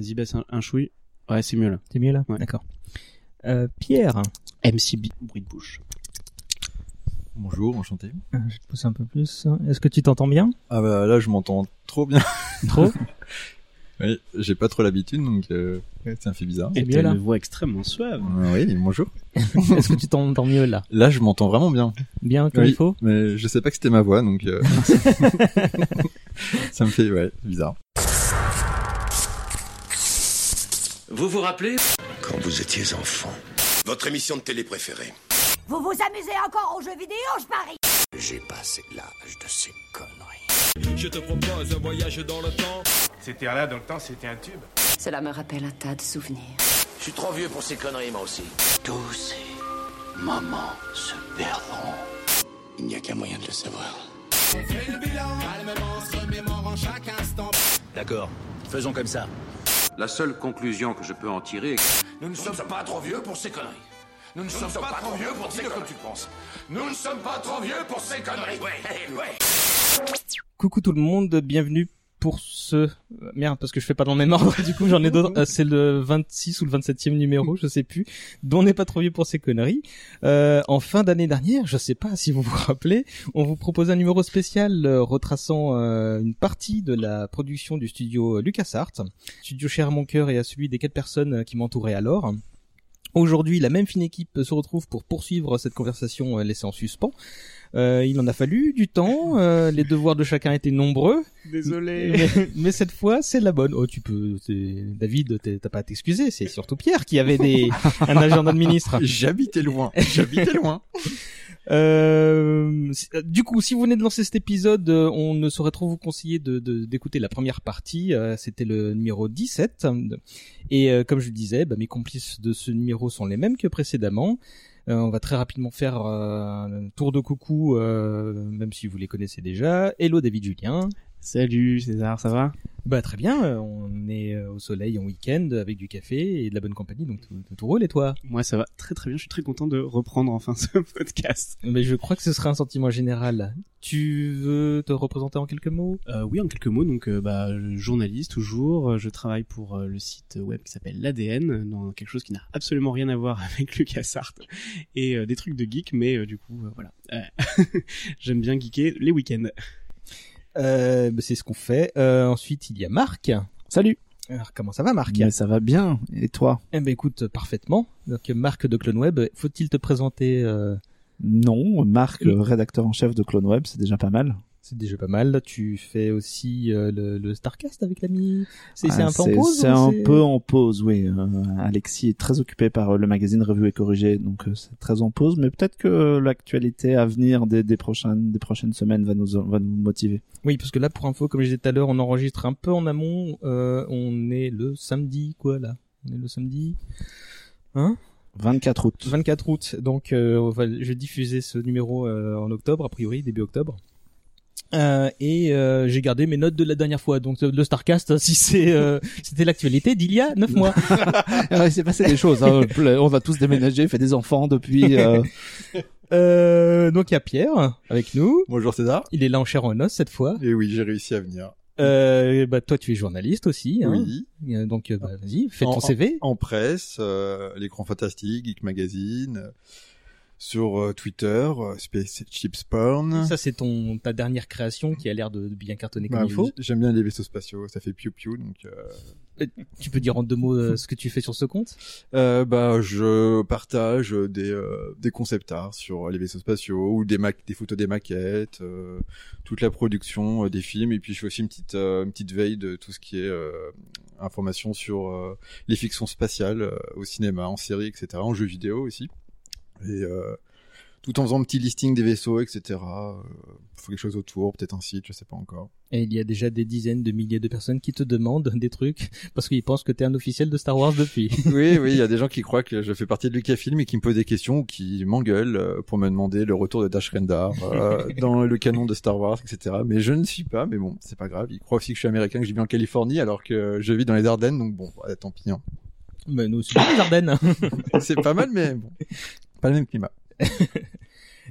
Vas-y, baisse un, un chouille. Ouais, c'est mieux là. C'est mieux là Ouais. D'accord. Euh, Pierre, MCB, bruit de bouche. Bonjour, enchanté. Euh, je te pousse un peu plus. Est-ce que tu t'entends bien Ah bah là, je m'entends trop bien. Trop Oui, j'ai pas trop l'habitude, donc euh, ouais, ça me fait bizarre. C'est Et t'as là une voix extrêmement suave. Euh, oui, bonjour. Est-ce que tu t'entends mieux là Là, je m'entends vraiment bien. Bien comme Oui. il faut Mais je sais pas que c'était ma voix, donc euh, ça me fait ouais bizarre. Vous vous rappelez Quand vous étiez enfant, Votre émission de télé préférée. Vous vous amusez encore aux jeux vidéo, je parie j'ai passé l'âge de ces conneries. Je te propose un voyage dans le temps. C'était là dans le temps, c'était un tube. Cela me rappelle un tas de souvenirs. Je suis trop vieux pour ces conneries, moi aussi. Tous ces moments se perdront. Il n'y a qu'un moyen de le savoir. D'accord, faisons comme ça. La seule conclusion que je peux en tirer est que Nous ne sommes pas trop vieux pour ces conneries. Nous ne sommes pas trop vieux pour dire comme tu penses. Nous ne sommes pas trop vieux pour ces conneries. Ouais, ouais. Coucou tout le monde, bienvenue pour ce... Merde, parce que je fais pas dans le même ordre, du coup j'en ai d'autres. Euh, c'est le 26 ou le 27e numéro, je sais plus, dont on n'est pas trop vieux pour ces conneries. Euh, en fin d'année dernière, je sais pas si vous vous rappelez, on vous propose un numéro spécial euh, retraçant euh, une partie de la production du studio euh, LucasArts, studio cher à mon cœur et à celui des quatre personnes euh, qui m'entouraient alors. Aujourd'hui, la même fine équipe se retrouve pour poursuivre cette conversation laissée en suspens. Euh, il en a fallu du temps, euh, les devoirs de chacun étaient nombreux, Désolé. mais, mais cette fois c'est la bonne. Oh, tu peux, c'est- David, t'as pas à t'excuser, c'est surtout Pierre qui avait des un agenda de ministre. J'habitais loin. J'habitais loin. Euh, euh, du coup, si vous venez de lancer cet épisode, euh, on ne saurait trop vous conseiller de de- d'écouter la première partie. euh, C'était le numéro 17. Et euh, comme je le disais, bah, mes complices de ce numéro sont les mêmes que précédemment. Euh, on va très rapidement faire euh, un tour de coucou, euh, même si vous les connaissez déjà. Hello David Julien. Salut César, ça va? Bah très bien, euh, on est euh, au soleil en week-end avec du café et de la bonne compagnie, donc tout, tout roule et toi? Moi ça va très très bien, je suis très content de reprendre enfin ce podcast. Mais je crois que ce sera un sentiment général. Tu veux te représenter en quelques mots? Euh, oui, en quelques mots, donc euh, bah, journaliste toujours, je travaille pour euh, le site web qui s'appelle l'ADN, dans quelque chose qui n'a absolument rien à voir avec LucasArts et euh, des trucs de geek, mais euh, du coup euh, voilà, Euh, j'aime bien geeker les week-ends. Euh, bah, C'est ce qu'on fait. Euh, ensuite, il y a Marc. Salut. Alors comment ça va Marc Mais ça va bien. Et toi? Eh ben écoute, parfaitement. Donc Marc de CloneWeb, faut-il te présenter euh, Non, Marc, le rédacteur en chef de CloneWeb, c'est déjà pas mal. C'est déjà pas mal. Tu fais aussi euh, le, le Starcast avec l'ami. C'est Ah, un peu en pause C'est un peu en pause, oui. Euh, Alexis est très occupé par euh, le magazine Revue et Corrigé, donc c'est très en pause. Mais peut-être que l'actualité à venir des, des prochaines des prochaines semaines va nous va nous motiver. Oui, parce que là, pour info, comme je disais tout à l'heure, on enregistre un peu en amont. On est le samedi, quoi, là On est le samedi Hein? 24 août. 24 août. Donc, on va, je vais diffuser ce numéro en octobre, a priori, début octobre. Euh, et euh, j'ai gardé mes notes de la dernière fois. Donc, le Starcast, si c'est euh, c'était l'actualité d'il y a 9 mois. Ah, il s'est passé des choses. hein. On va tous déménager, fait des enfants depuis. euh, Euh, donc, il y a Pierre avec nous. Bonjour César. Il est là en chair en os cette fois. Et oui, j'ai réussi à venir. Euh, bah, toi, tu es journaliste aussi. Hein. Oui. Euh, Donc, bah, vas-y, fais En- ton CV. En presse, euh, l'écran fantastique, Geek Magazine, euh, sur euh, Twitter, euh, Space Chips Porn. Ça, c'est ton ta dernière création qui a l'air de, de bien cartonner comme Bah, il faut. J'aime bien les vaisseaux spatiaux, ça fait piou piou donc. Euh... Tu peux dire en deux mots euh, ce que tu fais sur ce compte? Euh, bah, je partage des euh, des concept art sur les vaisseaux spatiaux ou des ma des photos des maquettes, euh, toute la production des films et puis je fais aussi une petite une petite veille de tout ce qui est euh, information sur les fictions spatiales au cinéma, en série, etc., en jeux vidéo aussi. Et euh, tout en faisant un petit listing des vaisseaux, etc. Euh, faut quelque chose autour, peut-être un site, je sais pas encore. Et il y a déjà des dizaines de milliers de personnes qui te demandent des trucs parce qu'ils pensent que t'es un officiel de Star Wars depuis. oui, oui, il y a des gens qui croient que je fais partie de Lucasfilm et qui me posent des questions ou qui m'engueulent euh, pour me demander le retour de Dash Rendar euh, dans le canon de Star Wars, etc. Mais je ne suis pas, mais bon, c'est pas grave. Ils croient aussi que je suis américain, que je vis en Californie, alors que je vis dans les Ardennes, donc bon, ouais, tant pis. Hein. Mais nous aussi, les Ardennes. c'est pas mal, mais bon, pas le même climat.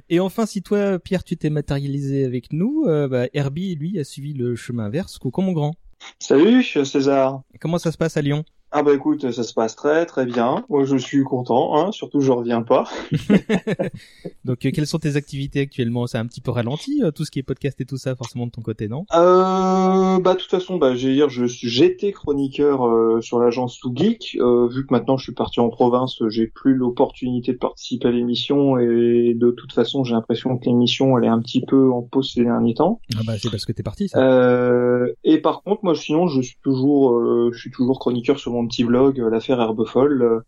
Et enfin, si toi, Pierre, tu t'es matérialisé avec nous, euh, bah, Herbie, lui, a suivi le chemin inverse, Coucou mon grand. Salut, César. Comment ça se passe à Lyon? Ah bah écoute, ça se passe très très bien. Moi je suis content, hein, surtout je reviens pas. Donc euh, quelles sont tes activités actuellement? C'est un petit peu ralenti, euh, tout ce qui est podcast et tout ça, forcément de ton côté, non? Euh, bah de toute façon, bah j'ai dire, je j'étais chroniqueur euh, sur l'agence Too Geek. Euh, vu que maintenant je suis parti en province, j'ai plus l'opportunité de participer à l'émission et de toute façon j'ai l'impression que l'émission elle est un petit peu en pause ces derniers temps. Ah bah c'est parce que t'es parti, ça. Euh, et par contre, moi, sinon, je suis toujours, euh, je suis toujours chroniqueur sur mon petit blog, euh, l'affaire Herbefolle, euh,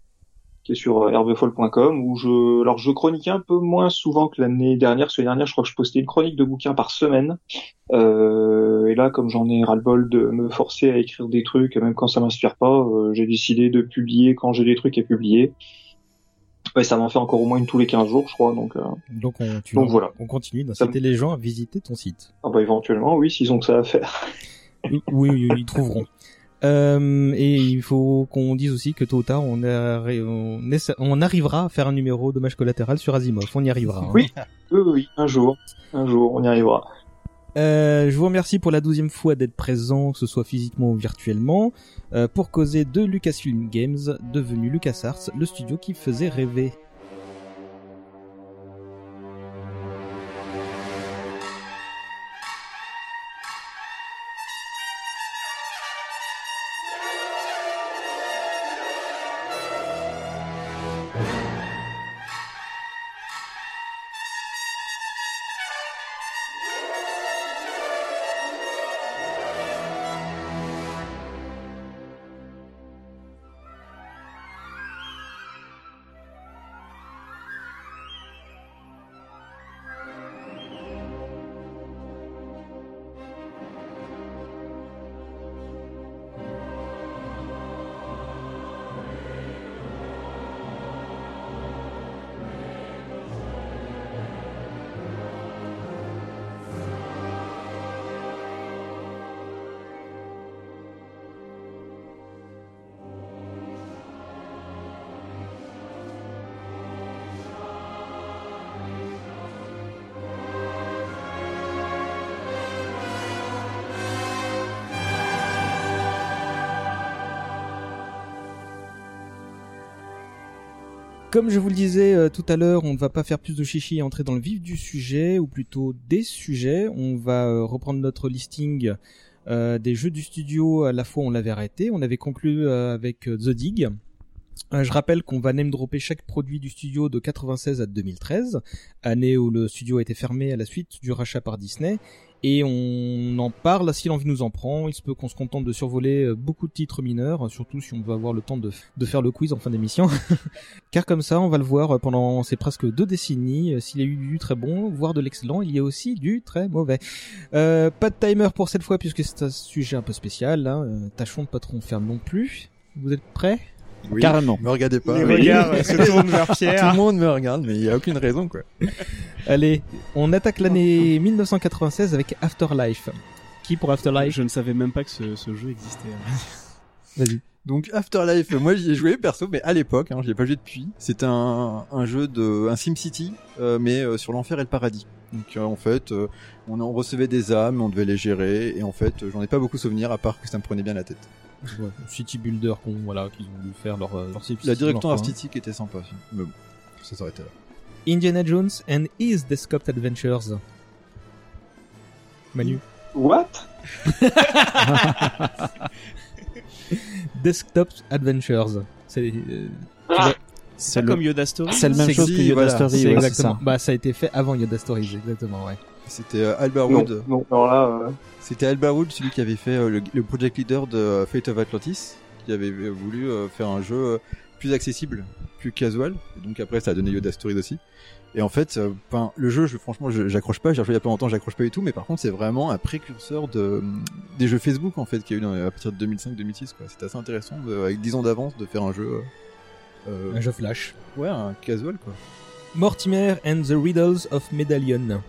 qui est sur euh, herbefolle.com, où je, alors je chroniquais un peu moins souvent que l'année dernière. Parce que l'année dernière, je crois que je postais une chronique de bouquins par semaine. Euh, et là, comme j'en ai ras-le-bol de me forcer à écrire des trucs, même quand ça m'inspire pas, euh, j'ai décidé de publier quand j'ai des trucs à publier. Ouais, ça m'en fait encore au moins une tous les 15 jours, je crois. Donc, euh, Donc on, tu- donc voilà. on continue d'inciter les gens à visiter ton site. Ah bah éventuellement, oui, s'ils ont que ça à faire. Oui, oui, ils trouveront. Euh, et il faut qu'on dise aussi que tôt ou tard, on, on, essa- on arrivera à faire un numéro dommage collatéral sur Asimov. On y arrivera. hein. Oui, oui, oui, oui, un jour, un jour, on y arrivera. Euh, je vous remercie pour la douzième fois d'être présent, que ce soit physiquement ou virtuellement, euh, pour causer de Lucasfilm Games, devenu LucasArts, le studio qui faisait rêver. Comme je vous le disais euh, tout à l'heure, on ne va pas faire plus de chichi et entrer dans le vif du sujet, ou plutôt des sujets. On va euh, reprendre notre listing euh, des jeux du studio. À la fois, on l'avait arrêté, on avait conclu avec The Dig. Je rappelle qu'on va name dropper chaque produit du studio de 96 à 2013, année où le studio a été fermé à la suite du rachat par Disney. Et on en parle si l'envie nous en prend. Il se peut qu'on se contente de survoler euh, beaucoup de titres mineurs, surtout si on veut avoir le temps de, faire le quiz en fin d'émission. Car comme ça, on va le voir pendant ces presque deux décennies. euh, S'il y a eu du très bon, voire de l'excellent, il y a aussi du très mauvais. Euh, pas de timer pour cette fois puisque c'est un sujet un peu spécial. Hein. Euh, Tâchons de pas trop en faire non plus. Vous êtes prêts? Oui. Carrément. Me regardez pas. Les Oui. regards se tournent vers Pierre. Tout le monde me regarde, mais il y a aucune raison, quoi. Allez, on attaque l'année 1996 avec Afterlife. Qui pour Afterlife? Je ne savais même pas que ce, ce jeu existait. Vas-y. Donc Afterlife, moi j'y ai joué perso, mais à l'époque, hein, je l'ai pas joué depuis. C'était un, un jeu de un SimCity, euh, mais euh, sur l'enfer et le paradis. Donc euh, en fait, euh, on, on recevait des âmes, on devait les gérer, et en fait, j'en ai pas beaucoup souvenir à part que ça me prenait bien la tête. Ouais, City Builder qu'on voilà qu'ils ont dû faire leur euh, leur City La direction artistique était sympa, aussi. mais bon, ça s'arrêtait là. Indiana Jones and His Desktop Adventures. Manu. What? Desktop Adventures. C'est euh, Ah. C'est le- comme Yoda Story. C'est la même chose que Yoda voilà. Story, ouais, exactement. ça. Bah ça a été fait avant Yoda Stories, exactement, ouais. C'était euh, Albert non, Wood. non, alors là, euh, C'était Albert Wood, celui qui avait fait euh, le, le project leader de Fate of Atlantis, qui avait voulu euh, faire un jeu euh, plus accessible, plus casual. Et donc après, ça a donné Yoda Stories aussi. Et en fait, ben, le jeu, je, franchement, je- j'accroche pas. J'ai rejoué il y a pas longtemps, j'accroche pas du tout. Mais par contre, c'est vraiment un précurseur de des jeux Facebook en fait, qu'il y a eu dans, à partir de 2005-2006. quoi. C'était assez intéressant, de- avec 10 ans d'avance, de faire un jeu. euh, Un jeu flash. ouais, un casual quoi. Mortimer and the Riddles of Medallion.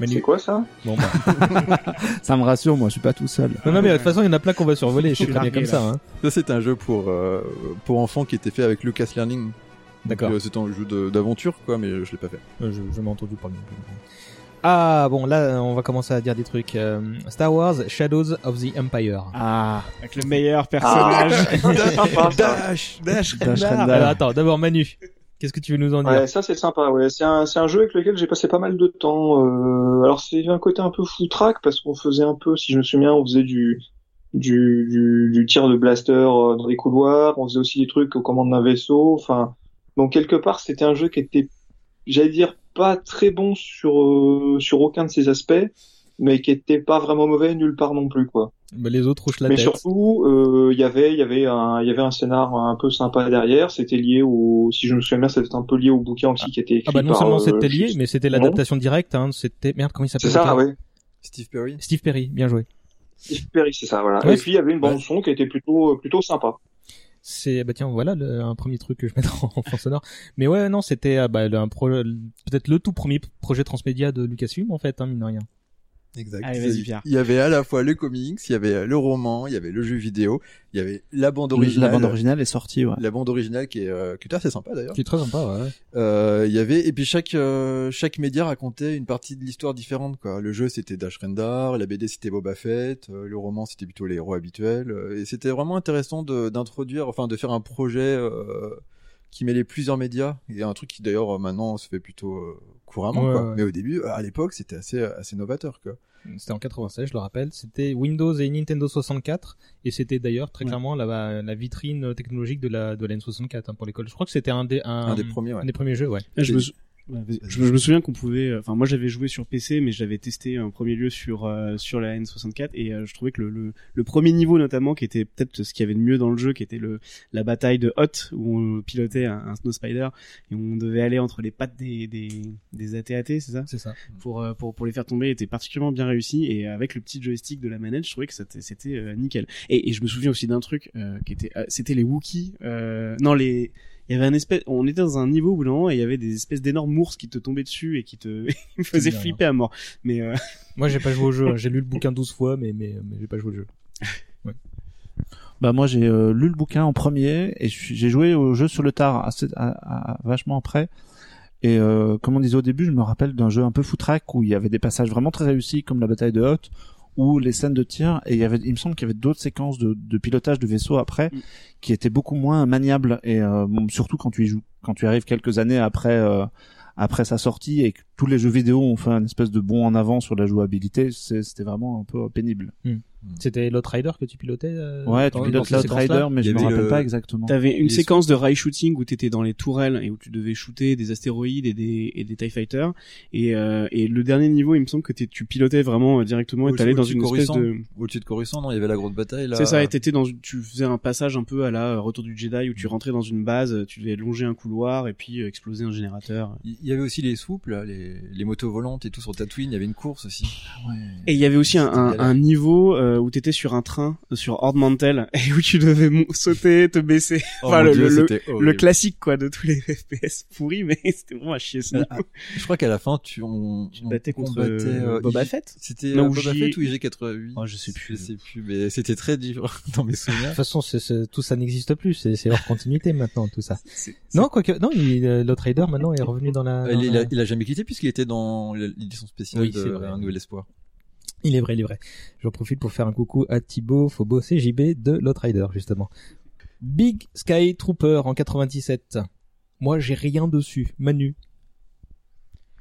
C'est Manu. quoi ça Bon, bah. Ça me rassure, moi, je suis pas tout seul. non, non, mais de toute façon, il y en a plein qu'on va survoler. Je suis très bien comme ça. Hein. Ça, c'est un jeu pour euh, pour enfants qui était fait avec Lucas Learning. D'accord. Euh, C'est un jeu d'aventure quoi, mais je l'ai pas fait. Euh, Je, je m'ai entendu parler. Ah bon, là on va commencer à dire des trucs. Euh, Star Wars Shadows of the Empire. Ah, avec le meilleur personnage. Ça. Dash, Dash, Dash Rendar. Rendar. Alors attends, d'abord Manu, qu'est-ce que tu veux nous en dire Ouais, ça c'est sympa. Ouais, c'est un, un jeu avec lequel j'ai passé pas mal de temps. Euh, alors c'est un côté un peu foutraque parce qu'on faisait un peu, si je me souviens, on faisait du du, du, du tir de blaster euh, dans les couloirs. On faisait aussi des trucs aux commandes d'un vaisseau. Enfin, donc quelque part c'était un jeu qui était, j'allais dire, pas très bon sur euh, sur aucun de ses aspects, mais qui était pas vraiment mauvais nulle part non plus quoi. Bah, Les autres hochent la Mais tête. surtout, euh, il y avait, il y avait un, il y avait un scénar un peu sympa derrière. C'était lié au, si je me souviens bien, c'était un peu lié au bouquin aussi qui était écrit Ah bah non par, seulement euh, c'était lié, mais c'était l'adaptation directe. Hein, c'était merde, comment il s'appelle C'est ça, ouais. Steve Perry. Steve Perry, bien joué. Steve Perry, c'est ça, voilà. Ouais, Et puis il y avait une bande son qui était plutôt, plutôt sympa. C'est bah tiens voilà le- un premier truc que je mettrai en fond sonore. Mais ouais non c'était euh, bah, peut-être le tout premier projet transmédia de Lucasfilm en fait hein, mine de rien. Exact. Allez, vas-y, Pierre. Il y avait à la fois le comics, il y avait le roman, il y avait le jeu vidéo, il y avait la bande La originale. bande originale est sortie, ouais. La bande originale qui est, euh, qui est assez sympa d'ailleurs. Qui est très sympa ouais. Euh, il y avait et puis chaque euh, chaque média racontait une partie de l'histoire différente quoi. Le jeu c'était Dash Rendar, la BD c'était Boba Fett, euh, le roman c'était plutôt les héros habituels euh, et c'était vraiment intéressant de d'introduire enfin de faire un projet euh, qui mêlait plusieurs médias et un truc qui d'ailleurs euh, maintenant se fait plutôt euh, couramment Ouais, quoi. ouais. Mais au début à l'époque c'était assez assez novateur quoi. C'était en 96 je le rappelle. C'était Windows et Nintendo 64 et c'était d'ailleurs très Ouais. clairement la, la vitrine technologique de la de la N64 hein, pour l'école. Je crois que c'était un des un, Un des premiers, ouais. un des premiers jeux ouais. Je me. Je, me- je me souviens qu'on pouvait, euh, enfin moi j'avais joué sur PC, mais j'avais testé en premier lieu sur euh, sur la N64 et euh, je trouvais que le, le, le premier niveau notamment, qui était peut-être ce qu'il y avait de mieux dans le jeu, qui était le la bataille de Hot où on pilotait un, un Snow Spider et on devait aller entre les pattes des des des AT-AT, c'est ça? C'est ça. pour, euh, pour pour les faire tomber était particulièrement bien réussi et avec le petit joystick de la manette je trouvais que c'était c'était euh, nickel. Et, et je me souviens aussi d'un truc euh, qui était euh, c'était les Wookiees euh, non les il y avait un espèce on était dans un niveau moment et il y avait des espèces d'énormes ours qui te tombaient dessus et qui te me faisaient flipper à mort mais euh, Moi j'ai pas joué au jeu. hein. J'ai lu le bouquin 12 fois mais mais, mais j'ai pas joué au jeu. Bah moi j'ai euh, lu le bouquin en premier et j'ai joué au jeu sur le tard assez, à- à- vachement après. Et euh, comme on disait au début, je me rappelle d'un jeu un peu foutraque où il y avait des passages vraiment très réussis comme la bataille de Hoth ou les scènes de tir et il y avait il me semble qu'il y avait d'autres séquences de, de pilotage de vaisseau après Mm. qui étaient beaucoup moins maniables et euh, bon, surtout quand tu y joues quand tu arrives quelques années après euh, après sa sortie et que tous les jeux vidéo ont fait un espèce de bond en avant sur la jouabilité, c'est- c'était vraiment un peu pénible. C'était Lot Rider que tu pilotais euh, Ouais, tu pilotes ces Loud séquences-là Rider, mais je me rappelle le- pas exactement. t'avais une Les séquence de rail shooting où t'étais dans les tourelles et où tu devais shooter des astéroïdes et des et des TIE fighters et euh, et le dernier niveau il me semble que tu pilotais vraiment euh, directement et t'allais dans une de espèce de Au-dessus de Coruscant, non, il y avait la grosse bataille là. C'est ça, et t'étais dans, tu faisais un passage un peu à la euh, Retour du Jedi où tu rentrais dans une base, tu devais longer un couloir et puis euh, exploser un générateur. Il y avait aussi les soupes, là, les, les motos volantes et tout sur Tatooine. Il y avait une course aussi. Et il y avait aussi un, C'était un, un niveau euh, où t'étais sur un train, euh, sur Horde Mantel, et où tu devais sauter, te baisser. Oh enfin, le, Dieu, le, classique quoi de tous les FPS pourris, mais c'était vraiment à chier ce Euh. Je crois qu'à la fin, tu, on, Tu te battais contre euh, euh, Boba Fett C'était euh, Boba Fett ou IG-88 Oh, je sais plus. Je sais plus, mais c'était très dur dans mes De souvenirs. toute façon, tout ça n'existe plus. C'est, hors continuité maintenant, tout ça. Non, quoique, non, il, euh, Lot Rider maintenant est revenu dans la. Euh, dans il, la- a, il a jamais quitté puisqu'il était dans l'édition spéciale Oui, de c'est vrai. Un Nouvel Espoir. Il est vrai, il est vrai. J'en profite pour faire un coucou à Thibaut Phobos et JB de Lot Rider, justement. Big Sky Trooper en 97. Moi, j'ai rien dessus. Manu.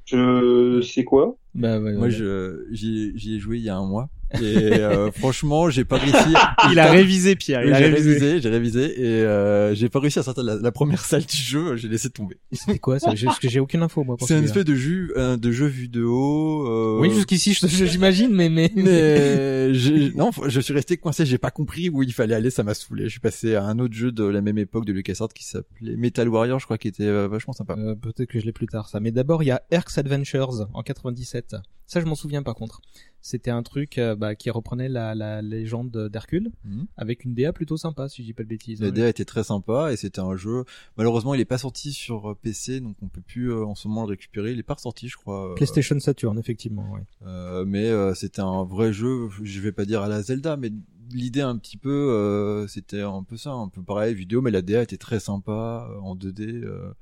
Je sais quoi? Bah, ouais, Moi, ouais. je, j'y ai- j'y ai joué il y a un mois. Et euh, franchement, j'ai pas réussi. Il a révisé Pierre, il a révisé. révisé, j'ai révisé et euh, j'ai pas réussi à sortir la, la première salle du jeu. J'ai laissé tomber. C'était quoi ça? J'ai- Parce que j'ai aucune info, moi. pour C'est un espèce de jeu, un, de jeu vu de haut. euh, Oui, jusqu'ici, j'imagine, mais, mais, Mais j'ai- non, je suis resté coincé. J'ai pas compris où il fallait aller. Ça m'a saoulé. Je suis passé à un autre jeu de la même époque de LucasArts qui s'appelait Metal Warrior, je crois, qui était euh, vachement sympa. Euh, peut-être que je l'ai plus tard ça. Mais d'abord il y a Erks Adventures en 97. Ça je m'en souviens par contre. C'était un truc euh, bah, qui reprenait la, la légende d'Hercule Mhm. avec une DA plutôt sympa si je dis pas de bêtises. La DA était très sympa et c'était un jeu. Malheureusement, il est pas sorti sur euh, PC, donc on peut plus euh, en ce moment le récupérer. Il est pas ressorti, je crois. PlayStation Saturn effectivement. Ouais. mais c'était un vrai jeu. Je vais pas dire à la Zelda, mais l'idée un petit peu, euh, c'était un peu ça, un peu pareil, vidéo, mais la DA était très sympa euh, en 2D. euh, Euh,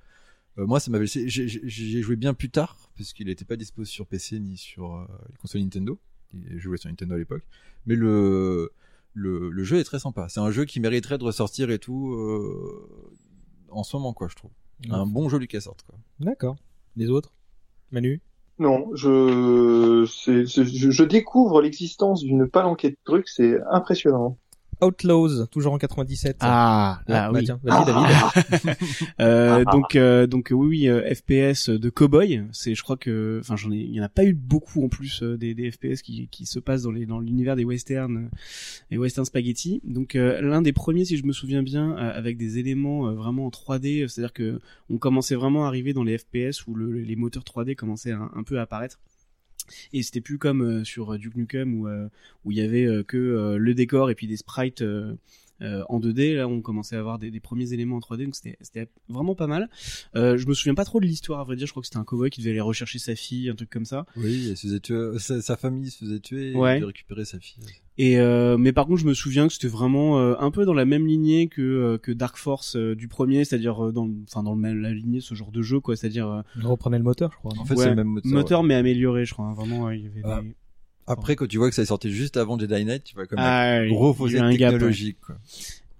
moi, ça m'avait laissé. j'ai- joué bien plus tard parce qu'il n'était pas dispo sur PC ni sur euh, les consoles Nintendo. J'ai joué sur Nintendo à l'époque, mais le, le le jeu est très sympa. C'est un jeu qui mériterait de ressortir et tout euh, en ce moment, quoi, je trouve. Un bon jeu LucasArts, quoi. D'accord. Les autres? Manu? Non, je, je, je découvre l'existence d'une palanquée de trucs, c'est impressionnant. Outlaws, toujours en 97. Ah, là, Ah, bah oui. tiens, vas-y, David. Euh, Ah. donc, euh, donc oui, oui, euh, FPS de cowboy. C'est, je crois que, enfin, j'en ai, il y en a pas eu beaucoup en plus euh, des, des FPS qui, qui se passent dans les, dans l'univers des westerns, euh, et western spaghetti. Donc, euh, l'un des premiers, si je me souviens bien, euh, avec des éléments euh, vraiment en 3D, euh, c'est-à-dire que on commençait vraiment à arriver dans les FPS où le, les moteurs 3D commençaient un, un peu à apparaître. Et c'était plus comme euh, sur euh, Duke Nukem où euh, où il y avait que le décor et puis des sprites euh, euh, en 2D. Là, on commençait à avoir des, des premiers éléments en 3D, donc c'était vraiment pas mal. Euh, je me souviens pas trop de l'histoire, à vrai dire. Je crois que c'était un cowboy qui devait aller rechercher sa fille, un truc comme ça. Oui, il se faisait tuer, sa, sa famille se faisait tuer et Ouais. il devait récupérer sa fille. Et euh, mais par contre, je me souviens que c'était vraiment euh, un peu dans la même lignée que euh, que Dark Force euh, du premier, c'est-à-dire euh, dans enfin dans le même la lignée ce genre de jeu quoi, c'est-à-dire euh, On reprenait le moteur, je crois. En fait, ouais, c'est le même moteur. moteur mais amélioré, je crois. hein. Vraiment, il y avait Ah. des... Après, quand tu vois que ça est sorti juste avant Jedi Knight, tu vois comme Ah, un gros eu un gap, ouais. technologique, quoi.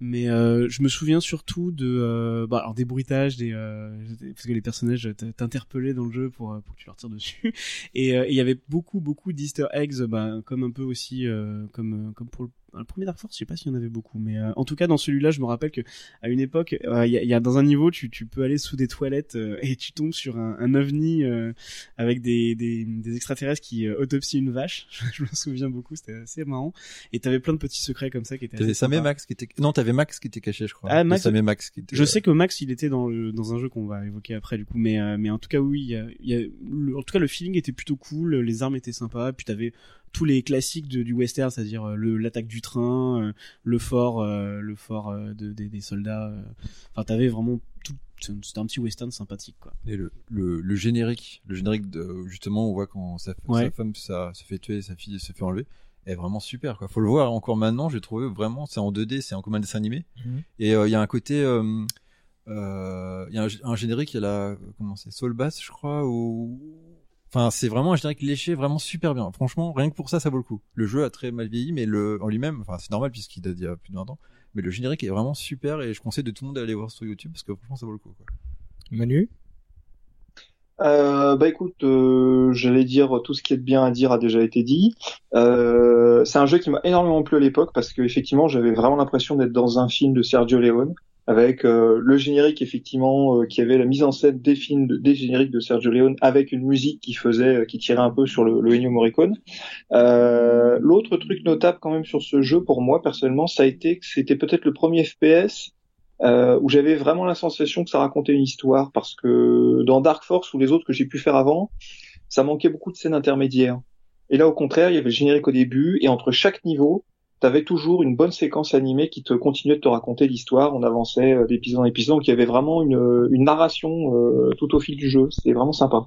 Mais euh, je me souviens surtout de euh, bah, alors des bruitages, des euh, parce que les personnages t'interpellaient dans le jeu pour, euh, pour que tu leur tires dessus. Et euh, et il y avait beaucoup beaucoup d'Easter eggs, bah, comme un peu aussi euh, comme comme pour le, le premier Dark Force, je sais pas s'il y en avait beaucoup, mais euh, en tout cas dans celui-là, je me rappelle que à une époque, euh, il y, a, y a dans un niveau, tu tu peux aller sous des toilettes euh, et tu tombes sur un, un ovni euh, avec des, des des extraterrestres qui euh, autopsient une vache. je me souviens beaucoup, c'était assez marrant. Et t'avais plein de petits secrets comme ça qui étaient. T'avais Sam et. Max qui était, non, t'avais Max qui était caché, je crois. Ah, Max- et Max qui était, Je sais que Max, il était dans le, dans un jeu qu'on va évoquer après du coup, mais euh, mais en tout cas oui, il y a, y a- le- en tout cas le feeling était plutôt cool, les armes étaient sympas, puis t'avais tous les classiques de- du western, c'est-à-dire euh, l'attaque du train, euh, le fort, euh, le fort euh, de, des, des soldats. euh. Enfin, t'avais vraiment tout. C'était un petit western sympathique quoi. Et le, le, le générique, le générique de, justement, on voit quand sa, Ouais. sa femme ça, se fait tuer, sa fille se fait enlever, est vraiment super, quoi. Faut le voir encore maintenant, j'ai trouvé vraiment, c'est en 2D, c'est en comme un dessin animé. Mhm. Et euh, il y a un côté, euh, euh, il y a un, un générique, il y a la, comment c'est, Soul Bass, je crois, ou, enfin, c'est vraiment un générique léché, vraiment super bien. Franchement, rien que pour ça, ça vaut le coup. Le jeu a très mal vieilli, mais le, en lui-même, enfin, c'est normal puisqu'il date d'il y a plus de 20 ans. Mais le générique est vraiment super et je conseille de tout le monde d'aller voir sur YouTube parce que franchement, ça vaut le coup, quoi. Manu? Euh, bah écoute, euh, j'allais dire tout ce qui est de bien à dire a déjà été dit. Euh, c'est un jeu qui m'a énormément plu à l'époque parce que effectivement j'avais vraiment l'impression d'être dans un film de Sergio Leone avec euh, le générique effectivement euh, qui avait la mise en scène des films, de- des génériques de Sergio Leone avec une musique qui faisait, euh, qui tirait un peu sur le, le Ennio Morricone. Euh, L'autre truc notable quand même sur ce jeu pour moi personnellement, ça a été que c'était peut-être le premier FPS euh, où j'avais vraiment la sensation que ça racontait une histoire parce que dans Dark Force ou les autres que j'ai pu faire avant, ça manquait beaucoup de scènes intermédiaires. Et là, au contraire, il y avait le générique au début et entre chaque niveau, t'avais toujours une bonne séquence animée qui te continuait de te raconter l'histoire. On avançait euh, d'épisode en épisode, donc il y avait vraiment une, une narration euh, tout au fil du jeu. C'était vraiment sympa.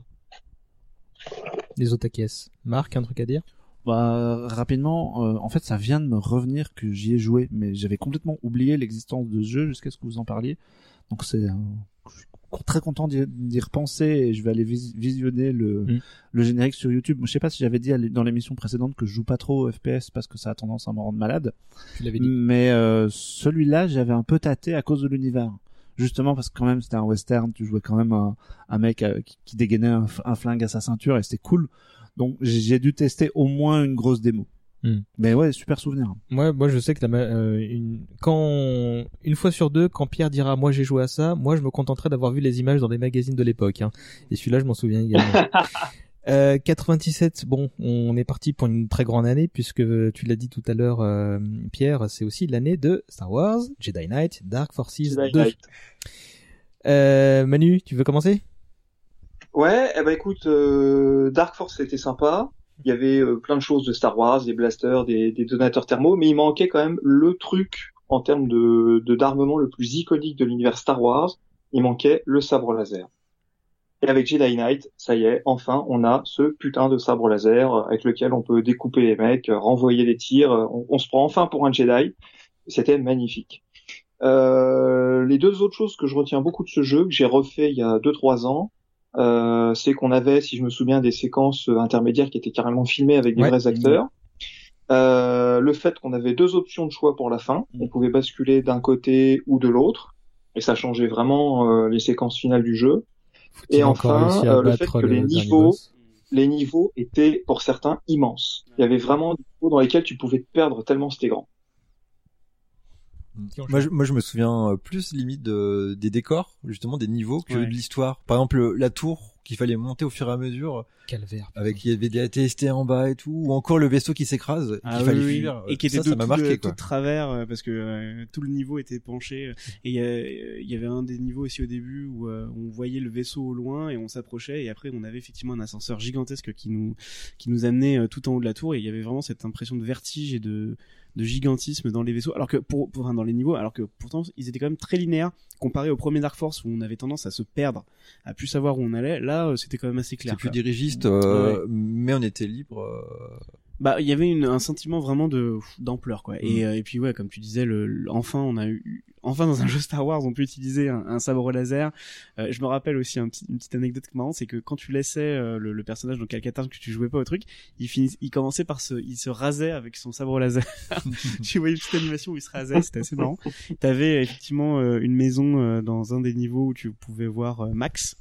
Les Otakies. Marc, un truc à dire? Bah, rapidement, euh, en fait, ça vient de me revenir que j'y ai joué, mais j'avais complètement oublié l'existence de ce jeu jusqu'à ce que vous en parliez. Donc c'est, euh, très content d'y repenser et je vais aller vis- visionner le, Mm. le générique sur YouTube. Je sais pas si j'avais dit dans l'émission précédente que je joue pas trop au FPS parce que ça a tendance à me rendre malade. Tu l'avais dit. Mais euh, celui-là, j'avais un peu tâté à cause de l'univers. Justement parce que quand même c'était un western, tu jouais quand même un, un mec euh, qui, qui dégainait un, flingue à sa ceinture et c'était cool. Donc j'ai dû tester au moins une grosse démo. Hmm. Mais ouais, super souvenir. Moi, moi, je sais que la, euh, une, quand une fois sur deux, quand Pierre dira moi j'ai joué à ça, moi je me contenterai d'avoir vu les images dans des magazines de l'époque. Hein. Et celui-là, je m'en souviens également. Euh, 97, bon, on est parti pour une très grande année puisque tu l'as dit tout à l'heure, euh, Pierre, c'est aussi l'année de Star Wars, Jedi Knight, Dark Forces Jedi 2. Knight. Euh, Manu, tu veux commencer? Ouais, eh ben écoute, euh, Dark Force c'était sympa. Il y avait euh, plein de choses de Star Wars, des blasters, des, donateurs thermaux, mais il manquait quand même le truc en termes de d'armement le plus iconique de l'univers Star Wars. Il manquait le sabre laser. Et avec Jedi Knight, ça y est, enfin, on a ce putain de sabre laser avec lequel on peut découper les mecs, renvoyer des tirs. euh, On, on se prend enfin pour un Jedi. C'était magnifique. Euh, les deux autres choses que je retiens beaucoup de ce jeu, que j'ai refait il y a 2-3 ans, euh, c'est qu'on avait, si je me souviens, des séquences intermédiaires qui étaient carrément filmées avec des Ouais. vrais acteurs. Euh, le fait qu'on avait deux options de choix pour la fin, on pouvait basculer d'un côté ou de l'autre, et ça changeait vraiment euh, les séquences finales du jeu. Faut-il Et enfin, euh, le fait que les le niveaux, les niveaux étaient pour certains immenses. Il y avait vraiment des niveaux dans lesquels tu pouvais te perdre tellement c'était grand. Moi je, moi, je me souviens euh, plus limite de, des décors, justement des niveaux, que Ouais. de l'histoire. Par exemple, la tour qu'il fallait monter au fur et à mesure, Calvaire. avec il y avait des ATST en bas et tout, ou encore le vaisseau qui s'écrase, Ah qu'il oui, fallait oui. fuir. et qui était ça, tout, ça m'a tout marqué tout de travers euh, parce que euh, tout le niveau était penché euh, et il y, avait un des niveaux aussi au début où euh, on voyait le vaisseau au loin et on s'approchait et après on avait effectivement un ascenseur gigantesque qui nous qui nous amenait euh, tout en haut de la tour et il y avait vraiment cette impression de vertige et de de gigantisme dans les vaisseaux alors que pour, pour enfin, dans les niveaux alors que pourtant ils étaient quand même très linéaires comparé au premier Dark Force où on avait tendance à se perdre à plus savoir où on allait là euh, c'était quand même assez clair C'est plus dirigiste, euh, Ouais. mais on était libre. euh, Bah, il y avait une, un sentiment vraiment de d'ampleur quoi. Mm. Et, euh, et puis ouais, comme tu disais, le- enfin on a eu, enfin dans un jeu Star Wars, on peut utiliser un, un sabre laser. Euh, je me rappelle aussi un petit, une petite anecdote marrante, c'est que quand tu laissais euh, le, le personnage dans Calcatar que tu jouais pas au truc, il finit, il commençait par se, il se rasait avec son sabre laser. tu voyais une petite animation où il se rasait, c'était assez marrant. T'avais effectivement euh, une maison euh, dans un des niveaux où tu pouvais voir euh, Max.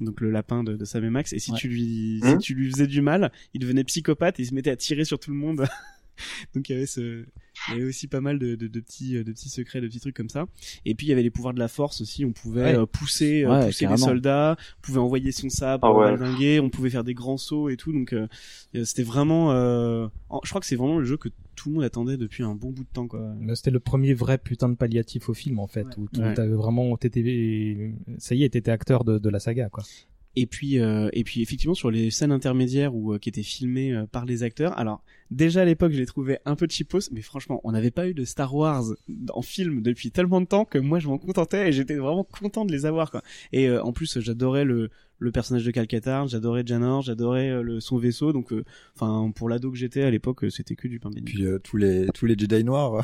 Donc le lapin de, de Sam et Max et si Ouais. tu lui Hein si tu lui faisais du mal, il devenait psychopathe et il se mettait à tirer sur tout le monde. Donc il y avait ce il y avait aussi pas mal de, de, de petits de petits secrets, de petits trucs comme ça. Et puis il y avait les pouvoirs de la force aussi, on pouvait Ouais. euh, pousser euh, Ouais, pousser les carrément. soldats, on pouvait envoyer son sabre Ah ouais. valdinguer, on pouvait faire des grands sauts et tout donc euh, euh, c'était vraiment euh, je crois que c'est vraiment le jeu que tout le monde attendait depuis un bon bout de temps quoi. Là, C'était le premier vrai putain de palliatif au film en fait, où, t'avais vraiment, t'étais, ça y est, t'étais acteur de, de la saga quoi. Et puis, euh, et puis effectivement sur les scènes intermédiaires où euh, qui étaient filmées euh, par les acteurs. Alors déjà à l'époque, je les trouvais un peu cheapos, mais franchement, on n'avait pas eu de Star Wars en film depuis tellement de temps que moi je m'en contentais et j'étais vraiment content de les avoir quoi. Et euh, en plus, j'adorais le le personnage de Calcatar, j'adorais Janor, j'adorais euh, le son vaisseau. Donc, euh, enfin pour l'ado que j'étais à l'époque, euh, c'était que du pain béni. Puis euh, tous les tous les Jedi noirs.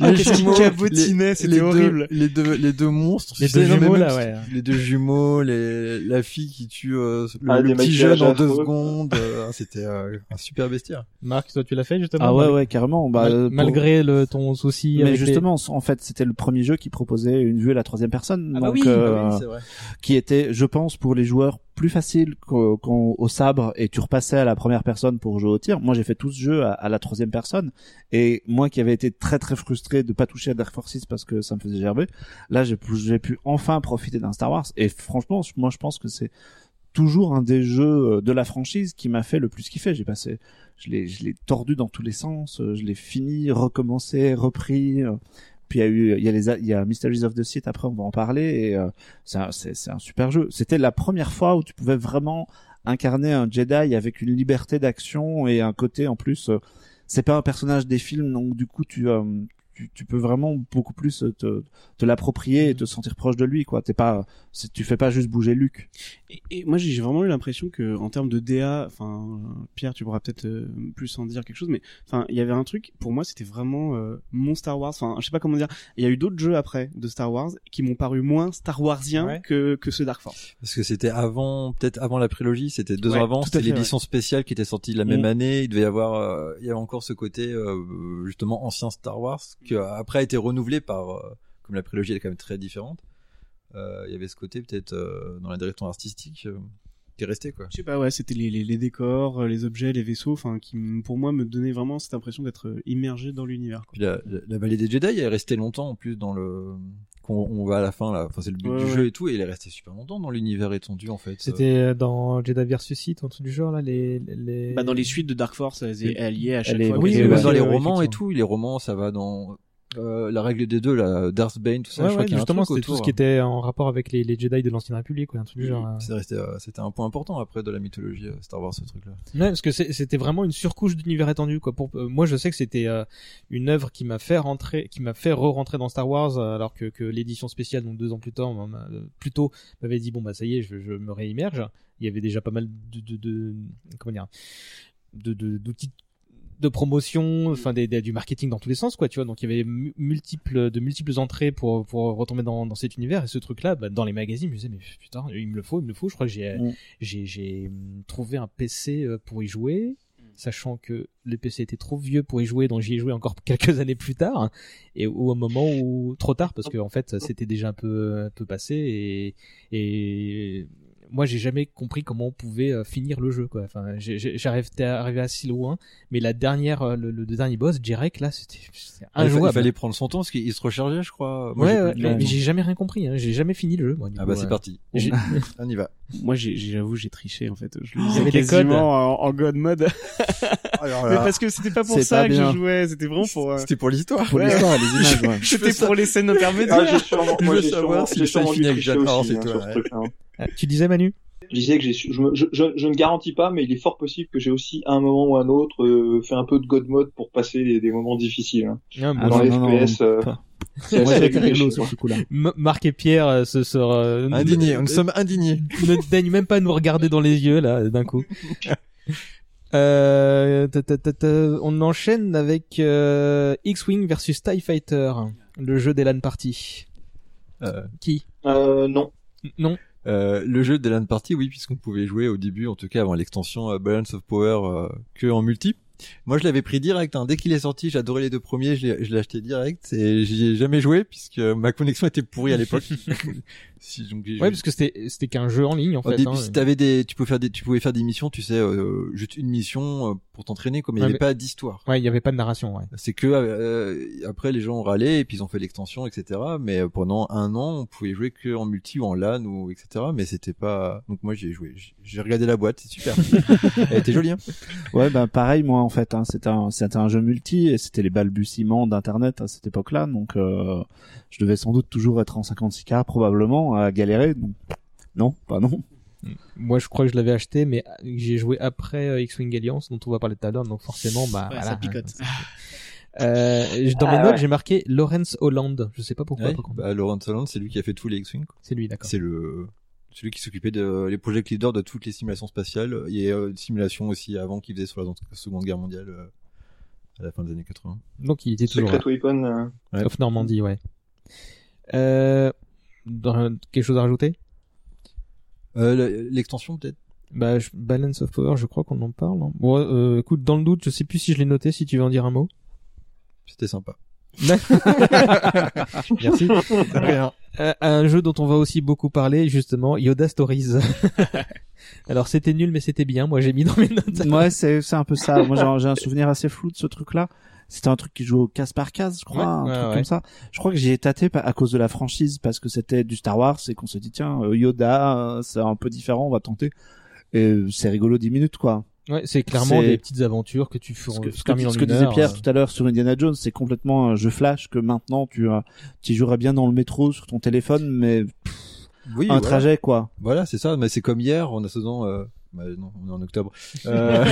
Ah, qu'est-ce qu'ils jumeaux, cabotinaient, les- c'était les deux- horrible. les deux les deux monstres. Les deux sais, jumeaux, là, ouais. Les deux jumeaux, les la fille qui tue euh, le, Ah, le petit jeune en deux affreux. secondes. euh, C'était euh, un super bestiaire. Marc, toi tu l'as fait justement? Ah ouais, ouais, carrément. Bah, mal- euh, pour- malgré le ton souci. Mais les- justement, en fait, c'était le premier jeu qui proposait une vue à la troisième personne. Ah bah donc, oui, euh, bah oui, c'est vrai. Qui était, je pense, pour les joueurs plus facile qu'au qu'au- au sabre et tu repassais à la première personne pour jouer au tir. Moi, j'ai fait tout ce jeu à, la troisième personne et moi qui avais été très très frustré de pas toucher à Dark Forces parce que ça me faisait gerber, là j'ai pu, enfin profiter d'un Star Wars et franchement, moi je pense que c'est toujours un des jeux euh, de la franchise qui m'a fait le plus kiffer. J'ai passé, je l'ai, je l'ai tordu dans tous les sens, euh, je l'ai fini, recommencé, repris. Puis il y a eu, il y a les, il y a Mysteries of the Sith. Après, on va en parler. Et euh, c'est un, un super jeu. C'était la première fois où tu pouvais vraiment incarner un Jedi avec une liberté d'action et un côté en plus. euh, c'est pas un personnage des films, donc du coup tu euh, tu, tu peux vraiment beaucoup plus te, te l'approprier et te sentir proche de lui quoi. T'es pas, tu fais pas juste bouger Luke. Et, et moi j'ai vraiment eu l'impression que en termes de DA, enfin Pierre tu pourras peut-être euh, plus en dire quelque chose, mais enfin il y avait un truc pour moi c'était vraiment euh, mon Star Wars. Enfin je sais pas comment dire. Il y a eu d'autres jeux après de Star Wars qui m'ont paru moins Star Warsiens Ouais. que que ce Dark Force. Parce que c'était avant, peut-être avant la prélogie, c'était deux Ouais, ans avant, c'était l'édition spéciale qui était sortie la même Mm. année. Il devait y avoir, euh, il y avait encore ce côté euh, justement ancien Star Wars qui après a été renouvelé par, euh, comme la prélogie elle est quand même très différente. euh, il y avait ce côté peut-être euh, dans la direction artistique qui est resté quoi. Je sais pas ouais c'était les, les, les décors, les objets, les vaisseaux, enfin qui pour moi me donnaient vraiment cette impression d'être immergé dans l'univers. la, la, la vallée des Jedi elle est restée longtemps en plus dans le qu'on on va à la fin là, enfin c'est le but Ouais, du ouais. jeu et tout et il est resté super longtemps dans l'univers étendu en fait. C'était euh, dans Jedi vs Sith, un truc du genre là, les. les... Bah dans les suites de Dark Force elles, Oui. elles y est à chaque Elle est- fois. oui, dans les romans et tout, les romans ça va dans euh, la règle des deux, la Darth Bane, tout ça. Ouais, je crois ouais, qu'il y a un justement, c'était tout ce qui était en rapport avec les, les Jedi de l'Ancienne République, ou un truc du genre. resté, euh, c'était un point important après de la mythologie euh, Star Wars ce truc-là. Ouais, parce que c'était vraiment une surcouche d'univers étendu quoi. Pour euh, moi, je sais que c'était euh, une œuvre qui m'a fait rentrer, qui m'a fait re-rentrer dans Star Wars, euh, alors que, que l'édition spéciale, donc deux ans plus tard, euh, plus tôt, m'avait dit bon bah ça y est, je, je me réimmerge. Il y avait déjà pas mal de, de, de comment dire, de- d'outils de promotion, enfin des, des- du marketing dans tous les sens, quoi, tu vois. Donc il y avait mu- multiples, de multiples entrées pour pour retomber dans, dans cet univers. Et ce truc-là, bah, dans les magazines, je me disais mais putain, il me le faut, il me le faut. Je crois que j'ai Mm. j'ai j'ai hum, trouvé un PC euh, pour y jouer, sachant que le PC était trop vieux pour y jouer, donc j'y ai joué encore quelques années plus tard, et au moment où trop tard parce que en fait c'était déjà un peu un peu passé et et moi j'ai jamais compris comment on pouvait euh, finir le jeu quoi. Enfin j'ai- j'ai- j'arrivais arrivé assez loin, mais la dernière euh, le, le dernier boss Jirek là c'était c'était Ah, il, fallait prendre son temps parce qu'il se rechargeait, je crois. Moi, ouais, j'ai ouais, mais, j'ai jamais rien compris. Hein. J'ai jamais fini le jeu. Moi, du Ah coup, bah c'est ouais. parti. On y va. Moi, j'avoue, j'ai triché en fait. Je le des quasiment en, en God mode. Alors Mais parce que c'était pas pour ça pas que bien. je jouais, c'était vraiment pour. euh, C'était pour l'histoire. Pour Ouais. l'histoire, les images. C'était pour les scènes Ah, intermédiaires. j'ai sûrement, Je moi, veux j'ai savoir si j'ai le aussi, Laurent, hein, c'est sur toi, Tu disais Manu Je disais que j'ai, su- je, je, je, je ne garantis pas, mais il est fort possible que j'ai aussi à un moment ou un autre euh, fait un peu de God mode pour passer des, des moments difficiles. hein. Ah, Ah Dans non, les non, non, FPS, euh, c'est rigolo sur ce coup-là. Marc et Pierre euh, se sera euh, Indignés, nous sommes indignés. ne daignent même pas nous regarder dans les yeux là d'un coup. Euh, ta, ta, ta, ta, on enchaîne avec euh, X-Wing versus TIE Fighter, le jeu des LAN Party. Euh, Qui? Euh, non. Non. Euh, le jeu de LAN Party, oui, puisqu'on pouvait jouer au début, en tout cas avant l'extension euh, Balance of Power, euh, que en multi. Moi, je l'avais pris direct. Hein. Dès qu'il est sorti, j'adorais les deux premiers. Je l'ai je l'ai acheté direct et j'y ai jamais joué puisque ma connexion était pourrie à l'époque. si, donc, j'ai Ouais, parce que c'était c'était qu'un jeu en ligne en Au fait. début, hein. si t'avais des, tu pouvais faire des, tu pouvais faire des missions, tu sais, euh, juste une mission euh, pour t'entraîner, comme il n'y Ouais, avait mais- pas d'histoire. Ouais, il y avait pas de narration. Ouais. C'est que euh, après les gens ont râlé et puis ils ont fait l'extension, etc. Mais euh, pendant un an, on pouvait jouer que en multi ou en LAN ou etc. Mais c'était pas. Donc moi j'y ai joué. J'ai- J'ai regardé la boîte, c'est super. Elle était jolie. Hein Ouais, bah pareil moi en fait. Hein, c'était un c'était un jeu multi et c'était les balbutiements d'internet à cette époque-là, donc euh, je devais sans doute toujours être en 56K probablement à galérer. Non, pas non. Moi, je crois que je l'avais acheté, mais j'ai joué après euh, X-Wing Alliance, dont on va parler tout à l'heure, donc forcément, bah, Ouais, voilà. ça picote. Euh, dans Ah mes notes, ouais. j'ai marqué Lawrence Holland. Je sais pas pourquoi. Ouais, par contre. bah, Laurent Solon, c'est lui qui a fait tous les X-Wing. C'est lui, d'accord. C'est le celui qui s'occupait de les project leaders de toutes les simulations spatiales. Il y a euh, des simulations aussi avant qu'il faisait sur la Seconde Guerre mondiale euh, à la fin des années 80. Donc, il était toujours là. Secret Weapon. euh, Ouais. Normandie, ouais. Euh, dans- quelque chose à rajouter? Euh, le- L'extension peut-être? bah, je- Balance of Power, je crois qu'on en parle. hein. Bon, euh, écoute, dans le doute, je sais plus si je l'ai noté, si tu veux en dire un mot. C'était sympa. Merci. Euh, un jeu dont on va aussi beaucoup parler, justement, Yoda Stories. Alors, c'était nul, mais c'était bien. Moi, j'ai mis dans mes notes. Ouais, c'est c'est un peu ça. Moi j'ai- j'ai un souvenir assez flou de ce truc-là. C'était un truc qui jouait au case par case, je crois, Ouais, un ouais, truc ouais. comme ça. Je crois que j'y ai tâté à cause de la franchise parce que c'était du Star Wars et qu'on se dit tiens euh, Yoda, euh, c'est un peu différent, on va tenter. Et euh, c'est rigolo 10 minutes quoi. Ouais, c'est clairement des petites aventures que tu feras Ce que, ce que, ce disait Pierre tout à l'heure sur Indiana Jones, c'est complètement un jeu flash que maintenant tu tu y jouerais bien dans le métro sur ton téléphone, mais Oui. un voilà. trajet quoi. Voilà, c'est ça. Mais c'est comme hier, en attendant. Euh... Bah, non, on est en octobre. Euh,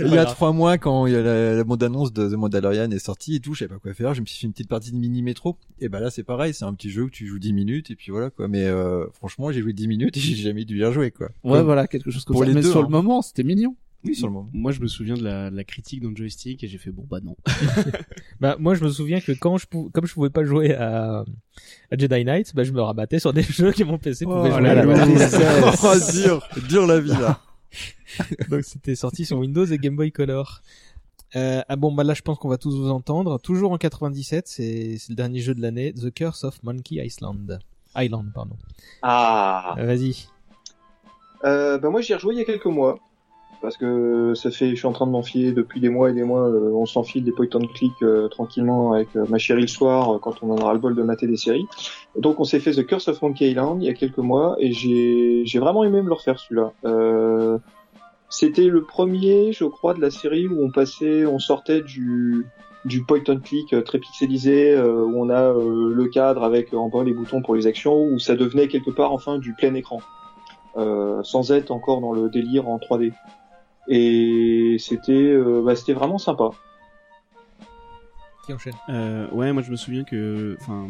il y a trois mois, quand il y a la, la bande annonce de The Mandalorian est sortie et tout, je savais pas quoi faire. Je me suis fait une petite partie de mini métro. Et bah là, c'est pareil. C'est un petit jeu où tu joues 10 minutes et puis voilà quoi. Mais euh, franchement, j'ai joué 10 minutes et j'ai jamais dû bien jouer quoi. Ouais, Comme- voilà, quelque chose comme pour ça. les mais deux, sur hein. le moment, c'était mignon. Oui, sur le moment. Moi, je me souviens de la, de la critique dans le joystick et j'ai fait bon bah non. Bah, moi, je me souviens que quand je pou... comme je pouvais pas jouer à, à Jedi Knight, bah, je me rabattais sur des jeux que mon PC pouvait jouer. là là, Voilà. tristesse. oh, dur, dur la vie là. Donc, c'était sorti sur Windows et Game Boy Color. Euh, ah bon, bah là, je pense qu'on va tous vous entendre. Toujours en 97, c'est c'est le dernier jeu de l'année, The Curse of Monkey Island. Island, pardon. Ah. Vas-y. Euh, bah moi j'y ai rejoué il y a quelques mois parce que ça fait, je suis en train de m'enfiler depuis des mois et des mois. euh, on s'enfile des point and click euh, tranquillement avec euh, ma chérie le soir euh, quand on en aura le bol de mater des séries. Donc on s'est fait The Curse of Monkey Island il y a quelques mois et j'ai j'ai vraiment aimé me le refaire celui-là. Euh, C'était le premier, je crois, de la série où on passait, on sortait du du point and click très pixelisé où on a le cadre avec en bas les boutons pour les actions où ça devenait quelque part enfin du plein écran euh, sans être encore dans le délire en 3D. Et c'était euh, bah, c'était vraiment sympa. Qui enchaîne? Euh, ouais, moi je me souviens que, enfin,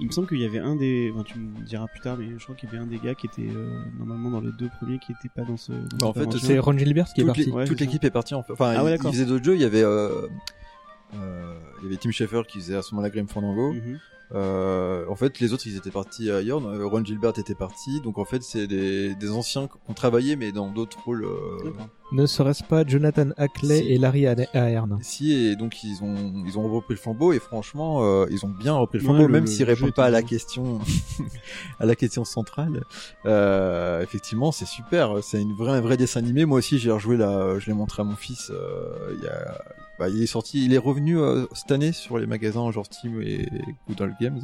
Il me semble qu'il y avait un des, enfin, tu me diras plus tard, mais je crois qu'il y avait un des gars qui était euh, normalement dans les deux premiers qui était pas dans ce. Dans Bah, en fait. C'est Ron Gilbert qui est toute parti. Ouais, toute l'équipe est partie en fait. Enfin, Ah ouais, ils faisaient d'autres jeux. Il y avait, euh, euh, il y avait Tim Schafer qui faisait à ce moment-là Grim Fandango. Mhm. Euh, en fait, les autres, ils étaient partis ailleurs. Euh, Ron Gilbert était parti. Donc, en fait, c'est des, des anciens qui ont travaillé, mais dans d'autres rôles. Euh. Ne serait-ce pas Jonathan Hackley Si. et Larry Ahern Ahern ici, et donc, ils ont, ils ont repris le flambeau. Et franchement, euh, ils ont bien repris le Ouais, flambeau, le- même s'ils répondent pas à la question, à la question centrale. Euh, effectivement, c'est super. C'est une vraie, un vrai dessin animé. Moi aussi, j'ai rejoué là. Je l'ai montré à mon fils. euh, il y a, bah, il est sorti, il est revenu euh, cette année sur les magasins genre Steam et Good Old Games.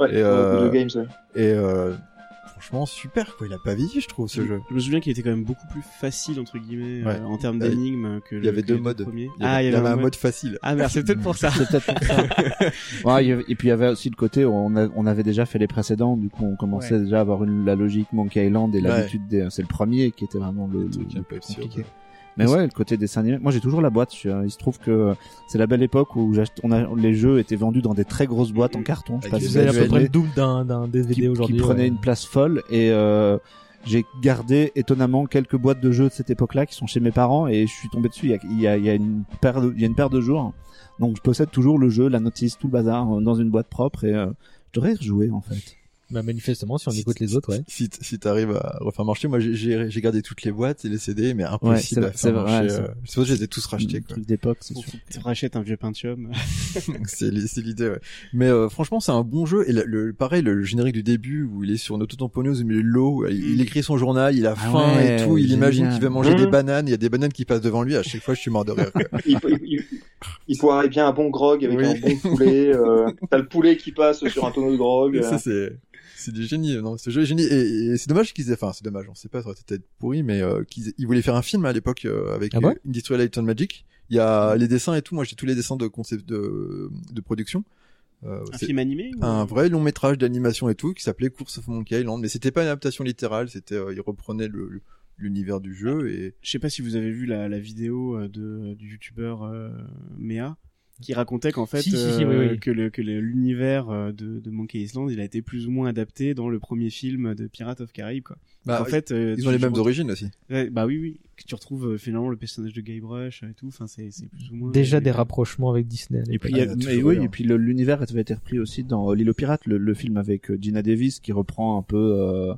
Ouais, Et, euh, Good Games, ouais. Et euh, franchement, super quoi. Il a pas vieilli, je trouve, ce jeu. Je me souviens qu'il était quand même beaucoup plus facile entre guillemets Ouais. euh, en termes d'énigmes que Il y avait deux les modes. premiers. Il y avait, il y avait un mode facile. Ah merde, c'est peut-être pour ça. C'est peut-être pour ça. Ouais, et puis il y avait aussi le côté où on, a- on avait déjà fait les précédents, du coup on commençait Ouais. déjà à avoir une, la logique Monkey Island et Ouais. l'habitude des, c'est le premier qui était vraiment le, le- le plus compliqué. Mais ouais, le côté dessin animé. Moi, j'ai toujours la boîte. Il se trouve que c'est la belle époque où j'achète- on a, les jeux étaient vendus dans des très grosses boîtes en carton. Je sais pas si des vous Vous avez à peu près le double d'un d'un qui, DVD qui aujourd'hui. prenait ouais. une place folle et euh, j'ai gardé étonnamment quelques boîtes de jeux de cette époque-là qui sont chez mes parents et je suis tombé dessus. Il y a, il y a, il y a une paire de, il y a une paire de jours. Donc je possède toujours le jeu, la notice, tout le bazar euh, dans une boîte propre et euh, je devrais y rejouer en fait. Bah, manifestement, si on Si- écoute les autres, ouais. Si, si t'arrives à refaire marcher, moi j'ai- j'ai j'ai gardé toutes les boîtes et les CD, mais Ouais, impossible c'est- à c'est faire vrai, marcher. c'est- euh, Je suppose que je les ai tous rachetés. Un Quoi. truc d'époque, c'est Faut sûr. tu rachètes un vieux Pentium. c'est li- c'est l'idée. Ouais. Mais euh, franchement, c'est un bon jeu. Et le, le- pareil, le générique du début où il est sur une autotamponneuse au milieu de l'eau, il, il écrit son journal, il a Ah faim ouais, et tout, il imagine qu'il veut manger des bananes. Il y a des bananes qui passent devant lui. À chaque fois, je suis mort de rire. Il, il, il, il boirait bien un bon grog avec Oui. un bon poulet. Euh, T'as le poulet qui passe sur un tonneau de grog. Euh. ça c'est c'est du génie non ce jeu est génie et, et c'est dommage qu'ils aient enfin c'est dommage on sait pas ça aurait été peut-être pourri mais euh, qu'ils ils voulaient faire un film à l'époque euh, avec Ah ouais euh, Industrial Light and Magic. Il y a les dessins et tout moi j'ai tous les dessins de concept de de production. Euh, Un film animé ou... un vrai long métrage d'animation et tout qui s'appelait Course of Monkey Island mais c'était pas une adaptation littérale c'était euh, ils reprenaient le le- l'univers du jeu et Je sais pas si vous avez vu la, la vidéo de du youtubeur euh, Mea qui racontait qu'en fait Si, si, si, euh, oui, oui. que le que le- l'univers euh, de, de Monkey Island il a été plus ou moins adapté dans le premier film de Pirates of Caraïbes quoi. Bah, en fait euh, ils ont les mêmes origines aussi Ouais, bah oui oui que tu retrouves euh, finalement le personnage de Guybrush et tout enfin c'est c'est plus ou moins Déjà euh, des rapprochements avec Disney. Et puis, Ah, il y a mais toujours oui, et puis l'univers avait été repris aussi dans euh, L'île aux pirates, le, le film avec euh, Gina Davis qui reprend un peu, euh,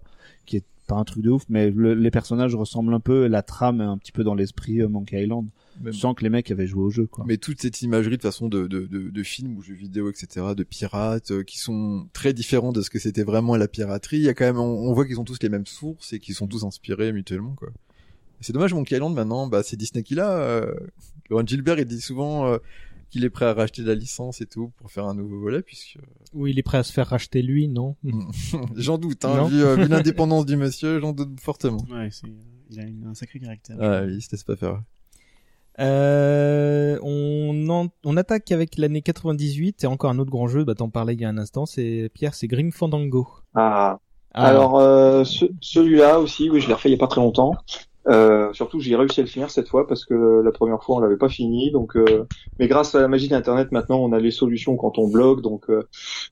qui est pas un truc de ouf, mais le- les personnages ressemblent un peu, la trame est un petit peu dans l'esprit euh, Monkey Island. Même- Je sens que les mecs avaient joué au jeu, quoi. Mais toute cette imagerie de façon de, de, de, de films ou jeux vidéo, etc., de pirates, euh, qui sont très différents de ce que c'était vraiment la piraterie, il y a quand même, on, on voit qu'ils ont tous les mêmes sources et qu'ils sont tous inspirés mutuellement, quoi. C'est dommage, Monkey Island, maintenant, bah, c'est Disney qui l'a. Euh, Ron Gilbert, il dit souvent euh, qu'il est prêt à racheter la licence et tout pour faire un nouveau volet, puisque Oui, il est prêt à se faire racheter lui, non? J'en doute, hein, Non. vu, euh, vu l'indépendance du monsieur, j'en doute fortement. ouais c'est il a une- un sacré caractère. Ah, il se laisse pas faire. Euh, on, en- on attaque avec l'année 98 et encore un autre grand jeu, bah t'en parlais il y a un instant, c'est Pierre, c'est Grim Fandango. Ah. Ah, Alors euh, ce- celui-là aussi, oui, je l'ai refait il y a pas très longtemps. Euh, surtout, j'ai réussi à le finir cette fois parce que la première fois on l'avait pas fini. Donc, euh, mais grâce à la magie d'Internet, maintenant on a les solutions quand on bloque. Donc, euh,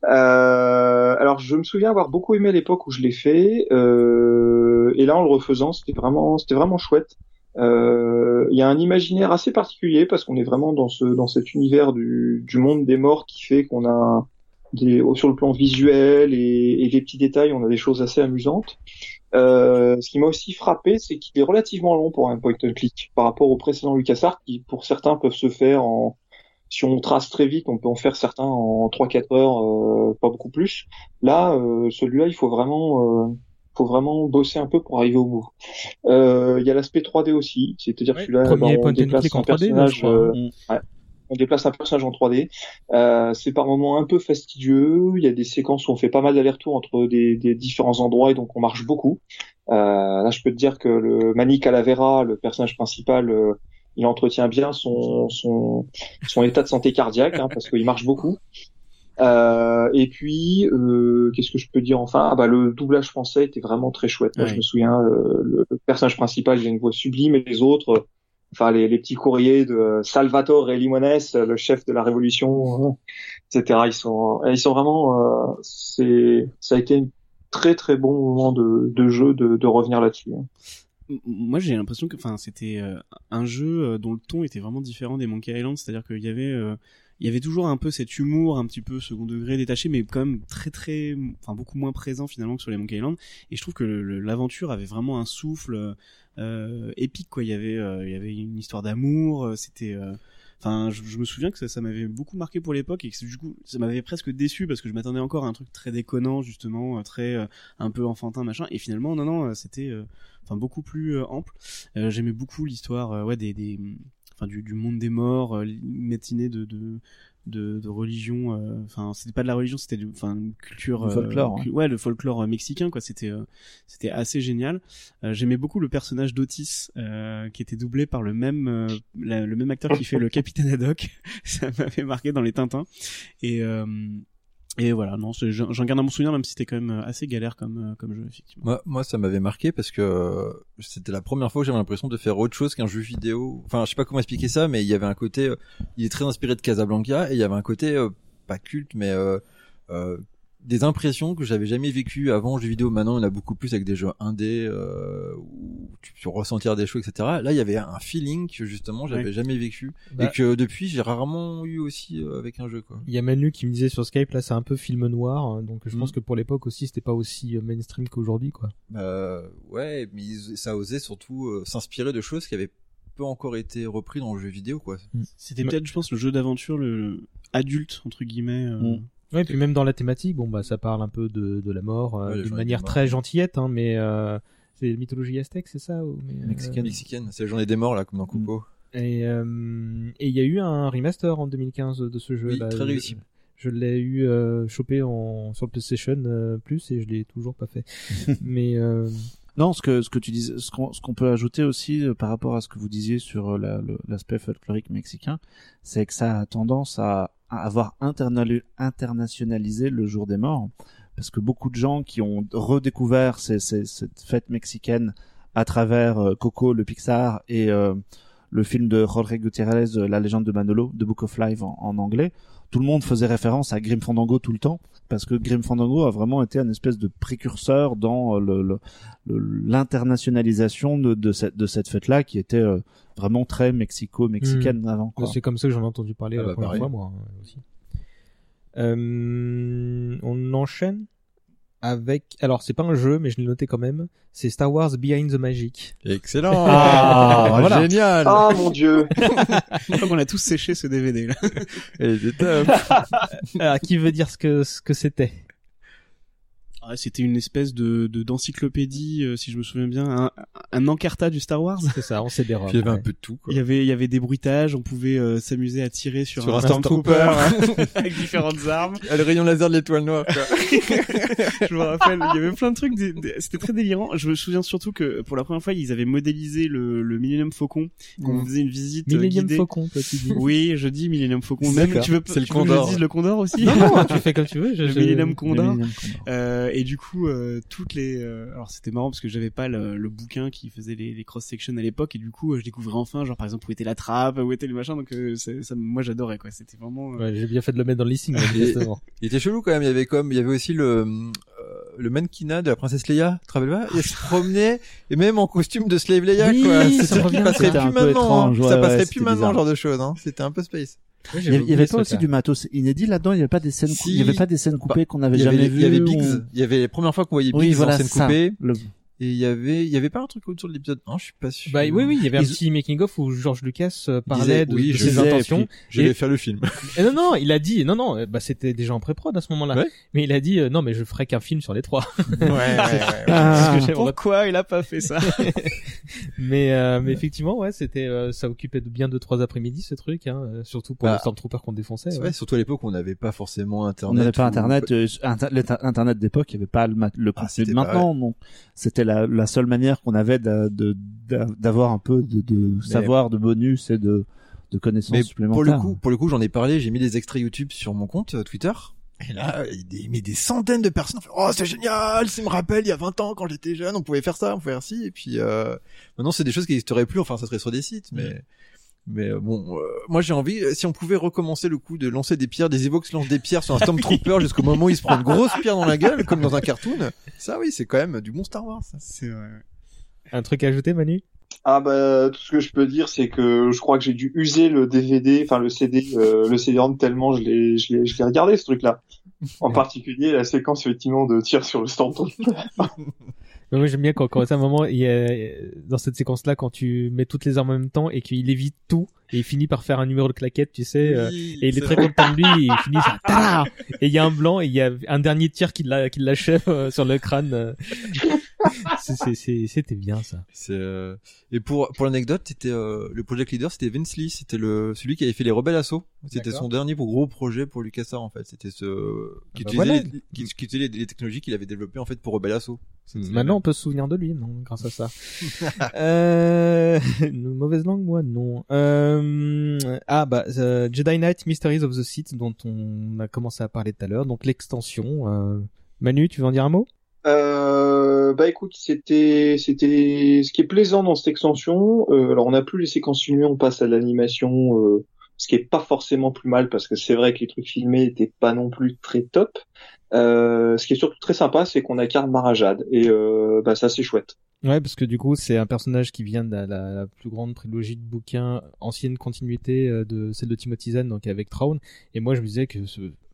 euh, alors je me souviens avoir beaucoup aimé l'époque où je l'ai fait. Euh, et là, en le refaisant, c'était vraiment, c'était vraiment chouette. Euh, Il y a un imaginaire assez particulier parce qu'on est vraiment dans ce, dans cet univers du, du monde des morts qui fait qu'on a des, sur le plan visuel et, et des petits détails, on a des choses assez amusantes. Euh, ce qui m'a aussi frappé, c'est qu'il est relativement long pour un point and click par rapport au précédent LucasArts qui, pour certains, peuvent se faire en, si on trace très vite, on peut en faire certains en 3-4 heures, euh, pas beaucoup plus. Là, euh, celui-là, il faut vraiment, euh, faut vraiment bosser un peu pour arriver au bout. Euh, Il y a l'aspect 3D aussi, c'est-à-dire que celui-là, premier on déplace un 3D, là, personnage, crois. euh, Mm. on déplace un personnage en 3D. Euh, c'est par moments un peu fastidieux. Il y a des séquences où on fait pas mal d'allers-retours entre des, des différents endroits et donc on marche beaucoup. Euh, là, je peux te dire que le Manny Calavera, le personnage principal, euh, il entretient bien son son, son état de santé cardiaque hein, parce qu'il marche beaucoup. Euh, et puis, euh, qu'est-ce que je peux dire enfin? Ah bah, Le doublage français était vraiment très chouette. Moi, je me souviens, euh, le personnage principal, il a une voix sublime et les autres, euh, enfin les, les petits courriers de Salvatore Limones, le chef de la révolution, etc. Ils sont, ils sont vraiment, euh, c'est, ça a été un très très bon moment de, de jeu de, de revenir là-dessus. hein. Moi, j'ai l'impression que, enfin, c'était euh, un jeu euh, dont le ton était vraiment différent des Monkey Island, c'est-à-dire qu'il y avait, euh, il y avait toujours un peu cet humour, un petit peu second degré, détaché, mais quand même très très, enfin beaucoup moins présent finalement que sur les Monkey Island. Et je trouve que l'aventure avait vraiment un souffle euh, épique, quoi. Il y avait, euh, il y avait une histoire d'amour, euh, c'était. euh, Enfin, je, me souviens que ça, m'avait beaucoup marqué pour l'époque et que du coup, ça m'avait presque déçu parce que je m'attendais encore à un truc très déconnant, justement, euh, très un peu enfantin, machin. Et finalement, non, non, c'était, euh, enfin, beaucoup plus ample. J'aimais beaucoup l'histoire, ouais, des, enfin, du, du monde des morts, euh, matinée de, de, de, de religion. euh, Enfin, c'était pas de la religion, c'était, enfin, culture, Le folklore, euh, cu- ouais, le folklore euh, mexicain, quoi. C'était, euh, c'était assez génial. Euh, J'aimais beaucoup le personnage d'Otis, euh, qui était doublé par le même, euh, la- le même acteur qui fait le capitaine Haddock. Ça m'avait marqué dans les Tintins. Et euh, et voilà, non, j'en garde un bon souvenir, même si c'était quand même euh, assez galère comme euh, comme jeu, effectivement. Moi, ça m'avait marqué parce que euh, c'était la première fois que j'avais l'impression de faire autre chose qu'un jeu vidéo. Enfin, je sais pas comment expliquer ça, mais il y avait un côté, il est très inspiré de Casablanca et il y avait un côté pas culte, mais euh, euh, des impressions que j'avais jamais vécues avant en jeu vidéo. Maintenant, on a beaucoup plus avec des jeux indés euh, où tu peux ressentir des choses, etc. Là, il y avait un feeling que justement j'avais Ouais. jamais vécu Bah- et que depuis j'ai rarement eu aussi euh, avec un jeu, quoi. Il y a Manu qui me disait sur Skype là c'est un peu film noir hein, donc je Mm. pense que pour l'époque aussi c'était pas aussi euh, mainstream qu'aujourd'hui quoi. Bah, ouais, mais ils- ça osait surtout euh, s'inspirer de choses qui avaient peu encore été repris dans le jeu vidéo, quoi. C'était peut-être, je pense, le jeu d'aventure le adulte entre guillemets. euh, Ouais, et puis même dans la thématique, bon bah ça parle un peu de, de la mort euh, Ouais, d'une manière très gentillette, hein, mais euh, c'est mythologie aztèque, c'est ça ou, mais, euh, Mexicaine. Mexicaine. C'est la journée des morts, là, comme dans. Et euh, et il y a eu un remaster en 2015 de ce jeu. Oui, là. très réussi. Je, je l'ai eu euh, chopé en sur le PlayStation euh, Plus et je l'ai toujours pas fait. mais euh, Non, ce que ce que tu dis, ce qu'on ce qu'on peut ajouter aussi euh, par rapport à ce que vous disiez sur euh, l'aspect folklorique mexicain, c'est que ça a tendance à, avoir internationalisé le jour des morts, parce que beaucoup de gens qui ont redécouvert cette fête mexicaine à travers euh, Coco, le Pixar et le film de Jorge Gutiérrez, La légende de Manolo, The Book of Life en anglais, tout le monde faisait référence à Grim Fandango tout le temps, parce que Grim Fandango a vraiment été un espèce de précurseur dans euh, le- le- le- l'internationalisation de, de cette, de cette fête-là, qui était euh, vraiment très mexico-mexicaine Hmm. avant. quoi. C'est comme ça que j'en ai entendu parler Ah la bah, première pareil. fois, moi hein, aussi. Euh, on enchaîne? Avec. Alors, c'est pas un jeu, mais je l'ai noté quand même. C'est Star Wars Behind the Magic. Excellent. Ah, voilà. génial. Ah mon dieu. Qu'on a tous séché ce DVD là. Et était top. Alors, qui veut dire ce que ce que c'était? Ah, C'était une espèce de de- d'encyclopédie, euh, si je me souviens bien, un, un encarta du Star Wars. C'est ça, on sait des robes. Il y avait un peu de tout, quoi. Il y avait il y avait des bruitages, on pouvait euh, s'amuser à tirer sur, Sur un Stormtrooper. avec différentes armes. Ah, le rayon laser de l'étoile noire, quoi. je me rappelle, il y avait plein de trucs, c'était très délirant. Je me souviens surtout que pour la première fois, ils avaient modélisé le, le Millennium Faucon, qu'on Mm. faisait une visite euh, Millennium guidée. Faucon, toi tu dis. Oui, je dis Millennium Faucon. Même tu veux, C'est le tu veux que Condor. je dise le Condor aussi Non, non, tu fais comme tu veux. Je, le je- Millennium Le Condor. Millennium Condor. Euh, et du coup, euh, toutes les, euh, alors c'était marrant parce que j'avais pas le, le bouquin qui faisait les, les cross sections à l'époque et du coup, euh, je découvrais enfin, genre par exemple où était la trappe, où était le machin. Donc euh, ça, moi j'adorais quoi. C'était vraiment. euh, Ouais, j'ai bien fait de le mettre dans le listing, manifestement. Il était chelou quand même. Il y avait comme, il y avait aussi le euh, le mannequinat de la princesse Leia. Tu te rappelles pas? Il se promenait et même en costume de slave Leia, Oui, quoi. ça C'est ça qui revient, passerait plus un peu maintenant. hein. ouais, ça passerait plus maintenant, bizarre. genre de choses. Hein. C'était un peu space. Il y avait, pas aussi du matos inédit là-dedans. Il y avait pas des scènes, Si. il y avait pas des scènes coupées qu'on avait jamais vues. il y avait ou- Biggs. Il y avait les premières fois qu'on voyait Biggs Oui, en voilà, scène ça. coupée. Le- Et il y avait, il y avait pas un truc autour de l'épisode 1, je suis pas sûr. Bah oui, oui, il y avait un Ils- petit making of où George Lucas euh, parlait disait, de, oui, de je ses sais, et intentions. Je Et- vais faire le film. Et non, non, il a dit, non, non, bah c'était déjà en pré-prod à ce moment-là. Ouais. Mais il a dit, euh, non, mais je ferai qu'un film sur les trois. ouais, ouais, ouais. Ah. Que Pourquoi il a pas fait ça? Mais, euh, mais effectivement, ouais, c'était, euh, ça occupait de bien deux trois après-midi ce truc, hein, euh, surtout pour Bah, les Stormtroopers qu'on défonçait. C'est ouais. vrai, surtout à l'époque, on n'avait pas forcément On internet. n'avait pas ou- internet, euh, internet d'époque, il n'y avait pas le, le Ah, contenu de maintenant, non. C'était la, la seule manière qu'on avait d'avoir un peu de, de savoir, de bonus et de, de connaissances Mais supplémentaires. pour le coup, pour le coup, j'en ai parlé, j'ai mis des extraits YouTube sur mon compte euh, Twitter. Et là, il y a des, centaines de personnes oh, c'est génial, ça me rappelle, il y a 20 ans, quand j'étais jeune, on pouvait faire ça, on pouvait faire ci, et puis, euh, maintenant, c'est des choses qui n'existeraient plus, enfin, ça serait sur des sites, mais, Mais euh, bon, euh, moi j'ai envie, euh, si on pouvait recommencer le coup de lancer des pierres, des Evox lancent des pierres sur un Stormtrooper jusqu'au moment où il se prend une grosse pierre dans la gueule, comme dans un cartoon, ça oui, c'est quand même du bon Star Wars. C'est vrai. Un truc à ajouter, Manu? Ah bah tout ce que je peux dire c'est que je crois que j'ai dû user le DVD, enfin le CD, euh, le CD-ROM tellement je l'ai, je l'ai, je l'ai regardé ce truc-là. En particulier la séquence effectivement de tir sur le Stormtrooper. Mais Moi j'aime bien quand, quand à un moment il y a, dans cette séquence là quand tu mets toutes les armes en même temps et qu'il évite tout et il finit par faire un numéro de claquette tu sais euh, Oui, et il est très vrai. content de lui et il finit ça tada et il y a un blanc et il y a un dernier tir qui l'a qui l'achève euh, sur le crâne c'était bien ça euh, et pour pour l'anecdote, c'était euh, le project leader, c'était Vince Lee, c'était le celui qui avait fait les Rebelles Assaut. C'était son dernier gros projet pour LucasArts en fait. C'était ce qui bah utilisait, voilà. les, qui, qui utilisait les, les technologies qu'il avait développées en fait pour Rebelles Assaut. Maintenant, on peut se souvenir de lui, non, grâce à ça. euh, une mauvaise langue, moi, non. Euh, ah, bah, Jedi Knight Mysteries of the Sith, dont on a commencé à parler tout à l'heure. Donc, l'extension. Euh... Manu, tu veux en dire un mot? Euh, bah écoute, c'était c'était ce qui est plaisant dans cette extension. Euh, alors on n'a plus les séquences filmées, on passe à l'animation, euh, ce qui est pas forcément plus mal parce que c'est vrai que les trucs filmés étaient pas non plus très top. Ce qui est surtout très sympa, c'est qu'on incarne Marajad et bah ça c'est chouette. Ouais, parce que du coup, c'est un personnage qui vient de la, plus grande trilogie de bouquins, ancienne continuité euh, de celle de Timothy Zahn, donc avec Traun. Et moi, je me disais que,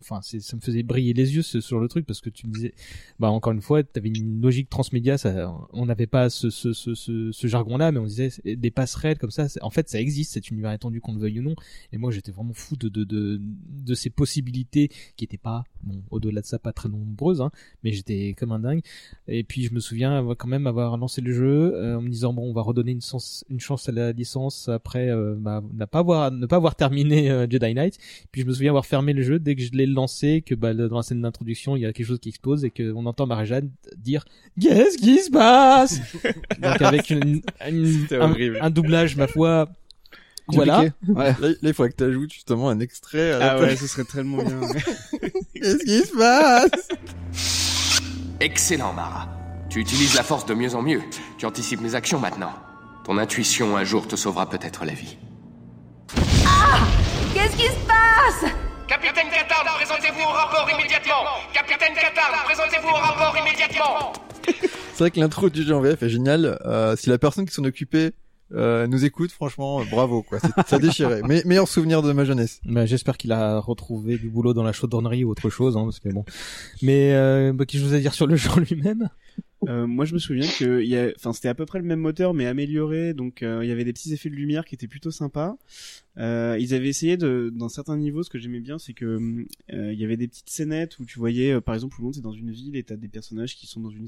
enfin, ça me faisait briller les yeux ce- sur le truc parce que tu me disais, bah encore une fois, t'avais une logique transmédia, ça, on n'avait pas ce, ce, ce, ce, jargon-là, mais on disait des passerelles comme ça. En fait, ça existe cet univers étendu qu'on le veuille ou non. Et moi, j'étais vraiment fou de de de, de ces possibilités qui étaient pas, bon, au-delà de ça, pas très nombreuses, hein, mais j'étais comme un dingue. Et puis je me souviens quand même avoir lancé le jeu euh, en me disant bon on va redonner une, chance une chance à la licence après euh, bah, ne pas avoir ne pas avoir terminé euh, Jedi Knight. Puis je me souviens avoir fermé le jeu dès que je l'ai lancé que bah, dans la scène d'introduction il y a quelque chose qui explose et que on entend Marie-Jeanne dire qu'est-ce qui se passe? Donc avec une, une- C'était un, horrible. un doublage ma foi voilà Ouais. Là, il faudrait que tu ajoutes justement un extrait à la Ah ouais, ce serait tellement bien. Qu'est-ce qui se passe? Excellent, Mara. Tu utilises la force de mieux en mieux. Tu anticipes mes actions maintenant. Ton intuition un jour te sauvera peut-être la vie. Qu'est-ce qui se passe Capitaine Qatar, présentez-vous au rapport immédiatement Capitaine Qatar, présentez-vous au rapport immédiatement C'est vrai que l'intro du jeu en VF est génial. Euh, si la personne qui s'en occupait euh, nous écoute, franchement, euh, bravo quoi. Ça déchirait. Mais meilleur souvenir de ma jeunesse. Bah, j'espère qu'il a retrouvé du boulot dans la chaudronnerie ou autre chose hein, parce que bon mais euh, bah, qu'est-ce que je vous ai à dire sur le jeu en lui-même? Euh, moi, je me souviens que a, enfin, c'était à peu près le même moteur, mais amélioré. Donc, euh, il y avait des petits effets de lumière qui étaient plutôt sympas. Euh, ils avaient essayé de, dans certains niveaux, ce que j'aimais bien, c'est que euh, il y avait des petites scénettes où tu voyais, par exemple, où c'est dans une ville et t'as des personnages qui sont dans une,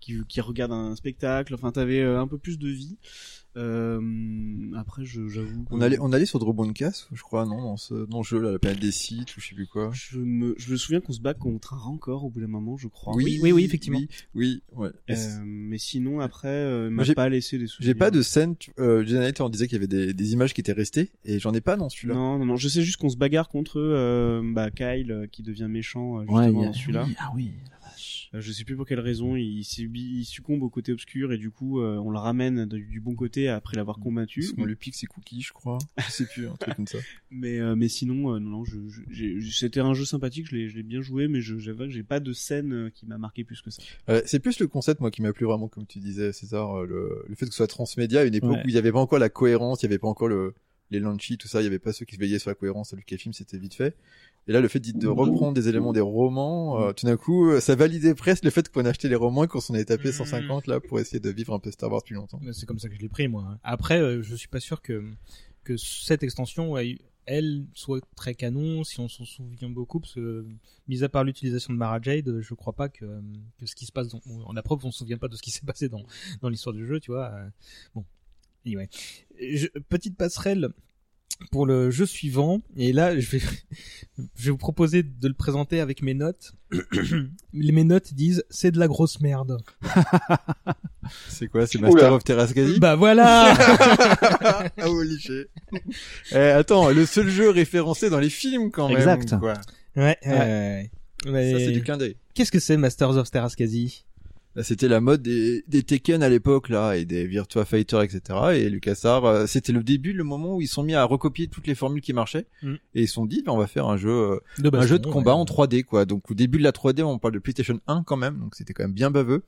qui, qui regardent un spectacle. Enfin, t'avais un peu plus de vie. Euh, après, j'avoue. On allait, on allait sur Droboncast, je crois, non, dans ce, dans le jeu là, la planète des sites ou je sais plus quoi. Je me, je me souviens qu'on se bat contre un rancor au bout d'un moment, je crois. Oui, oui, oui, effectivement. Oui, oui, ouais. Euh, mais sinon, après, euh, m'a j'ai- pas laissé des souvenirs. J'ai pas de scène, tu- euh, Knight, on disait qu'il y avait des, des images qui étaient restées, et j'en ai pas dans celui-là. Non, non, non. Je sais juste qu'on se bagarre contre euh, bah, Kyle euh, qui devient méchant Ouais, justement a- dans celui-là. oui, ah oui, je sais plus pour quelle raison. Il, subit- il succombe au côté obscur et du coup euh, on le ramène du, du bon côté après l'avoir combattu. Parce qu'on lui pique ses cookies, je crois. Sais plus, un truc comme ça. Mais euh, mais sinon euh, non, non je, c'était un jeu sympathique. Je l'ai je l'ai bien joué, mais je j'avoue que j'ai pas de scène euh, qui m'a marqué plus que ça. Euh, c'est plus le concept, moi, qui m'a plu vraiment, comme tu disais, César, euh, le, le fait que ce soit transmédia à une époque Ouais. où il y avait pas encore la cohérence, il y avait pas encore le, les launchy, tout ça, il y avait pas ceux qui se veillaient sur la cohérence à Lucasfilm, c'était vite fait. Et là, le fait de reprendre des éléments des romans, euh, tout d'un coup, euh, ça validait presque le fait qu'on achetait les romans et qu'on s'en est tapé Mhm. 150 là pour essayer de vivre un peu Star Wars plus longtemps. C'est comme ça que je l'ai pris moi. Après, euh, je suis pas sûr que que cette extension, elle, soit très canon si on s'en souvient beaucoup, parce que mis à part l'utilisation de Mara Jade, je crois pas que, que ce qui se passe dans, en la preuve, on se souvient pas de ce qui s'est passé dans dans l'histoire du jeu, tu vois. euh, bon, anyway. Je- petite passerelle pour le jeu suivant et là je vais je vais vous proposer de le présenter avec mes notes mes notes disent c'est de la grosse merde C'est quoi, c'est Oula. Master of Terrascasi? bah voilà ah, shit. eh, attends, le seul jeu référencé dans les films quand même. Exact. Quoi. ouais, Ouais. Mais Ça, c'est du clin d'œil. qu'est-ce que c'est Masters of Terrascasi Là, c'était la mode des, des Tekken à l'époque là et des Virtua Fighter etc. Et LucasArts, euh, c'était le début, le moment où ils sont mis à recopier toutes les formules qui marchaient Mm. et ils se sont dit, ben, on va faire un jeu, euh, De un jeu de combat ouais. en 3D quoi. Donc au début de la 3D, on parle de PlayStation 1 quand même, donc c'était quand même bien baveux.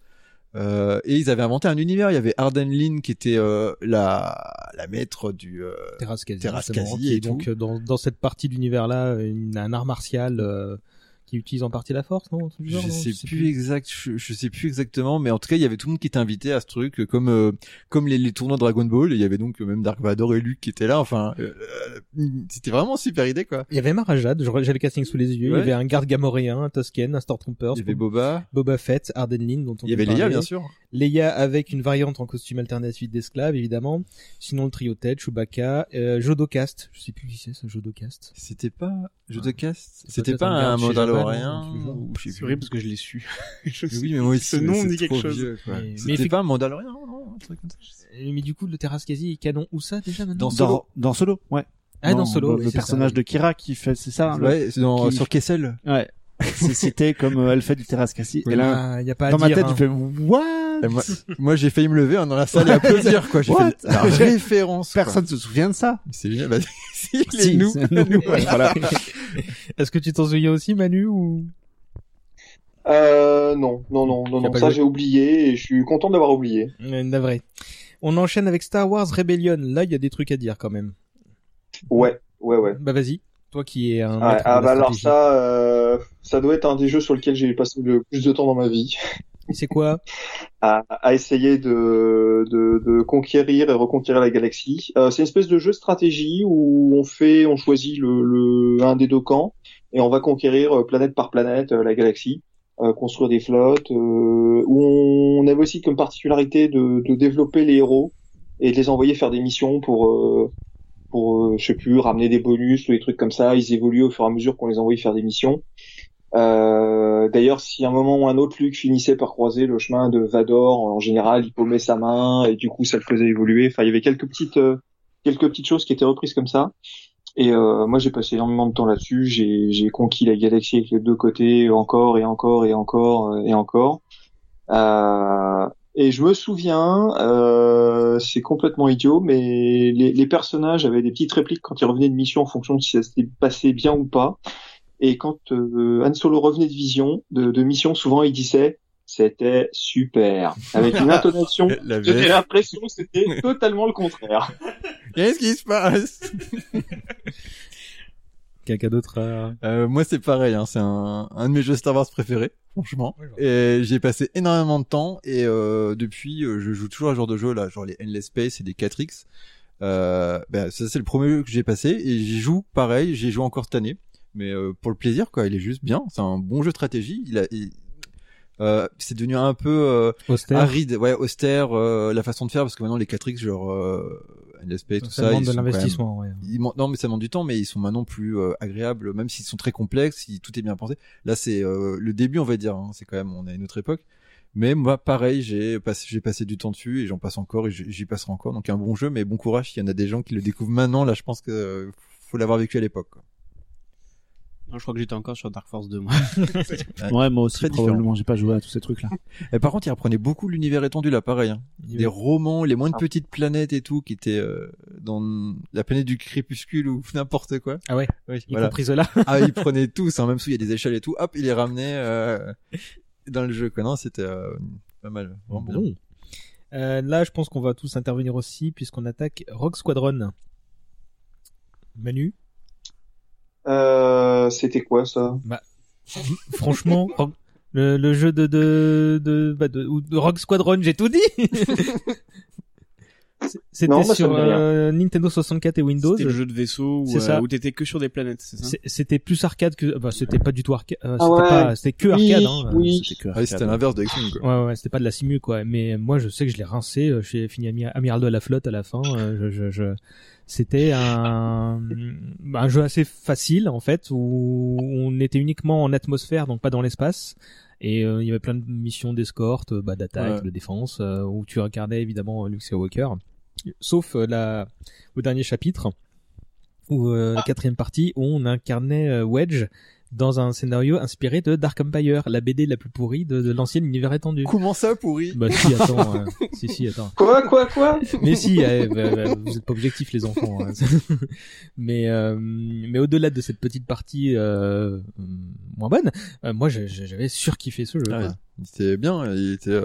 Euh, et ils avaient inventé un univers. Il y avait Arden Lin qui était euh, la la maître du euh, et donc euh, dans, dans cette partie de l'univers-là, une- un art martial euh, qui utilise en partie la force, non genre, je non sais plus exact, je, je sais plus exactement, mais en tout cas, il y avait tout le monde qui était invité à ce truc, comme euh, comme les, les tournois Dragon Ball. Il y avait donc euh, même Dark Vador et Luke qui étaient là. Enfin, euh, c'était vraiment super idée quoi. Il y avait Marajad, j'ai le casting sous les yeux. Il y avait un garde gamoréen, un Tosken, un Stormtrooper. Il y avait Boba, Boba Fett, Arden Lin, dont on il y avait Leia bien sûr. Leia avec une variante en costume alternatif d'esclave, évidemment. Sinon, le trio tête, Chewbacca, euh, Jodocast. Je sais plus qui c'est, ce Jodocast. C'était pas jeu de cast, C'est c'était pas un Mandalorian ou je sais C'est plus. horrible parce que je l'ai su. Je Oui, mais moi aussi, Ce nom me dit quelque chose. Mais- C'était pas un Mandalorian, non, un truc comme ça. Mais du coup, le Terrasse quasi est canon. Où ça, déjà, maintenant? Dans Solo. Dans, dans Solo, ouais. Ah, dans Solo, le, personnage de Kira qui fait, c'est ça. Ouais, c'est dans sur Kessel. Ouais. c'est cité comme euh, elle fait du terrasse cassis. Et là, Ah, y a pas à dans ma tête, hein. tu fais what? Et moi, moi, j'ai failli me lever hein, dans la salle et applaudir quoi. J'ai fait la référence. quoi. Personne se souvient de ça. C'est génial. Bah, si, Si, les nous. c'est nous. voilà. Est-ce que tu t'en souviens aussi, Manu, ou? Euh, non, non, non, non, non. Ça, j'ai oublié et je suis content d'avoir oublié. Euh, Navré. On enchaîne avec Star Wars Rebellion. Là, il y a des trucs à dire quand même. Ouais, ouais, ouais. Bah vas-y. Toi qui es un ah de bah alors ça, euh, ça doit être un des jeux sur lesquels j'ai passé le plus de temps dans ma vie, C'est quoi à, à essayer de, de, de conquérir et reconquérir la galaxie. Euh, c'est une espèce de jeu de stratégie où on fait, on choisit le, le un des deux camps et on va conquérir euh, planète par planète euh, la galaxie, euh, construire des flottes. euh, où on avait aussi comme particularité de, de développer les héros et de les envoyer faire des missions pour euh, pour je sais plus ramener des bonus ou des trucs comme ça. Ils évoluent au fur et à mesure qu'on les envoie faire des missions. Euh, D'ailleurs, si à un moment ou un autre Luke finissait par croiser le chemin de Vador, en général, il paumait sa main et du coup, ça le faisait évoluer. Enfin, il y avait quelques petites euh, quelques petites choses qui étaient reprises comme ça. Et euh, moi, j'ai passé énormément de temps là-dessus. J'ai conquis la galaxie avec les deux côtés, encore et encore et encore euh, et encore. Euh, et je me souviens, c'est complètement idiot, mais les, les personnages avaient des petites répliques quand ils revenaient de mission en fonction de si ça s'était passé bien ou pas. Et quand euh, Han Solo revenait de vision, de, de mission, souvent il disait c'était super, avec une intonation. J'avais l'impression que c'était totalement le contraire. Qu'est-ce qui se passe? Quelqu'un d'autre à... euh, Moi, c'est pareil. Hein, c'est un, un de mes jeux Star Wars préférés, franchement. Et j'ai passé énormément de temps et euh, depuis, euh, je joue toujours à ce genre de jeu là, genre les Endless Space et des 4X. Euh, ben, ça c'est le premier jeu que j'ai passé et j'y joue pareil. J'ai joué encore cette année, mais euh, pour le plaisir quoi. Il est juste bien. C'est un bon jeu de stratégie. Il a, il- euh, c'est devenu un peu euh, Austère. aride, ouais, austère euh, la façon de faire parce que maintenant les 4X genre euh, Space tout Ça ça, demande de quand même- l'investissement, ouais. ils man- non mais ça demande du temps mais ils sont maintenant plus euh, agréables même s'ils sont très complexes si tout est bien pensé là c'est euh, le début on va dire hein, c'est quand même on est à une autre époque mais moi pareil j'ai passé j'ai passé du temps dessus et j'en passe encore et j'y passerai encore donc un bon jeu mais bon courage il y en a des gens qui le découvrent maintenant là je pense que euh, faut l'avoir vécu à l'époque quoi. Non, je crois que j'étais encore sur Dark Force 2, moi. Ouais, moi aussi, Très probablement, j'ai pas joué à tous ces trucs-là. et par contre il reprenait beaucoup l'univers étendu là pareil hein. Avait- romans les moindres petites planètes et tout qui étaient euh, dans la planète du crépuscule ou n'importe quoi Ah ouais. oui Y voilà compris cela. ah il prenait tout hein, même sous il y a des échelles et tout hop il les ramenait euh, dans le jeu quoi non c'était euh, pas mal vraiment bien. Bon. Euh, là, je pense qu'on va tous intervenir aussi puisqu'on attaque Rogue Squadron. Manu, Euh, c'était quoi ça? Franchement, Rogue- le, le jeu de de de, bah, de, ou de Rogue Squadron, j'ai tout dit. C'était bah, sur euh, Nintendo 64 et Windows. C'était le jeu de vaisseau où, euh, où t'étais que sur des planètes, c'est ça C'était plus arcade que, bah, c'était pas du tout arcade. euh, Ah c'était ouais. pas, c'était que Oui, arcade. Hein, oui. C'était que Ah oui, arcade. c'était l'inverse de X-Wing, quoi. Ouais, ouais, c'était pas de la simu, quoi. Mais moi, je sais que je l'ai rincé. euh, J'ai fini ami- amiral de la flotte à la fin. euh, Je, je, je... C'était un... un jeu assez facile, en fait, où on était uniquement en atmosphère, donc pas dans l'espace. Et euh, il y avait plein de missions d'escorte, bah, d'attaque, Ouais. de défense, euh, où tu incarnais évidemment Luke Skywalker. Sauf euh, la... au dernier chapitre, ou euh, la quatrième partie, où on incarnait euh, Wedge dans un scénario inspiré de Dark Empire, la BD la plus pourrie de, de l'ancien univers étendu. Comment ça pourri Bah si, attends, euh, si si, attends. Quoi, quoi, quoi? Mais si, eh, bah, bah, vous êtes pas objectifs les enfants. hein. mais euh, mais au-delà de cette petite partie euh, moins bonne, euh, moi j'avais surkiffé ce jeu. Ah ouais. Il était bien, il était.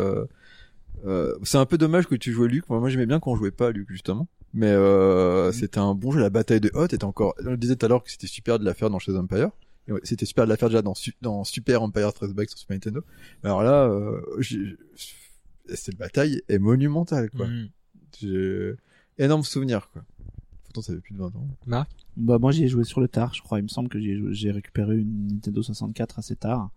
Euh... c'est un peu dommage que tu jouais Luc. Moi, moi, j'aimais bien quand on jouait pas à Luc justement. Mais euh, c'était un bon jeu. La bataille de Hoth était encore. On le disait tout à l'heure que c'était super de la faire dans chez Empire. Ouais, C'était super de la faire déjà dans, Su- dans Super Empire Strikes Back sur Super Nintendo. Alors là, euh, j'ai- cette bataille est monumentale quoi. Mm. J'ai énorme souvenir quoi. Pourtant ça fait plus de 20 ans. Marc? Bah moi j'y ai joué sur le tard, je crois. Il me semble que j'ai récupéré une Nintendo 64 assez tard.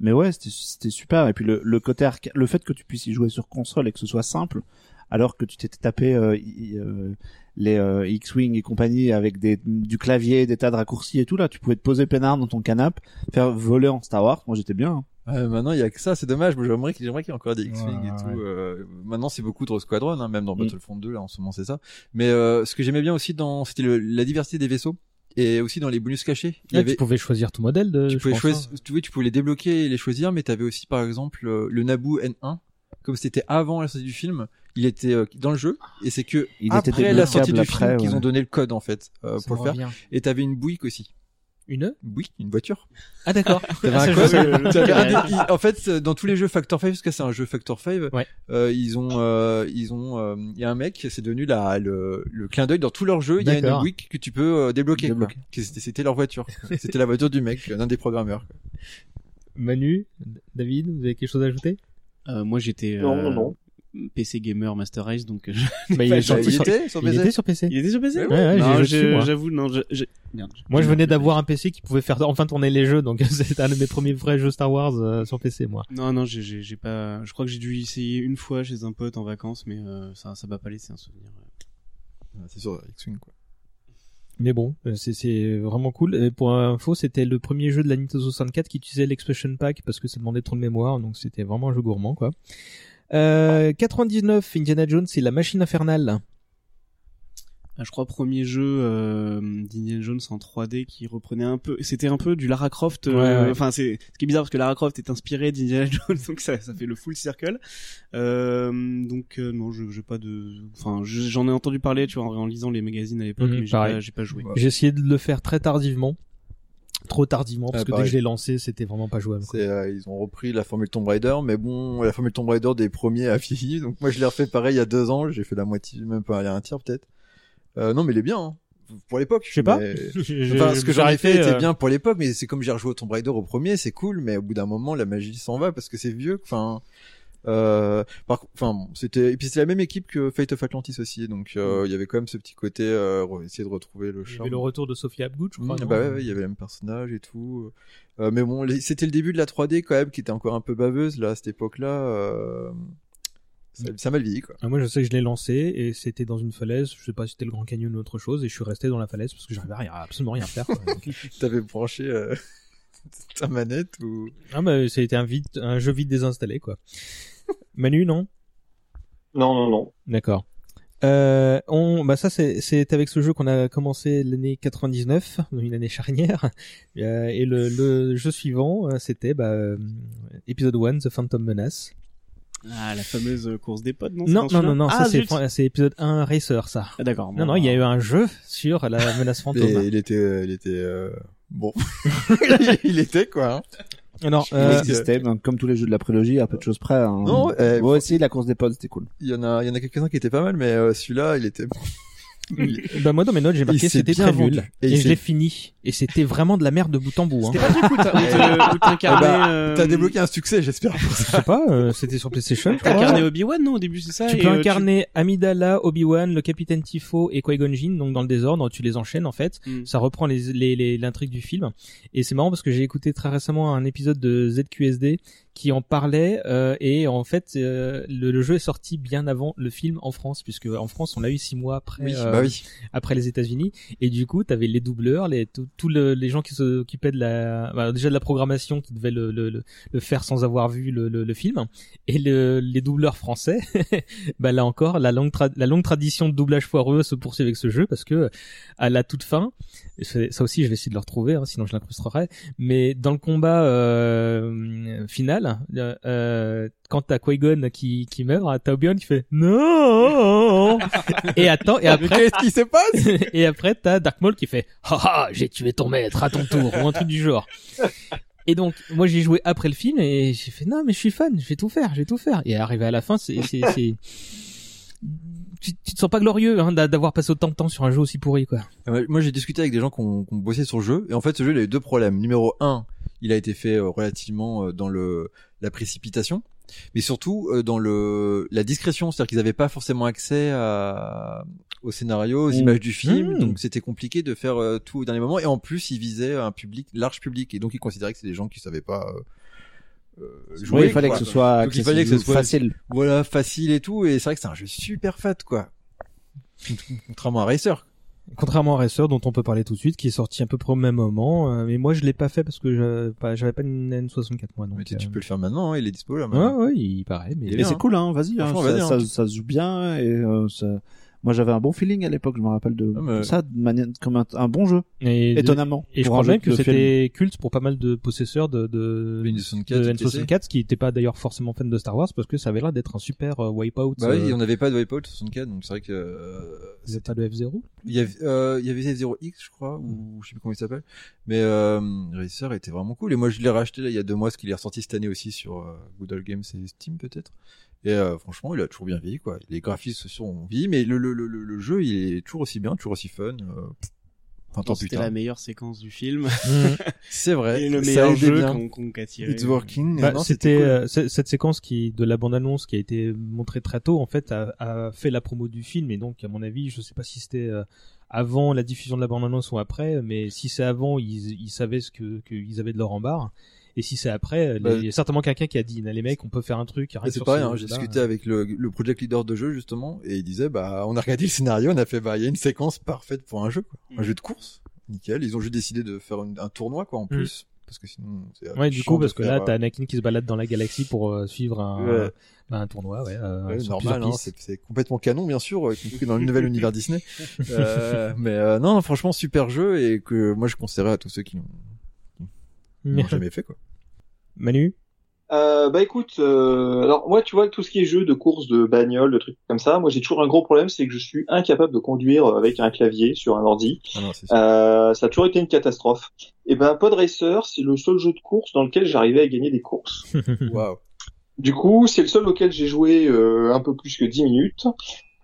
Mais ouais, c'était c'était super. Et puis le, le côté arca- le fait que tu puisses y jouer sur console et que ce soit simple, alors que tu t'étais tapé euh, euh, les euh, X-wing et compagnie avec des du clavier, des tas de raccourcis et tout là, tu pouvais te poser peinard dans ton canapé, faire voler en Star Wars. Moi j'étais bien. hein. Ouais, maintenant, il y a que ça, c'est dommage. Moi, j'aimerais qu'il j'aimerais qu'il y ait encore des X-Wing Ouais, et ouais. tout. Euh, maintenant, c'est beaucoup de Squadron, hein, même dans Mm. Battlefront 2, là, en ce moment, c'est ça. Mais euh, ce que j'aimais bien aussi dans, c'était le- la diversité des vaisseaux et aussi dans les bonus cachés. Il y Ah, avait, Tu pouvais choisir ton modèle de. tu pouvais choisir, hein. tu, tu pouvais les débloquer et les choisir, mais t'avais aussi, par exemple, euh, le Naboo N1. Comme c'était avant la sortie du film, il était euh, dans le jeu et c'est que Il était après la sortie du après, film qu'ils ouais. ont donné le code en fait euh, pour le faire. revient. Et t'avais une bouique aussi. Une bouique, une voiture. Ah d'accord. Il- en fait, euh, dans tous les jeux Factor 5, parce que c'est un jeu Factor 5, Ouais. euh, ils ont, euh, ils ont, euh, il y a un mec, c'est devenu la, le, le clin d'œil dans tous leurs jeux. Il y a une week que tu peux euh, débloquer. C'était leur voiture. C'était la voiture du mec, l'un des programmeurs. quoi. Manu, David, vous avez quelque chose à ajouter? Euh, moi j'étais Non, euh, non, non. PC gamer Master Race donc euh, je- Bah, il, est sur, il sur- était sur il PC. était sur PC. il était sur PC. Ouais, ouais, j'ai non, joué je- dessus, moi. j'avoue non. Je, je... Merde, Moi, je venais d'avoir un PC qui pouvait faire enfin tourner les jeux, donc c'était un de mes premiers vrais jeux Star Wars euh, sur PC, moi. Non non j'ai j'ai j'ai pas. Je crois que j'ai dû essayer une fois chez un pote en vacances mais euh, ça ça m'a pas laissé un souvenir. Ouais, C'est sur X-Wing quoi. Mais bon, euh, c'est c'est vraiment cool. Et pour info, c'était le premier jeu de la Nintendo 64 qui utilisait l'expansion pack parce que ça demandait trop de mémoire, donc c'était vraiment un jeu gourmand, quoi. Euh, 99, Indiana Jones, c'est la machine infernale. Ah, je crois premier jeu euh, d'Indiana Jones en 3D qui reprenait un peu c'était un peu du Lara Croft euh, Ouais, ouais. enfin c'est ce qui est bizarre parce que Lara Croft est inspiré d'Indiana Jones donc ça ça fait le full circle euh, donc euh, non je j'ai pas de enfin je- j'en ai entendu parler tu vois en, en lisant les magazines à l'époque Mhm, mais j'ai pareil. pas j'ai pas joué J'ai essayé de le faire très tardivement. Trop tardivement, parce Ah, que dès pareil. que je l'ai lancé, c'était vraiment pas jouable. euh, ils ont repris la formule Tomb Raider, mais bon, la formule Tomb Raider des premiers a vieilli. Donc moi, je l'ai refait pareil il y a deux ans. J'ai fait la moitié, même pas, il y a un tiers peut-être. Euh, non, mais il est bien. Hein. Pour l'époque. Je sais pas. mais- Enfin, ce que j'aurais fait était euh, bien pour l'époque, mais c'est comme j'ai rejoué au Tomb Raider au premier, c'est cool, mais au bout d'un moment, la magie s'en va parce que c'est vieux. Enfin, euh, par, enfin, bon, c'était et puis c'est la même équipe que Fate of Atlantis aussi, donc euh, il y avait quand même ce petit côté euh, essayer de retrouver le Il y charme. avait le retour de Sophia Abgood, je crois. Mmh, non bah ouais, ouais, il y avait le même personnage et tout. Euh, mais bon, les- c'était le début de la 3D quand même, qui était encore un peu baveuse là à cette époque-là. Euh... Ça, ça a mal vieilli quoi. Ah, moi, je sais que je l'ai lancé et c'était dans une falaise. Je sais pas si c'était le Grand Canyon ou autre chose. Et je suis resté dans la falaise parce que j'arrivais à rien- à absolument rien faire. T'avais branché euh, ta manette ou ah bah, c'était un vide, un jeu vite désinstallé, quoi. Manu, non? Non, non, non. D'accord. Euh, on, bah ça c'est c'est avec ce jeu qu'on a commencé l'année 99, donc une année charnière. Euh, et le, le jeu suivant, euh, c'était bah, épisode 1, The Phantom Menace. ah la fameuse course des potes non Non, non, non, non, ah, ça c'est zut. c'est épisode 1 Racer, ça. ah, d'accord Non, non, il y a eu un jeu sur la menace fantôme. Et il était, il était euh, bon. il était quoi. Hein. Le euh, comme tous les jeux de la prélogie, à peu de choses près. Hein. Non, euh, Moi aussi, la course des pods, c'était cool. Il y en a, il y en a quelques-uns qui étaient pas mal, mais euh, celui-là, il était. Bah moi dans mes notes j'ai marqué c'était bien très vendu. nul Et et, je l'ai fini et c'était vraiment de la merde de bout en bout. Hein. c'était pas du coup t'as- t'as- Eh bah, euh, T'as débloqué un succès, j'espère. Je sais pas, euh, c'était sur PlayStation. je crois. t'incarnais Obi-Wan non au début c'est ça tu et, peux euh, incarner Amidala, Obi-Wan, le capitaine Tifo et Qui-Gon Jinn, donc dans le désordre, tu les enchaînes en fait. Mm. Ça reprend les les- les- l'intrigue du film. Et c'est marrant parce que j'ai écouté très récemment un épisode de ZQSD qui en parlait euh, et en fait euh, le, le jeu est sorti bien avant le film en France puisque en France on l'a eu six mois après Oui, euh, bah oui. après les États-Unis. Et du coup t'avais les doubleurs les tous tous le- les gens qui s'occupaient de la bah, déjà de la programmation qui devaient le, le, le, faire sans avoir vu le, film. Et le, les doubleurs français bah là encore la longue la longue tradition de doublage foireux se poursuit avec ce jeu parce que à la toute fin et ça aussi je vais essayer de le retrouver hein, sinon je l'incrusterai mais dans le combat euh, final euh, euh, quand t'as Qui-Gon qui qui meurt t'as Obi-Wan qui fait non! Et attends et après Qu'est-ce qui se passe? Et après t'as Dark Maul qui fait haha j'ai tué ton maître à ton tour! ou un truc du genre. Et donc moi j'ai joué après le film et j'ai fait non mais je suis fan je vais tout faire je vais tout faire et arrivé à la fin c'est tu, tu te sens pas glorieux hein, d'a- d'avoir passé autant de temps sur un jeu aussi pourri quoi Ah Moi, j'ai discuté avec des gens qui ont, qui ont bossé sur le jeu, et en fait, ce jeu, il a eu deux problèmes. Numéro un, il a été fait euh, relativement euh, dans le la précipitation, mais surtout euh, dans le la discrétion, c'est-à-dire qu'ils n'avaient pas forcément accès à au scénario, aux Mmh. images du film, Mmh. donc c'était compliqué de faire tout au dernier moment. Et en plus, ils visaient un public large public, et donc ils considéraient que c'est des gens qui savaient pas. euh, jouer, Oui, il fallait quoi. que ce soit Donc, il fallait que ce soit facile. Voilà, facile et tout, et c'est vrai que c'est un jeu super fat, quoi. Contrairement à Racer. contrairement à Racer dont on peut parler tout de suite qui est sorti à peu près au même moment euh, mais moi je l'ai pas fait parce que je- pas- j'avais pas une N64 moi donc Mais tu, euh, peux le faire maintenant, hein, il est dispo là. ouais maintenant. ouais il paraît mais c'est hein. cool, hein, vas-y. Hein, hein. ça se joue bien et euh, ça... moi j'avais un bon feeling à l'époque, je me rappelle de Ah, mais- ça, de manière comme un, un bon jeu, et, étonnamment. et je crois même que c'était culte pour pas mal de possesseurs de de, Le N64, de et PC. N64 qui n'étaient pas d'ailleurs forcément fans de Star Wars parce que ça avait l'air d'être un super euh, wipeout Bah oui, euh, on n'avait pas de Wipeout 64, donc c'est vrai que euh, vous êtes pas de F0 il y avait euh, il y avait F0X, je crois, ou je sais plus comment il s'appelle. Mais euh, Racer était vraiment cool et moi je l'ai racheté là il y a deux mois, parce qu'il est ressorti cette année aussi sur euh, Good Old Games et Steam peut-être. Et euh, franchement, il a toujours bien vieilli quoi. Les graphismes se sont vieillis, mais le, le, le, le jeu il est toujours aussi bien, toujours aussi fun. Euh... Enfin, tant C'était la meilleure séquence du film. C'est vrai. Et le meilleur jeu qu'on qu'on qu'a tiré. It's working. Bah, Non, c'était cool. euh, cette séquence qui de la bande annonce qui a été montrée très tôt en fait a, a fait la promo du film et donc à mon avis je sais pas si c'était euh, avant la diffusion de la bande annonce ou après mais si c'est avant ils, ils savaient ce que qu'ils avaient de leur en barre et si c'est après Bah, il y a certainement quelqu'un qui a dit les mecs on peut faire un truc c'est pareil, hein, j'ai discuté avec le, le project leader de jeu justement, et il disait bah on a regardé le scénario, on a fait bah il y a une séquence parfaite pour un jeu, quoi. un Mm. jeu de course, nickel. Ils ont juste décidé de faire une- un tournoi quoi en plus, parce que sinon c'est ouais du coup parce que faire, là euh, t'as Anakin qui se balade dans la galaxie pour euh, suivre un Ouais. bah, un tournoi ouais, euh, ouais, normal, hein, c'est complètement canon bien sûr, dans le nouvel univers Disney. Euh, mais euh, non, franchement super jeu et que moi je conseillerais à tous ceux qui l'ont jamais fait quoi. Manu? Euh, bah écoute, euh, alors moi tu vois tout ce qui est jeu de course, de bagnole, de trucs comme ça, moi j'ai toujours un gros problème, c'est que je suis incapable de conduire avec un clavier sur un ordi. Ah non. Euh, ça a toujours été une catastrophe. Et ben Pod Racer, c'est le seul jeu de course dans lequel j'arrivais à gagner des courses. Waouh. Du coup, c'est le seul auquel j'ai joué euh, un peu plus que 10 minutes.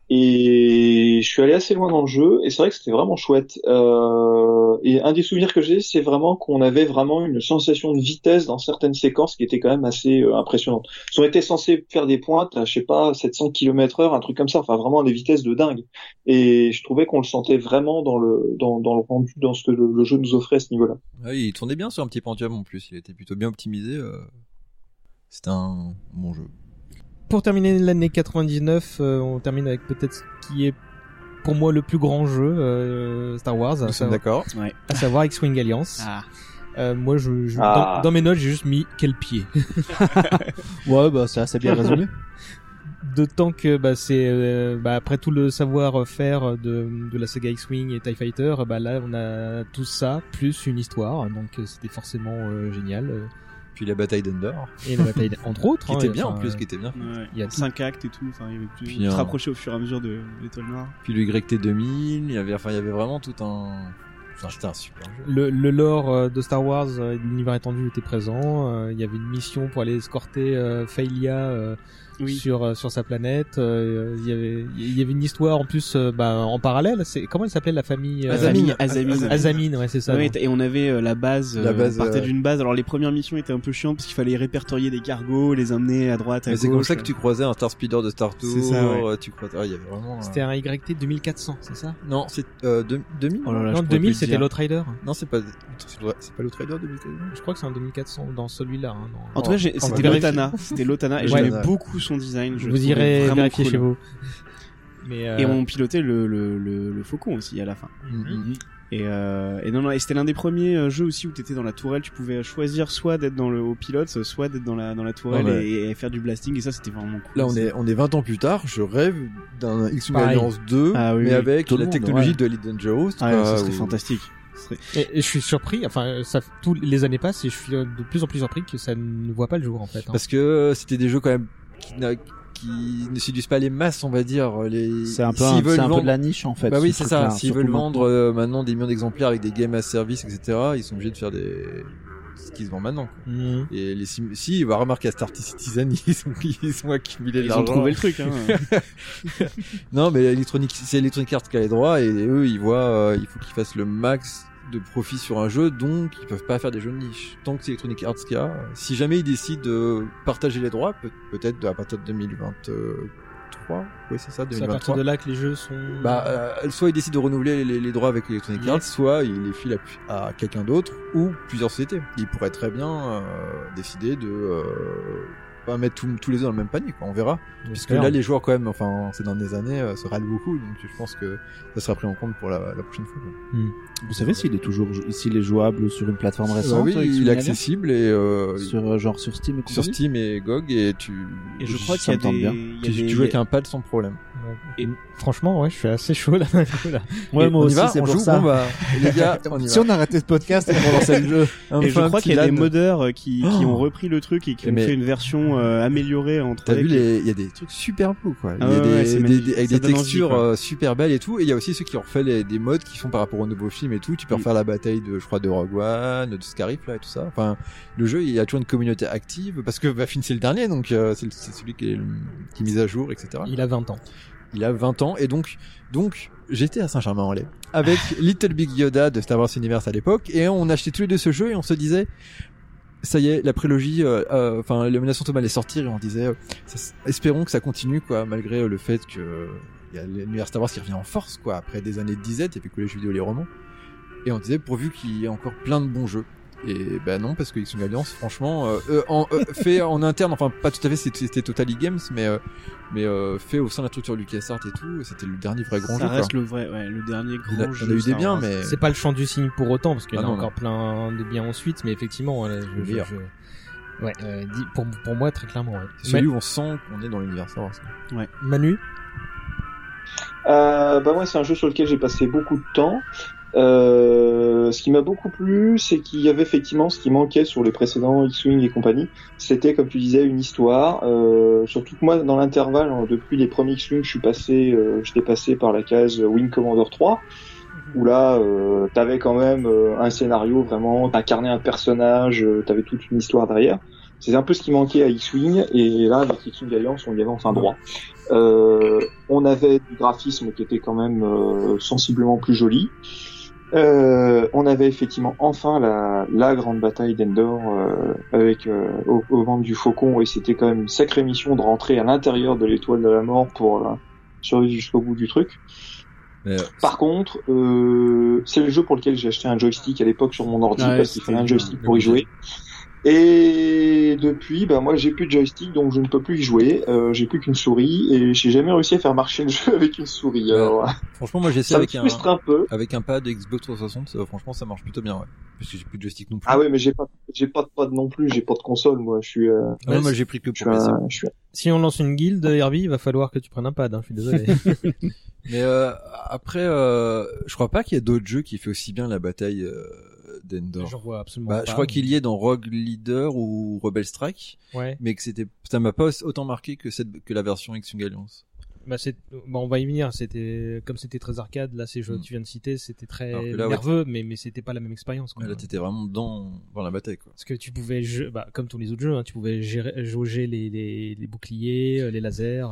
Et je suis allé assez loin dans le jeu, et c'est vrai que c'était vraiment chouette. Euh, et un des souvenirs que j'ai, c'est vraiment qu'on avait vraiment une sensation de vitesse dans certaines séquences qui était quand même assez euh, impressionnante. On était censé faire des pointes à, je sais pas, 700 km heure, un truc comme ça, enfin vraiment des vitesses de dingue. Et je trouvais qu'on le sentait vraiment dans le dans, le rendu, dans ce que le, jeu nous offrait à ce niveau-là. Ah oui, il tournait bien sur un petit Pentium en plus, il était plutôt bien optimisé. euh, C'était un bon jeu. Pour terminer l'année 99, euh, on termine avec peut-être ce qui est pour moi le plus grand jeu euh, Star Wars, à Nous sommes savoir, d'accord. Ouais. à savoir X-Wing Alliance. Ah. Euh, moi, je, je- Ah. dans, dans mes notes, j'ai juste mis quel pied. Ouais, bah c'est assez bien résumé. D'autant que bah, c'est euh, bah, après tout le savoir-faire de, de la saga X-Wing et TIE Fighter, bah là on a tout ça plus une histoire, donc euh, c'était forcément euh, génial. Puis la bataille d'Endor, Et la bataille d- entre autres, qui hein, était bien en plus, qui était bien. Ouais. Il y a tout. 5 actes et tout. Enfin, il y avait plus. Puis se rapprocher au fur et à mesure de l'étoile noire. Puis le YT2000, il y avait, enfin, il y avait vraiment tout un, enfin, c'était un super jeu. le, le lore euh, de Star Wars euh, et de l'univers étendu était présent. Euh, Il y avait une mission pour aller escorter euh, Failia euh, Oui. sur euh, sur sa planète. euh, Il y avait il y avait une histoire en plus euh, bah, en parallèle. C'est comment elle s'appelait la famille euh, Azamine. Azamine. Azamine, ouais c'est ça. Ouais, et on avait euh, la base, La base, on partait euh, d'une base. Alors les premières missions étaient un peu chiantes parce qu'il fallait répertorier des cargos, les emmener à droite, à Mais c'est comme ça que tu croisais un Star Speeder de Star Tour. C'est ça, ouais. Tu croisais, ah, il y avait vraiment. euh, C'était un YT 2400, c'est ça? Non, c'est euh, deux- 2000. Oh là là, je Non, pourrais plus 2000 le c'était l'Outrider. Non, c'est pas, c'est pas- l'Outrider 2000. Je crois que c'est un 2400 dans celui-là. Hein, En tout cas, c'était. Lotana. C'était Lotana et j'aimais beaucoup son design. Je Vous irez vraiment vérifier cool. chez vous. Mais euh, Et on pilotait le, le, le, le faucon aussi à la fin. Mhm. Et, euh, et non, non, et c'était l'un des premiers euh, jeux aussi où t'étais dans la tourelle, tu pouvais choisir soit d'être dans le au pilote, soit d'être dans la dans la tourelle ouais. et, et faire du blasting. Et ça, c'était vraiment cool. Là, on est, on est 20 ans plus tard. Je rêve d'un Pareil. Alliance 2, Ah oui, mais oui. avec la monde, technologie ouais. de Elite Dangerous. Ah, quoi, ça serait fantastique. Et, et je suis surpris. Enfin, ça tous les années passent et je suis euh, de plus en plus surpris que ça ne voit pas le jour en fait. hein. Parce que euh, c'était des jeux quand même qui, n'a- qui ne séduisent pas les masses, on va dire. Les... C'est un peu, s'ils un, veulent c'est un peu vendre- de la niche en fait. Bah oui, ce c'est ça. truc-là, S'ils veulent vendre euh, maintenant des millions d'exemplaires avec des games as service, etc., ils sont obligés de faire des ce qui se vend maintenant. quoi. Mhm. Et les sim... si, on va remarquer à Star Citizen, ils ont, ils ont accumulé de Ils ont l'argent. trouvé le truc. Hein. Non, mais Electronic, c'est Electronic Arts qui a les droits et eux, ils voient, euh, il faut qu'ils fassent le max de profit sur un jeu, donc ils peuvent pas faire des jeux de niche. Tant que c'est Electronic Arts qui a, si jamais ils décident de partager les droits, peut- peut-être à partir de 2023, oui c'est ça, C'est à partir 2023. de là que les jeux sont. Bah, euh, soit ils décident de renouveler les, les droits avec Electronic. Arts, soit ils les filent à, à quelqu'un d'autre ou plusieurs sociétés. Ils pourraient très bien euh, décider de euh, pas mettre tous- tous les œufs dans le même panier, quoi. On verra. Puisque là, les joueurs, quand même, enfin, ces dernières années, euh, se râlent beaucoup, donc je pense que ça sera pris en compte pour la, la prochaine fois. Vous savez s'il est toujours, s'il est jouable sur une plateforme Bah récente oui, il est accessible et euh, sur euh, genre sur Steam et sur Steam et GOG et tu, Et je crois qu'il y a des, bien. y a tu, des- tu joues avec un pad sans problème. Et franchement, ouais, je suis assez chaud là. là. Ouais, Et moi on aussi, c'est on pour joue, ça. bon bah, les gars, on y Si va. on arrêtait ce podcast pour lancer le jeu. Et je crois qu'il y a des modeurs euh, qui, qui Oh. ont repris le truc et qui ont Mais- fait une version euh, améliorée en 3D. T'as vu les, il y a des trucs super beaux quoi. Il y Ah a ouais, des, ouais, c'est des- magnifique. des- avec Ça des textures euh, super belles et tout. Et il y a aussi ceux qui ont refait les, des modes qui sont par rapport au nouveau film et tout. Tu peux refaire la bataille de, je crois, de Rogue One, de Scarif là et tout ça. Enfin, le jeu, il y a toujours une communauté active parce que Baffin c'est le dernier, donc euh, c'est celui qui est, le- qui est mis à jour, etc. Il a 20 ans. Il a 20 ans et donc, donc, j'étais à Saint-Germain-en-Laye avec Little Big Yoda de Star Wars Universe à l'époque et on achetait tous les deux ce jeu et on se disait, ça y est, la prélogie, euh, euh, enfin, la menace fantôme allait sortir et on disait, euh, ça- espérons que ça continue, quoi, malgré euh, le fait que euh, il y a l'univers Star Wars qui revient en force, quoi, après des années de disette et puis que les jeux vidéo, les romans. Et on disait, pourvu qu'il y ait encore plein de bons jeux. Et ben non, parce que X-Wing Alliance, franchement, euh, euh, en, euh, fait en interne, enfin pas tout à fait, c'était c'était Total E-Games, mais euh, mais euh, fait au sein de la structure LucasArts et tout, c'était le dernier vrai grand Ça jeu. reste quoi. le vrai, ouais, le dernier grand Il a- jeu. a eu des biens, mais C'est pas le champ du signe pour autant, parce qu'il y en Ah a non, encore plein de biens ensuite, mais effectivement, ouais, je, je- je- ouais, euh, pour, pour moi, très clairement, ouais. c'est celui où on sent qu'on est dans l'univers Star Wars. Ma- Manu, Euh, bah moi c'est un jeu sur lequel j'ai passé beaucoup de temps. Euh, ce qui m'a beaucoup plu, c'est qu'il y avait effectivement ce qui manquait sur les précédents X-Wing et compagnie. C'était, comme tu disais, une histoire. Euh, surtout que moi, dans l'intervalle, hein, depuis les premiers X-Wing, je suis passé, euh, j'étais passé par la case Wing Commander 3, où là, euh, t'avais quand même euh, un scénario vraiment, t'incarnais un personnage, t'avais toute une histoire derrière. C'est un peu ce qui manquait à X-Wing, et là, avec X-Wing Alliance, on y avait enfin droit. Euh, on avait du graphisme qui était quand même euh, sensiblement plus joli. Euh, on avait effectivement enfin la, la grande bataille d'Endor euh, avec euh, au, au ventre du faucon et c'était quand même une sacrée mission de rentrer à l'intérieur de l'étoile de la mort pour euh, survivre jusqu'au bout du truc. Mais, euh, Par contre, euh, c'est le jeu pour lequel j'ai acheté un joystick à l'époque sur mon ordi Ouais, parce qu'il fallait un joystick pour y jouer. Et depuis, bah moi j'ai plus de joystick donc je ne peux plus y jouer. Euh, j'ai plus qu'une souris et j'ai jamais réussi à faire marcher le jeu avec une souris. Alors, franchement, moi j'ai essayé avec un un peu. avec un pad Xbox 360, euh, franchement ça marche plutôt bien, ouais. Parce que j'ai plus de joystick non plus. Ah ouais, mais j'ai pas, j'ai pas de pad non plus, j'ai pas de console, moi. Je suis, euh, Ah non, moi j'ai pris que pour suis, PC. un- je suis. si on lance une guilde, Herbie, il va falloir que tu prennes un pad, hein, je suis désolé. Mais euh, après, euh, je crois pas qu'il y a d'autres jeux qui fait aussi bien la bataille euh, d'Endor. J'en vois absolument Bah, pas. je crois qu'il y est dans Rogue Leader ou Rebel Strike, Ouais. mais que c'était, ça m'a pas autant marqué que cette, que la version X-Wing Alliance. Bah, c'est, bon, on va y venir. C'était comme c'était très arcade. Là, ces jeux que tu viens de citer, c'était très ouais, nerveux, mais mais c'était pas la même expérience. Quoi. Là, t'étais vraiment dans, dans la bataille, quoi. Parce que tu pouvais, jeu- bah, comme tous les autres jeux, hein, tu pouvais gérer, jauger les, les, les boucliers, euh, les lasers.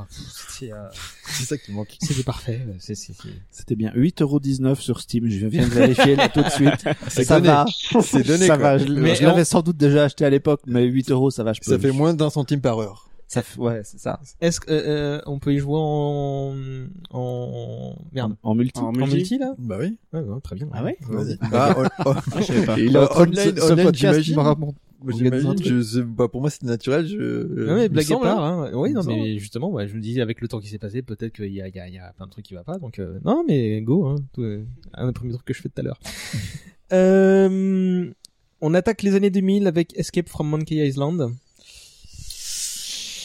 Euh, C'est ça qui manque. c'était parfait. C'est, c'est, c'est- C'était bien 8,19€ sur Steam. Je viens de vérifier là tout de suite. C'est ça donné. va. C'est donné, Ça quoi. va. Je, Mais je l'avais sans doute déjà acheté à l'époque, mais 8 euros, ça va. Je peux. Ça fait moins d'un centime par heure. Ça ouais, c'est ça. Est-ce que euh, euh, on peut y jouer en en merde En multi. En en multi multi là Bah oui. Ouais, ouais, très bien. Ah ouais Vas-y. Bah, on- on- Je savais pas. Il Euh, en online- online, j'imagine. j'imagine, je sais, bah, pour moi, c'était naturel, je, Non mais il me blague à part, hein. hein. oui non mais semble. justement, ouais, je me dis avec le temps qui s'est passé, peut-être qu'il y a, il y, a, il y a plein de trucs qui va pas, donc euh, non mais go, hein. Tout, euh, un des premiers trucs que je fais tout à l'heure. euh, on attaque les années 2000 avec Escape from Monkey Island.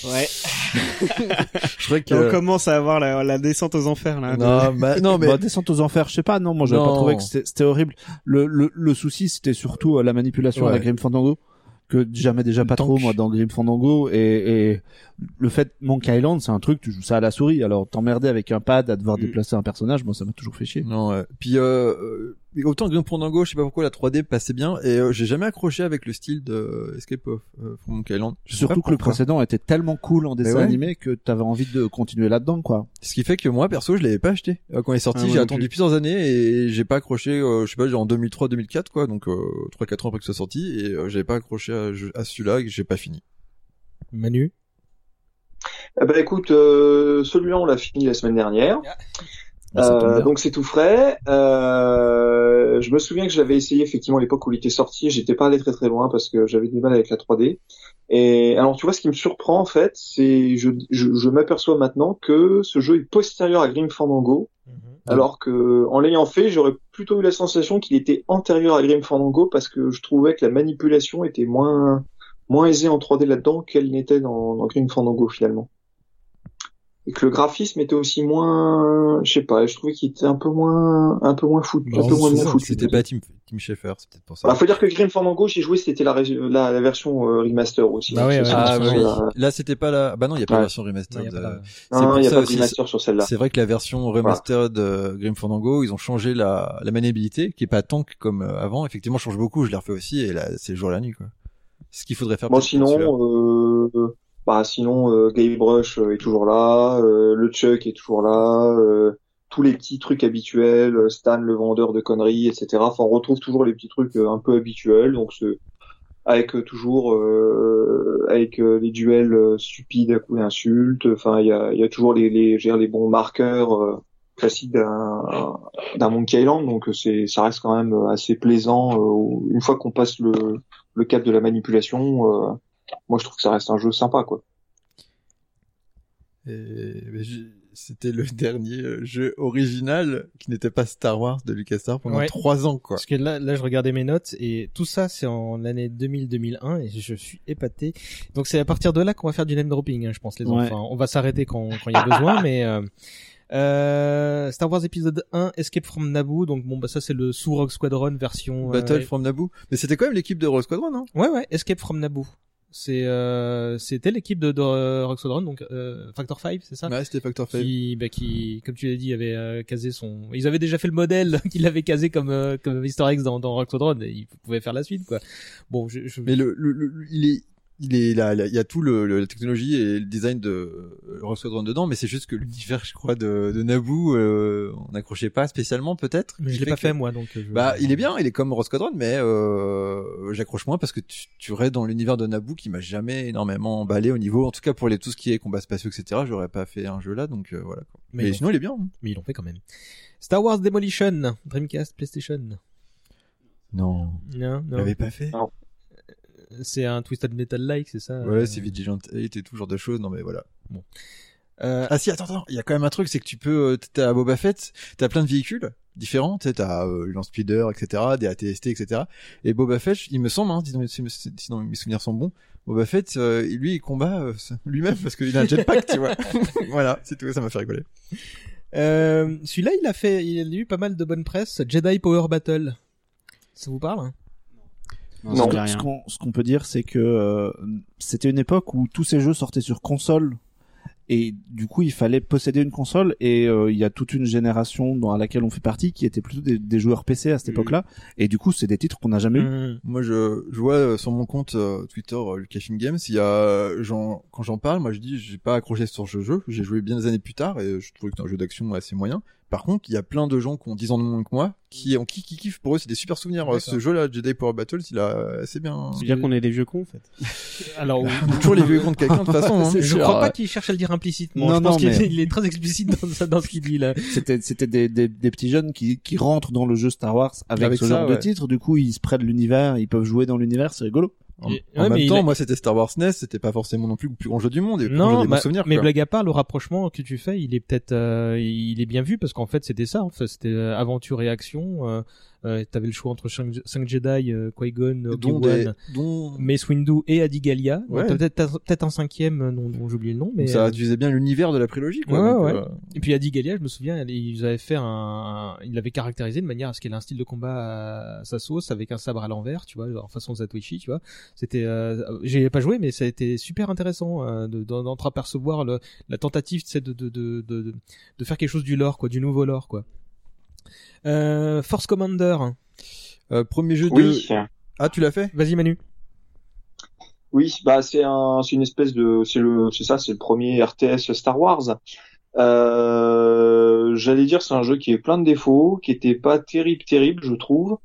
Ouais. Je crois que, On commence à avoir la, la descente aux enfers là. non, bah, non, mais, Bah, descente aux enfers, je sais pas, non, moi j'avais pas trouvé que c'était c'était horrible. Le, le, le souci c'était surtout euh, la manipulation à la Ouais. Grim Fandango, que j'aimais déjà pas trop moi dans Grim Fandango, et, et le fait Monkey Island c'est un truc, tu joues ça à la souris, alors t'emmerder avec un pad à devoir Mm. déplacer un personnage, moi ça m'a toujours fait chier. non, ouais. Puis, euh, euh, autant Grim Fandango, je sais pas pourquoi la 3D passait bien, et euh, j'ai jamais accroché avec le style de Escape of euh, from Monkey Island. Surtout que le précédent était tellement cool en dessin ouais. animé que t'avais envie de continuer là-dedans quoi. Ce qui fait que moi, perso, je l'avais pas acheté. Euh, Quand il est sorti, Ah, j'ai attendu plus. plusieurs années et j'ai pas accroché, euh, je sais pas, genre en 2003-2004, quoi, donc euh, 3-4 ans après que ce soit sorti, et euh, j'avais pas accroché à, à celui-là et j'ai pas fini. Manu? Eh ben écoute, euh, celui-là on l'a fini la semaine dernière. Bah, Euh, bien. donc c'est tout frais. Euh, je me souviens que je l'avais essayé effectivement à l'époque où il était sorti. J'étais pas allé très très loin parce que j'avais du mal avec la 3D. Et alors tu vois ce qui me surprend en fait, c'est je, je, je m'aperçois maintenant que ce jeu est postérieur à Grim Fandango, alors que en l'ayant fait, j'aurais plutôt eu la sensation qu'il était antérieur à Grim Fandango parce que je trouvais que la manipulation était moins moins aisée en 3D là-dedans qu'elle n'était dans, dans Grim Fandango finalement et que le graphisme était aussi moins, je sais pas, je trouvais qu'il était un peu moins, un peu moins fou, un peu moins bien foutu. C'était pas Team, Team Schafer, c'est peut-être pour ça. Bah, faut dire que Grim Fandango, j'ai joué, c'était la, la, la version euh, remaster aussi. Bah ouais, ouais, Ah, bah la- Là, c'était pas la, bah non, il y a pas la version remastered. Non, euh, Non, il y a ça pas de remaster sur celle-là. C'est vrai que la version remastered de Grim Fandango, ils ont changé la, la maniabilité, qui est pas tank comme euh, avant. Effectivement, change beaucoup. Je l'ai refait aussi, et là, c'est le jour et la nuit, quoi. Ce qu'il faudrait faire. Bon, sinon, euh, bah, sinon, euh, Guybrush euh, est toujours là, euh, le Chuck est toujours là, euh, tous les petits trucs habituels, Stan le vendeur de conneries, etc. Enfin, on retrouve toujours les petits trucs un peu habituels, donc c'est avec toujours euh, avec les duels stupides à coups d'insultes. Enfin, il y a, y a toujours les les, les bons marqueurs classiques d'un d'un Monkey Island, donc c'est ça reste quand même assez plaisant une fois qu'on passe le le cap de la manipulation. Moi, je trouve que ça reste un jeu sympa, quoi. C'était le dernier euh, jeu original qui n'était pas Star Wars de LucasArts pendant Ouais. trois ans, quoi. Parce que là, là, je regardais mes notes et tout ça, c'est en l'année 2000-2001 et je suis épaté. Donc c'est à partir de là qu'on va faire du name dropping, hein, je pense, les Ouais. enfants. On va s'arrêter quand quand il y a besoin, mais euh, euh, Star Wars épisode 1, Escape from Naboo. Donc bon, bah ça c'est le sous Rogue Squadron version. euh, Battle from Naboo. Mais c'était quand même l'équipe de Rogue Squadron, non? Ouais, ouais, Escape from Naboo. C'est euh, c'était l'équipe de, de euh, Squadron, donc euh, Factor 5, c'est ça? Ouais, c'était Factor 5. qui, bah, qui, comme tu l'as dit, avait euh, casé son. Ils avaient déjà fait le modèle qu'il avait casé comme euh, comme Easter eggs dans dans Squadron et ils pouvaient faire la suite quoi. Bon, je, je... Mais le, le, le- il est, il est là, il y a tout le, le- la technologie et le design de euh, Rogue Squadron dedans, mais c'est juste que l'univers, je crois, de, de Naboo, euh, on n'accrochait pas spécialement, peut-être. mais je l'ai pas que- fait moi donc. euh, Je... Bah, il est bien, il est comme Rogue Squadron, mais euh, j'accroche moins parce que tu, tu restes dans l'univers de Naboo qui m'a jamais énormément emballé au niveau, en tout cas pour les tout ce qui est combat spatiaux, etc. J'aurais pas fait un jeu là, donc euh, voilà. Quoi. Mais sinon, il est bien. hein. Mais ils l'ont fait quand même. Star Wars Demolition, Dreamcast, PlayStation. Non, Non, il non. l'avait pas fait. Non. C'est un Twisted Metal like, c'est ça Ouais, euh, c'est Vigilant 8 et tout genre de choses. Non, mais voilà. euh, Ah si, attends, attends, il y a quand même un truc, c'est que tu peux, euh, t'as Boba Fett, t'as plein de véhicules différents, tu sais, t'as euh, lance-speeder, etc., des ATST, etc. Et Boba Fett, il me semble, hein, sinon, si- si- sinon mes souvenirs sont bons, Boba Fett, euh, lui, il combat euh, lui-même parce qu'il a un jetpack, tu vois. voilà, c'est tout, ça m'a fait rigoler. euh, celui-là, il a fait, il a eu pas mal de bonne presse. Jedi Power Battle. Ça vous parle hein? Non, Non. Ce qu'on ce qu'on peut dire, c'est que euh, c'était une époque où tous ces jeux sortaient sur console et du coup il fallait posséder une console et euh, il y a toute une génération dans laquelle on fait partie qui était plutôt des, des joueurs PC à cette époque-là et du coup c'est des titres qu'on n'a jamais eu. Mmh. Moi, je, je vois euh, sur mon compte euh, Twitter, euh, Lucasfilm Games, il y a, euh, quand j'en parle, moi je dis, j'ai pas accroché sur ce jeu, j'ai joué bien des années plus tard et je trouvais que c'est un jeu d'action assez moyen. Par contre, il y a plein de gens qui ont 10 ans de moins que moi, qui ont qui, qui kiffent pour eux, c'est des super souvenirs. Euh, Ce jeu-là, Jedi Power Battles, il a assez bien. C'est bien qu'on est des vieux cons, en fait. Alors. Toujours les vieux contre quelqu'un de toute façon. Hein. C'est je sûr, crois pas qu'il cherche à le dire implicitement. Non, je pense non, qu'il mais- il est très explicite dans, ça- dans ce qu'il dit là. C'était c'était des, des, des petits jeunes qui qui rentrent dans le jeu Star Wars avec, Avec ce ça, genre de titre. Du coup ils se prennent l'univers, ils peuvent jouer dans l'univers, c'est rigolo. En, Et- en ouais, mais même temps, a- moi c'était Star Wars NES, c'était pas forcément non plus le plus grand jeu du monde. Et Non, des bah, souvenirs. mais quoi. blague à part, le rapprochement que tu fais, il est peut-être, euh, il est bien vu parce qu'en fait c'était ça. En fait, c'était euh, aventure et action. Euh, euh, T'avais le choix entre 5 Jedi, euh, Qui-Gon, Obi-Wan, dont Mace Windu et Adigalia. Ouais. Peut-être un cinquième euh, dont, dont j'ai oublié le nom, mais ça euh, utilisait bien l'univers de la prélogie. Quoi, Ouais, donc, ouais. euh, Et puis Adigalia, je me souviens, ils avaient fait un, ils l'avaient caractérisé de manière à ce qu'elle ait un style de combat à sa sauce avec un sabre à l'envers, tu vois, genre façon Zatoichi, tu vois. C'était, euh, j'ai pas joué, mais ça a été super intéressant euh, de- d'en- d'entreapercevoir le, la tentative, sais, de, de, de, de, de faire quelque chose du lore, quoi, du nouveau lore, quoi. Euh, Force Commander. euh, premier jeu de. Oui. Ah, tu l'as fait Vas-y Manu. Oui, bah c'est un, c'est une espèce de, c'est le, c'est ça, c'est le premier RTS Star Wars. Euh, j'allais dire c'est un jeu qui est plein de défauts, qui était pas terrible terrible je trouve.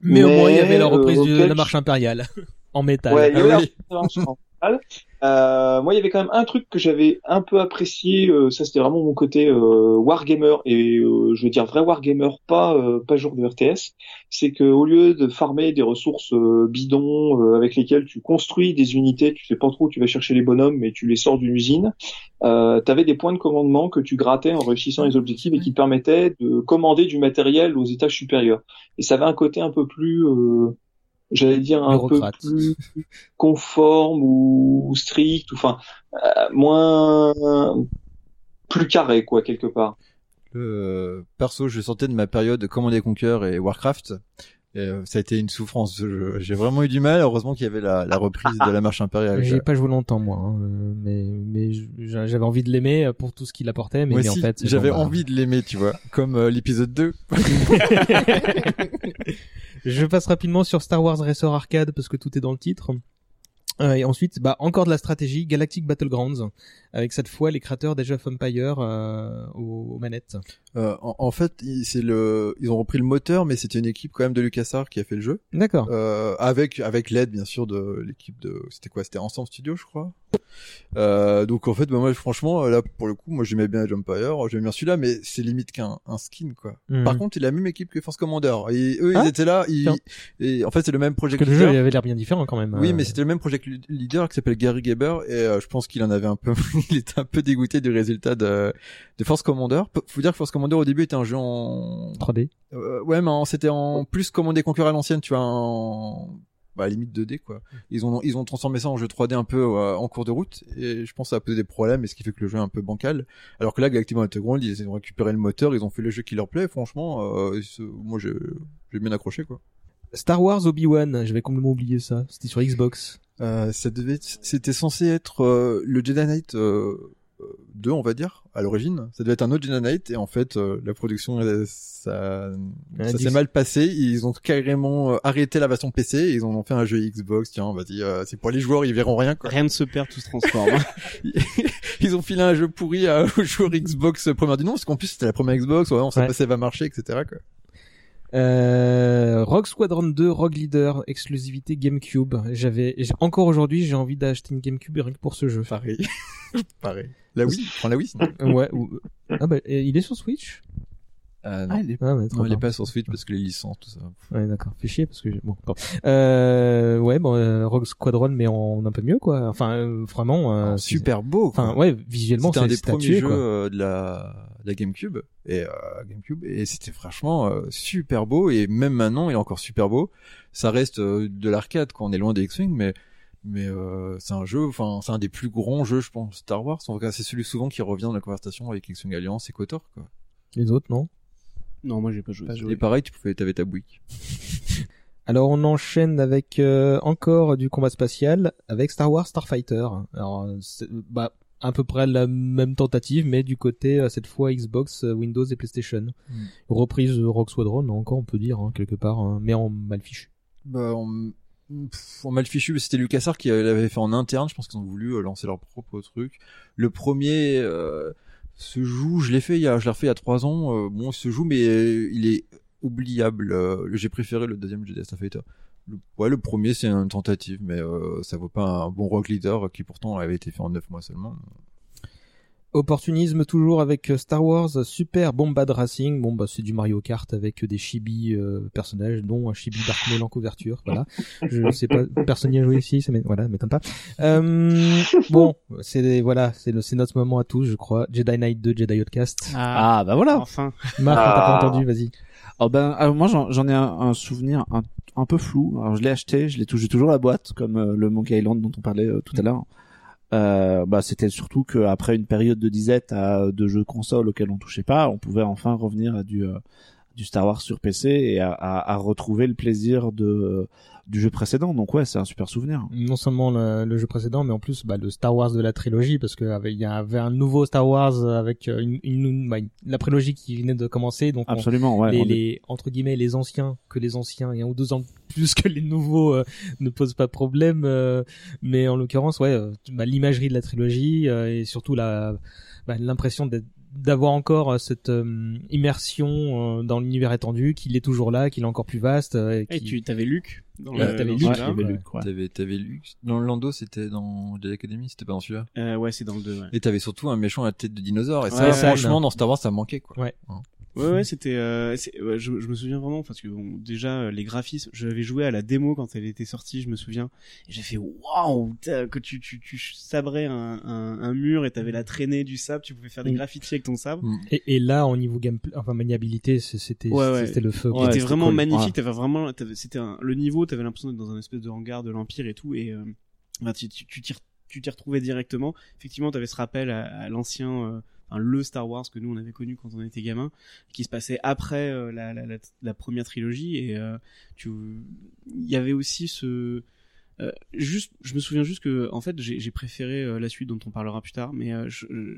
Mais, au moins il y avait la euh, reprise de la marche impériale en métal. Ouais, il y avait la en mental. Euh, moi, il y avait quand même un truc que j'avais un peu apprécié. euh, ça, c'était vraiment mon côté euh, wargamer et euh, je veux dire vrai wargamer, pas euh, pas jour de RTS. C'est que au lieu de farmer des ressources euh, bidons avec lesquelles tu construis des unités, tu sais pas trop où tu vas chercher les bonhommes, mais tu les sors d'une usine. Euh, tu avais des points de commandement que tu grattais en réussissant les objectifs et qui permettaient de commander du matériel aux étages supérieurs. Et ça avait un côté un peu plus j'allais dire un peu plus conforme ou strict, ou enfin euh, moins plus carré quoi quelque part. Euh, perso, je sortais de ma période Command and Conquer et Warcraft. Et, euh, ça a été une souffrance. J'ai vraiment eu du mal. Heureusement qu'il y avait la, la reprise de la marche impériale. J'ai pas joué longtemps moi, hein, euh, mais mais j'avais envie de l'aimer euh, pour tout ce qu'il apportait, mais, Moi mais en fait j'avais bah, envie de l'aimer, tu vois, comme euh, l'épisode 2. Je passe rapidement sur Star Wars Racer Arcade parce que tout est dans le titre. Euh, et ensuite, bah encore de la stratégie, Galactic Battlegrounds, avec cette fois les créateurs d'Age of Empire euh, aux, aux manettes. Euh, en, en fait, c'est le, ils ont repris le moteur, mais c'était une équipe quand même de LucasArts qui a fait le jeu, D'accord. euh, avec avec l'aide bien sûr de l'équipe de, c'était quoi, c'était Ensemble Studio, je crois? Euh, donc en fait, bah, moi franchement, là pour le coup, moi j'aimais bien Empire, j'aimais bien celui-là, mais c'est limite qu'un un skin quoi. Mhm. Par contre, c'est la même équipe que Force Commander. Et eux, Ah, ils étaient là. Ils... Et en fait, c'est le même Parce project que le jeu leader. il avait l'air bien différent quand même. Oui, euh. mais c'était le même project le- leader qui s'appelle Gary Gaber et euh, je pense qu'il en avait un peu, il était un peu dégoûté du résultat de, de Force Commander. Faut dire que Force Commander au début était un jeu en, 3D. euh, ouais, mais c'était en plus Command Conquer à l'ancienne, tu vois, en, bah, limite 2D quoi. Ils ont ils ont transformé ça en jeu 3D un peu euh, en cours de route et je pense que ça a posé des problèmes et ce qui fait que le jeu est un peu bancal. Alors que là, Galactic Battleground, ils ont récupéré le moteur, ils ont fait le jeu qui leur plaît. Franchement, euh, moi j'ai bien accroché quoi. Star Wars Obi-Wan, j'avais complètement oublié ça. C'était sur Xbox. Euh, ça devait c'était censé être euh, le Jedi Knight euh, 2 on va dire à l'origine ça devait être un autre Jedi Knight et en fait euh, la production euh, ça ça s'est mal passé ils ont carrément euh, arrêté la version PC et ils en ont fait un jeu Xbox tiens vas-y euh, c'est pour les joueurs ils verront rien quoi Rien ne se perd, tout se transforme. ils ont filé un jeu pourri à, aux joueurs Xbox première du nom parce qu'en plus c'était la première Xbox ouais, on sait Ouais. pas si ça va marcher etc quoi Euh, Rogue Squadron 2, Rogue Leader, exclusivité GameCube. J'avais, encore aujourd'hui, j'ai envie d'acheter une GameCube rien que pour ce jeu. pareil pareil la Wii prends la Wii sinon. ouais. ou- Ah bah, il est sur Switch? Euh, non. Ah, il est pas. Ouais, trop Non, il est bien. pas sur Switch parce que les licences tout ça Ouais, d'accord. Fait chier parce que j'ai- bon. pardon. Euh, ouais, bon, euh, Rogue Squadron, mais en un peu mieux, quoi. Enfin, euh, vraiment. euh, c'est- super beau quoi. Enfin, ouais, visuellement, C'était un c'est des c'est premiers jeux quoi. euh, de la, de la GameCube et euh, GameCube et c'était franchement euh, super beau et même maintenant il est encore super beau. Ça reste euh, de l'arcade quand on est loin des X-wing mais mais euh, c'est un jeu enfin c'est un des plus grands jeux je pense Star Wars. En tout cas c'est celui souvent qui revient dans la conversation avec X-wing Alliance et KOTOR quoi. Les autres, non? non, moi j'ai pas joué. Et pareil tu pouvais t'avais ta Buick. Alors on enchaîne avec euh, encore du combat spatial avec Star Wars Starfighter. Alors euh, c'est- bah à peu près la même tentative, mais du côté cette fois Xbox, Windows et PlayStation. Mm. Reprise Rock Squadron, encore on peut dire hein, quelque part, hein, mais en mal fichu. Bah, on, pff, mal fichu, c'était LucasArts qui l'avait fait en interne. Je pense qu'ils ont voulu euh, lancer leur propre truc. Le premier euh, se joue, je l'ai fait il y a, je l'ai refait il y a trois ans. euh, bon, il se joue, mais euh, il est oubliable. J'ai préféré le deuxième Jedi Starfighter. Le, ouais, le premier c'est une tentative, mais ça vaut pas un bon rock leader qui pourtant avait été fait en neuf mois seulement. Opportunisme toujours avec euh, Star Wars Super Bombad Racing. Bon bah c'est du Mario Kart avec des chibi euh, personnages, dont un chibi Dark Maul en couverture. Voilà. Je sais pas, personne n'y a joué ici, ça voilà, m'étonne pas. Euh, bon, c'est voilà, c'est le- c'est notre moment à tous, je crois. Jedi Knight 2, Jedi Outcast. Ah, bah voilà. Enfin. Marc, on t'a pas Ah. entendu, vas-y. Oh ben, alors moi j'en ai un, un souvenir un, un peu flou. Alors je l'ai acheté, je l'ai j'ai toujours la boîte, comme euh, le Monkey Island dont on parlait euh, tout à l'heure. Euh, bah c'était surtout qu'après une période de disette à de jeux console auxquels on touchait pas, on pouvait enfin revenir à du euh, du Star Wars sur PC et à, à, à retrouver le plaisir de du jeu précédent. Donc ouais, c'est un super souvenir. Non seulement le, le jeu précédent, mais en plus bah, le Star Wars de la trilogie, parce qu'il y avait un nouveau Star Wars avec euh, une, une, bah, une- la prélogie qui venait de commencer, donc on- Absolument, ouais. les, on est- les entre guillemets les anciens que les anciens et un ou deux ans plus que les nouveaux euh, ne posent pas de problème euh, mais en l'occurrence ouais euh, bah, l'imagerie de la trilogie euh, et surtout la bah, l'impression d'être d'avoir encore euh, cette euh, immersion euh, dans l'univers étendu qu'il est toujours là qu'il est encore plus vaste euh, et tu t'avais Luc. Dans Ouais, le- t'avais Luke, Ouais. Luke. T'avais, t'avais lu dans le Lando, c'était dans Jedi Academy, c'était pas dans celui-là. Euh, ouais, c'est dans le 2, ouais. Et t'avais surtout un méchant à la tête de dinosaure. Et Ouais, ça, franchement, dans Star Wars, ça manquait quoi. Ouais. Ouais, ouais, c'était. Euh, ouais, je, je me souviens vraiment parce que bon, déjà euh, les graphismes, j'avais joué à la démo quand elle était sortie, je me souviens, et j'ai fait waouh que tu tu tu sabrais un, un, un mur et t'avais la traînée du sable, tu pouvais faire des Mm. graffitis avec ton sabre. et, et là au niveau gameplay enfin maniabilité c'était Ouais, ouais. c'était le feu c'était vraiment cool. magnifique. T'avais vraiment, c'était le niveau. T'avais l'impression d'être dans un espèce de hangar de l'empire et tout. Et euh, bah, tu t'y retrouvais directement. Effectivement, t'avais ce rappel à, à l'ancien, euh, le Star Wars que nous on avait connu quand on était gamin, qui se passait après euh, la, la première trilogie. Et euh, tu, il y avait aussi ce euh, juste, je me souviens juste que, en fait, j'ai j'ai préféré euh, la suite dont on parlera plus tard, mais euh, je, je,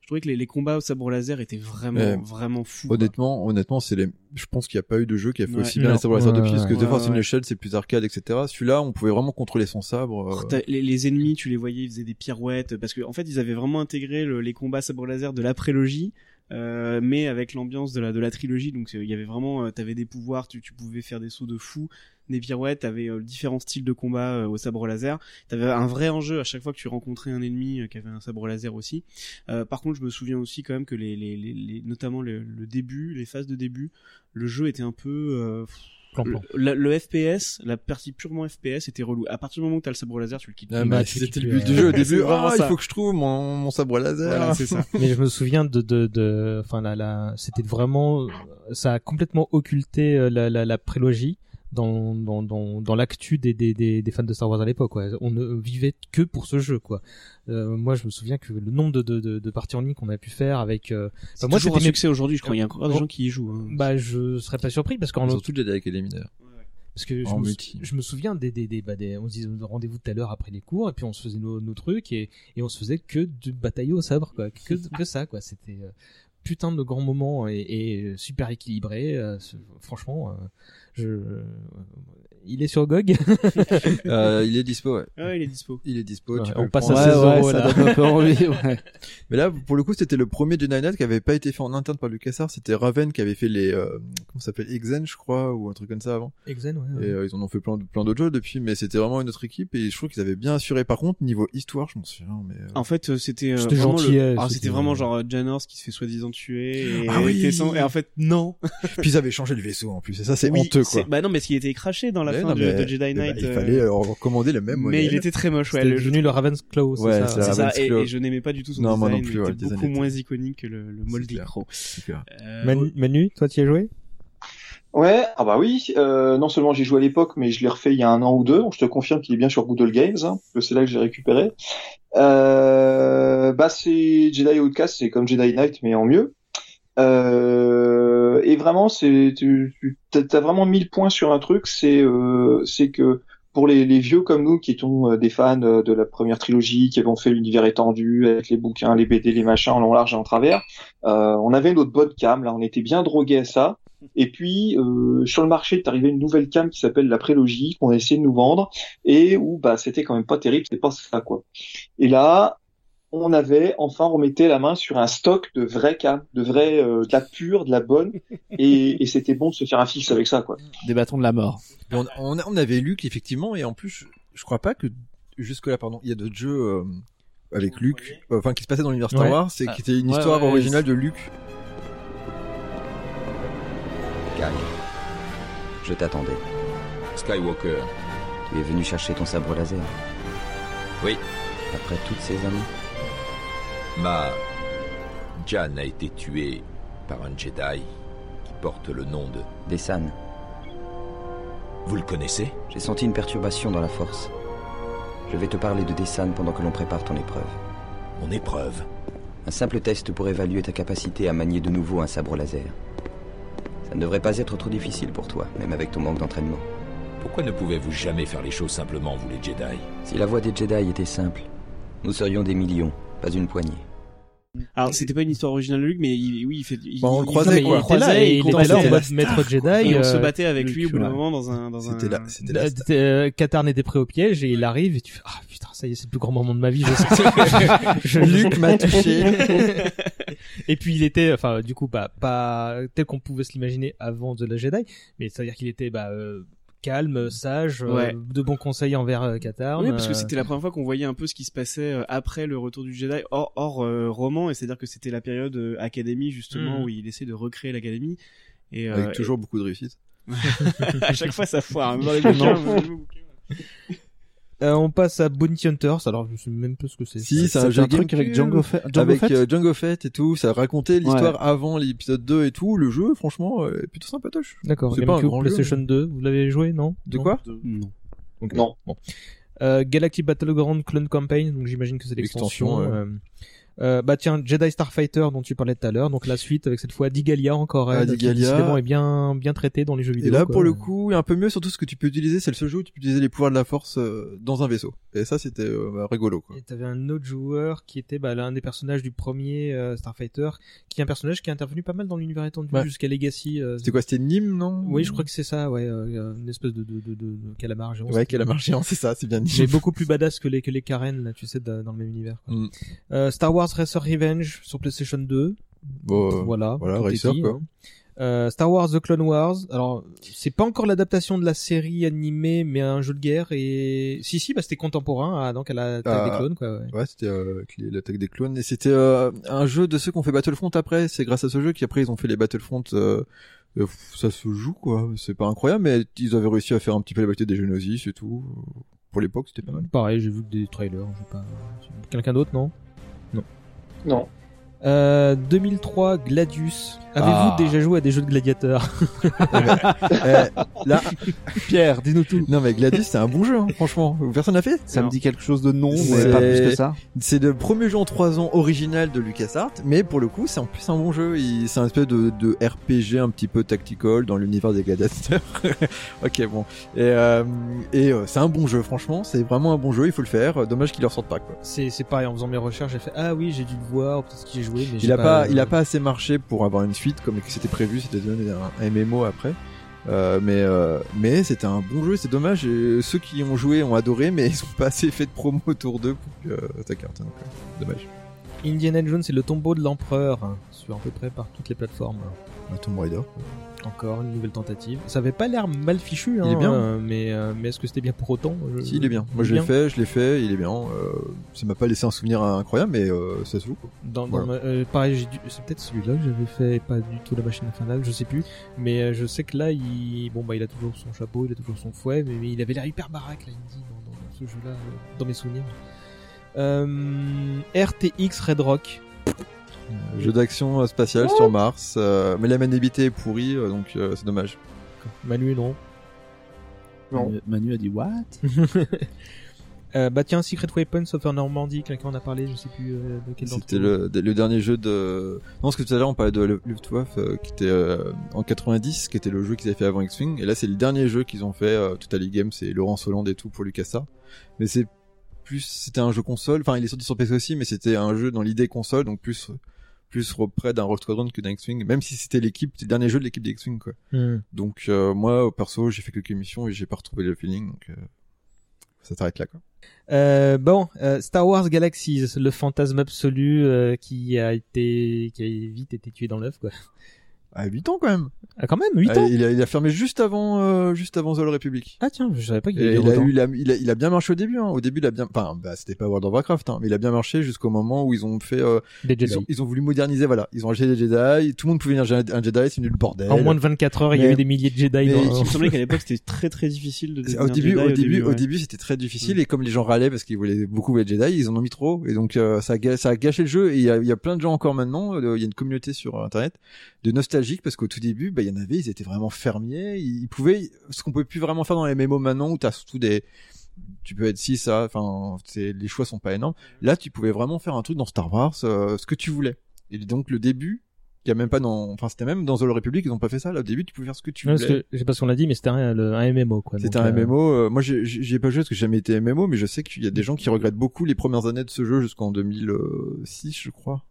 je trouvais que les, les combats au sabre laser étaient vraiment, vraiment fous. quoi. Honnêtement, honnêtement, c'est les. Je pense qu'il n'y a pas eu de jeu qui a fait Ouais. aussi bien les sabres laser Ouais, depuis, parce que ouais, The Force ouais. Unleashed c'est plus arcade, etc. Celui-là, on pouvait vraiment contrôler son sabre. euh, les, les ennemis, tu les voyais, ils faisaient des pirouettes parce que en fait, ils avaient vraiment intégré le- les combats sabre laser de la prélogie, euh, mais avec l'ambiance de la de la trilogie. Donc euh, il y avait vraiment, euh, t'avais des pouvoirs, tu, tu pouvais faire des sauts de fou, des pirouettes, t'avais euh, différents styles de combat euh, au sabre laser. T'avais un vrai enjeu à chaque fois que tu rencontrais un ennemi euh, qui avait un sabre laser aussi. Euh, par contre, je me souviens aussi quand même que les, les, les, les- notamment le, le début, les phases de début, le jeu était un peu euh, Plan-plan. le, le FPS, la partie purement FPS était relou. À partir du moment où t'as le sabre laser, tu le quittes. Ah, Bah, c'était le but du jeu au début. Ah, il faut que je trouve mon, mon sabre laser. Voilà, c'est ça. mais je me souviens de de de enfin la la c'était vraiment ça a complètement occulté la la, la prélogie dans dans dans dans l'actu des, des des des fans de Star Wars à l'époque quoi. On ne vivait que pour ce jeu quoi. Euh, moi je me souviens que le nombre de de de, de parties en ligne qu'on a pu faire avec euh, C'est moi, toujours un succès aujourd'hui, je crois. Il y a encore des Oh. gens qui y jouent. hein. bah je serais pas surpris parce qu'en Surtout Jedi Academy d'ailleurs. parce que je En me, multi. je me souviens des des des, bah, des on se disait rendez-vous tout à l'heure après les cours et puis on se faisait nos, nos trucs et et on se faisait que de batailler au sabre quoi que que ça quoi c'était euh, putain de grands moments et, et super équilibré euh, franchement euh, je il est sur GOG euh, il est dispo, ouais. Ah, il est dispo. Il est dispo. Ouais, tu on passe prendre. à Ouais, 16 ouais, euros, ça là. donne un peu envie, ouais. Mais là, pour le coup, c'était le premier Jedi Knight qui avait pas été fait en interne par LucasArts. C'était Raven qui avait fait les, euh, comment ça s'appelle, Exen, je crois, ou un truc comme ça avant. Exen ouais, Et euh, ils en ont fait plein, de- plein d'autres jeux depuis, mais c'était vraiment une autre équipe et je trouve qu'ils avaient bien assuré. Par contre, niveau histoire, je m'en souviens, mais. euh, En fait, c'était euh, C'était vraiment gentil, le- ah, c'était- vraiment genre euh, Janors qui se fait soi-disant tuer et, Ah oui. et en fait non. Puis ils avaient changé le vaisseau en plus, et ça c'est Oui, honteux quoi. Bah non, mais ce qui était craché dans la Mais fin non, de, Jedi mais bah, Knight. il euh, fallait euh, recommander le même mais modèle. il était très moche, ouais. c'était Le, devenu le Raven's Claw c'est Ouais, ça c'est c'est la ça, Raven's et, je n'aimais pas du tout son Non, moi design. non plus, il ouais, était beaucoup moins iconique que le, le Moldy. Crow. Euh, Manu, Manu toi tu y as joué? Ouais, ah bah oui. Euh, non seulement j'ai joué à l'époque, mais je l'ai refait il y a un an ou deux. Je te confirme qu'il est bien sur Google Games. Hein, que c'est là que je l'ai récupéré. Euh, bah c'est Jedi Outcast, c'est comme Jedi Knight mais en mieux. Euh, vraiment, c'est tu, tu t'as vraiment mis le point sur un truc, c'est euh, c'est que pour les, les vieux comme nous qui étions euh, des fans euh, de la première trilogie, qui avons fait l'univers étendu avec les bouquins, les BD, les machins en long, large et en travers, euh, on avait notre bonne cam, là, on était bien drogués à ça. Et puis euh, sur le marché est arrivé une nouvelle cam qui s'appelle la prélogie qu'on a essayé de nous vendre et où bah c'était quand même pas terrible, c'était pas ça quoi. Et là, on avait enfin remetté la main sur un stock de vraies cam, de vraies, euh, de la pure, de la bonne, et, et c'était bon de se faire un fixe avec ça quoi. Des bâtons de la mort. On, on, on avait Luke effectivement et en plus je, je crois pas que jusque là pardon il y a d'autres jeux euh, avec Luke euh, enfin qui se passaient dans l'univers Star Ouais. Wars c'est Ah, qui était une ouais, histoire ouais, originale de Luke Gagne. Je t'attendais. Skywalker. Tu es venu chercher ton sabre laser. Oui. Après toutes ces années. Ma Jan a été tuée par un Jedi qui porte le nom de... Dessan, Vous le connaissez? J'ai senti une perturbation dans la force. Je vais te parler de Dessan pendant que l'on prépare ton épreuve. Mon épreuve? Un simple test pour évaluer ta capacité à manier de nouveau un sabre laser. Ça ne devrait pas être trop difficile pour toi, même avec ton manque d'entraînement. Pourquoi ne pouvez-vous jamais faire les choses simplement, vous les Jedi? Si la voie des Jedi était simple, nous serions des millions, pas une poignée. Alors c'était pas une histoire originale de Luke, mais il, oui, il fait. Il, Bah, on le il- croisait, quoi. il était là et il était là en combattait. mode maître Jedi. Et on se euh, battait avec Luke, lui au bout d'un moment dans un dans un. c'était là c'était là euh, euh, Katarn était prêt au piège et il arrive et tu fais ah putain ça y est c'est le plus grand moment de ma vie je sais je, Luke m'a touché et puis il était enfin du coup bah pas tel qu'on pouvait se l'imaginer avant de la Jedi mais c'est à dire qu'il était bah euh, calme sage euh, Ouais. de bons conseils envers euh, Katarn Oui, parce que euh, c'était la première fois qu'on voyait un peu ce qui se passait euh, après le retour du Jedi, hors, hors euh, roman, et c'est-à-dire que c'était la période euh, académie justement Mhm. où il essaie de recréer l'académie. Et euh, avec toujours beaucoup de réussite à chaque fois ça foire. Même euh, on passe à Bounty Hunters alors je sais même pas ce que c'est si c'est un jeu un truc avec Django Fett. Django avec Fett euh, Django Fett et tout ça racontait l'histoire avant l'épisode 2 et tout le jeu franchement euh, est plutôt sympatoche d'accord C'est pas un grand jeu, PlayStation 2 vous l'avez joué non de Non quoi Non. Ok. Non. Bon. Euh, Galactic Battleground Clone Campaign, donc j'imagine que c'est l'extension. Euh, bah tiens, Jedi Starfighter dont tu parlais tout à l'heure, donc la suite avec cette fois Digalia encore, Ah, Digalia. décidément est bien bien traitée dans les jeux Et vidéo. là, quoi. pour le coup, un peu mieux, surtout ce que tu peux utiliser, c'est le seul jeu où tu peux utiliser les pouvoirs de la force euh, dans un vaisseau. Et ça, c'était euh, bah, rigolo, quoi. Et t'avais un autre joueur qui était bah, l'un des personnages du premier euh, Starfighter, qui est un personnage qui est intervenu pas mal dans l'univers étendu Ouais. jusqu'à Legacy. euh, C'était quoi C'était Nîmes, non Oui, je crois que c'est ça, ouais, euh, une espèce de, de, de, de, de calamar géant. Ouais, a marché, c'est ça, c'est bien dit. Mais beaucoup plus badass que les que les Karen là, tu sais, dans dans le même univers. quoi. Mm. Euh, Star Wars Racer Revenge sur PlayStation 2. Bon, euh, voilà, Racer, quoi. Euh, Star Wars The Clone Wars. Alors, c'est pas encore l'adaptation de la série animée, mais un jeu de guerre. Et si, si, bah c'était contemporain, ah, donc à la attaque Ah. des clones, quoi. Ouais. Ouais, c'était euh, l'attaque des clones. Et c'était euh, un jeu de ceux qui ont fait Battlefront après. C'est grâce à ce jeu qu'après ils ont fait les Battlefront. Ça se joue, quoi. C'est pas incroyable, mais ils avaient réussi à faire un petit peu la bataille des Geonosis et tout. Pour l'époque, c'était pas mal. Pareil, j'ai vu des trailers. Pas... Quelqu'un d'autre, non? Non. Euh, 2003 Gladius. Avez-vous Ah. déjà joué à des jeux de gladiateurs Euh, là, Pierre, dis-nous tout. non mais Gladius, c'est un bon jeu, hein, franchement. Personne n'a fait Ça me dit quelque chose de non, C'est- mais pas plus que ça. C'est le premier jeu en 3 ans original de LucasArts, mais pour le coup, c'est en plus un bon jeu. C'est un espèce de, de RPG un petit peu tactical dans l'univers des gladiateurs. ok, bon. Et, euh, et euh, c'est un bon jeu, franchement. C'est vraiment un bon jeu, il faut le faire. Dommage qu'il ne ressorte pas, quoi. C'est c'est pareil, en faisant mes recherches, j'ai fait ah oui, j'ai dû le voir, peut-être que j'ai joué, mais j'ai Il a pas, euh, il a pas assez marché pour avoir une suite comme c'était prévu, c'était donné un, MMO après. Euh, mais euh, mais c'était un bon jeu, c'est dommage. et ceux qui ont joué ont adoré, mais ils ont pas assez fait de promo autour d'eux pour que euh, ça cartonne. quoi. Dommage. Indiana Jones et le tombeau de l'empereur hein, sur à peu près par toutes les plateformes. Bah, Tomb Raider. Encore une nouvelle tentative. Ça avait pas l'air mal fichu, hein, Il est bien. euh, mais euh, mais est-ce que c'était bien pour autant? Je- Si, il est bien. Moi, je l'ai fait, je l'ai fait, il est bien. Euh, ça m'a pas laissé un souvenir incroyable, mais euh, ça se joue. Quoi. Dans, dans Voilà. ma- pareil, j'ai dû- c'est peut-être celui-là que j'avais fait, et pas du tout la machine infernale, je sais plus. Mais je sais que là, il, bon bah, il a toujours son chapeau, il a toujours son fouet, mais, mais il avait l'air hyper baraque là, il dit, dans, dans ce jeu-là, dans mes souvenirs. RTX Red Rock. Jeu d'action euh, spatial sur Mars, euh, mais la maniabilité est pourrie, euh, donc euh, c'est dommage. Manu, non. Non. Manu- a dit what? Euh, bah tiens, Secret Weapons of Normandie, quelqu'un en a parlé, je sais plus euh, de quel C'était le, le dernier jeu de. Non, parce que tout à l'heure on parlait de Luftwaffe euh, qui était euh, en 90, qui était le jeu qu'ils avaient fait avant X-Wing, et là c'est le dernier jeu qu'ils ont fait. Euh, Total Game, c'est Laurence Hollande et tout pour LucasArts. Mais c'est plus, c'était un jeu console. Enfin, il est sorti sur PC aussi, mais c'était un jeu dans l'idée console, donc plus plus près d'un Rogue Squadron que d'un X-Wing. Même si c'était l'équipe, c'était le dernier jeu de l'équipe d'X-Wing quoi. Hmm. Donc euh, moi, au perso, j'ai fait quelques missions et j'ai pas retrouvé le feeling, donc euh, ça s'arrête là quoi. Euh, bon, euh, Star Wars Galaxies, le fantasme absolu euh, qui a été, qui a vite été tué dans l'œuf, quoi. À 8 ans quand même. Ah, quand même, 8 Ah, ans. il, a, il a fermé juste avant, euh, juste avant The Old Republic. Ah tiens, je savais pas qu'il avait il a, autant. eu la- il, a, il a bien marché au début. Hein. Au début, il a bien, enfin, bah, c'était pas World of Warcraft, hein, mais il a bien marché jusqu'au moment où ils ont fait, euh, Des Jedi. ils, ont, ils ont voulu moderniser. Voilà, ils ont acheté des Jedi. Tout le monde pouvait venir un Jedi, c'est nul le bordel. En moins de 24 heures, il y a Mais- eu des milliers de Jedi. mais- dans- Il me semblait qu'à l'époque c'était très très difficile de devenir Au début, Jedi au début, au ouais. début, c'était très difficile et comme les gens râlaient parce qu'ils voulaient beaucoup les Jedi, ils en ont mis trop et donc euh, ça, a, ça a gâché le jeu. Et il y a, y a plein de gens encore maintenant. euh, Il y a une communauté sur Internet de parce qu'au tout début, bah, il y en avait, ils étaient vraiment fermiers. Ils, ils pouvaient, ce qu'on peut plus vraiment faire dans les MMO maintenant où t'as surtout des tu peux être 6 ça enfin les choix sont pas énormes là tu pouvais vraiment faire un truc dans Star Wars euh, ce que tu voulais et donc le début il y a même pas dans enfin c'était même dans The Republic ils ont pas fait ça là au début tu pouvais faire ce que tu voulais je sais pas si on l'a dit, mais c'était un, MMO, quoi. c'était un euh, MMO. euh, moi, j'ai pas joué parce que j'ai jamais été MMO, mais je sais qu'il y a des gens qui regrettent beaucoup les premières années de ce jeu jusqu'en 2006, je crois.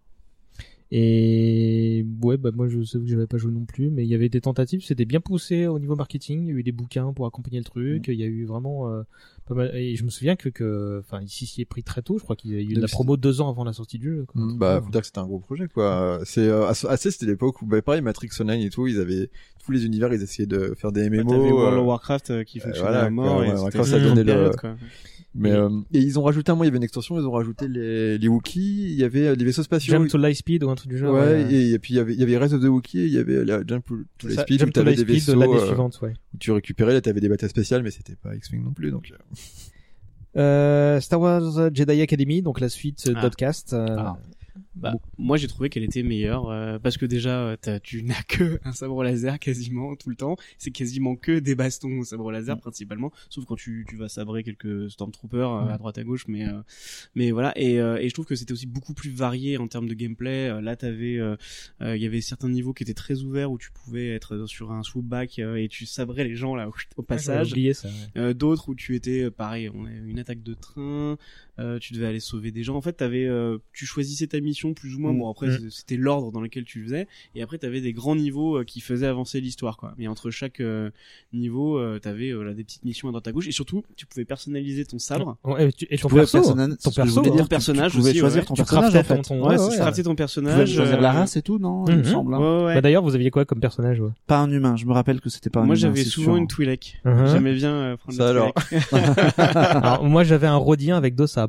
Et ouais, bah moi je sais que j'avais pas joué non plus, mais il y avait des tentatives, c'était bien poussé au niveau marketing, il y a eu des bouquins pour accompagner le truc, il y a eu vraiment euh, pas mal. Et je me souviens que, que enfin ici s'y est pris très tôt, je crois qu'il y a eu de la promo deux ans avant la sortie du jeu. quoi. Mm, Bah, faut dire que c'était un gros projet, quoi. C'est euh, assez, c'était l'époque où, bah, pareil, Matrix Online et tout, ils avaient tous les univers, ils essayaient de faire des MMO. Bah, T'avais World euh, of Warcraft euh, qui fonctionnait voilà, à mort quoi, et ouais, Warcraft, ça donnait le- période, quoi. Mais euh, et ils ont rajouté un mois, il y avait une extension, ils ont rajouté les, les Wookiees, il y avait euh, des vaisseaux spatiaux. Jump to Lightspeed ou un truc du genre. Ouais, ouais. et, et puis il y avait, il y avait Rise of the Wookiee, il y avait la Jump to Lightspeed, Jump où to t'avais des vaisseaux, de l'année euh, suivante, ouais. où tu récupérais, là t'avais des batailles spéciales, mais c'était pas X-Wing non plus, donc. euh, Euh, Star Wars Jedi Academy, donc la suite euh, Ah. d'Outcast. euh, Ah. Bah, moi j'ai trouvé qu'elle était meilleure euh, parce que déjà euh, t'as- tu n'as que un sabre laser quasiment tout le temps. C'est quasiment que des bastons au sabre laser Mm. principalement. Sauf quand tu, tu vas sabrer quelques stormtroopers euh, à droite à gauche mais euh, mais voilà. Et, euh, et je trouve que c'était aussi beaucoup plus varié en termes de gameplay. Là t'avais il y avait certains niveaux qui étaient très ouverts où tu pouvais être sur un swoopback euh, et tu sabrais les gens là au, passage. ça, ouais. d'autres où tu étais pareil on a une attaque de train euh, tu devais aller sauver des gens en fait t'avais euh, tu choisissais ta mission plus ou moins bon après Mm. c'était l'ordre dans lequel tu le faisais et après t'avais des grands niveaux euh, qui faisaient avancer l'histoire quoi mais entre chaque euh, niveau euh, t'avais euh, là, des petites missions à droite à gauche et surtout tu pouvais personnaliser ton sabre Ouais, et tu- et ton pouvais perso, personnaliser- ton perso, voulais hein. dire, ton personnage tu pouvais aussi, choisir ouais. ton Tu personnage, craftais en fait. ton- Ouais, ouais, ton Tu personnage choisir la race et tout, non Il me Mhm. semble. hein. ouais, ouais. Bah d'ailleurs, vous aviez quoi comme personnage ouais? Pas un humain. Je me rappelle que c'était pas un moi j'avais souvent une Twi'lek Mhm. j'aimais bien prendre Ça. Alors, moi j'avais un Rodien avec deux sabres.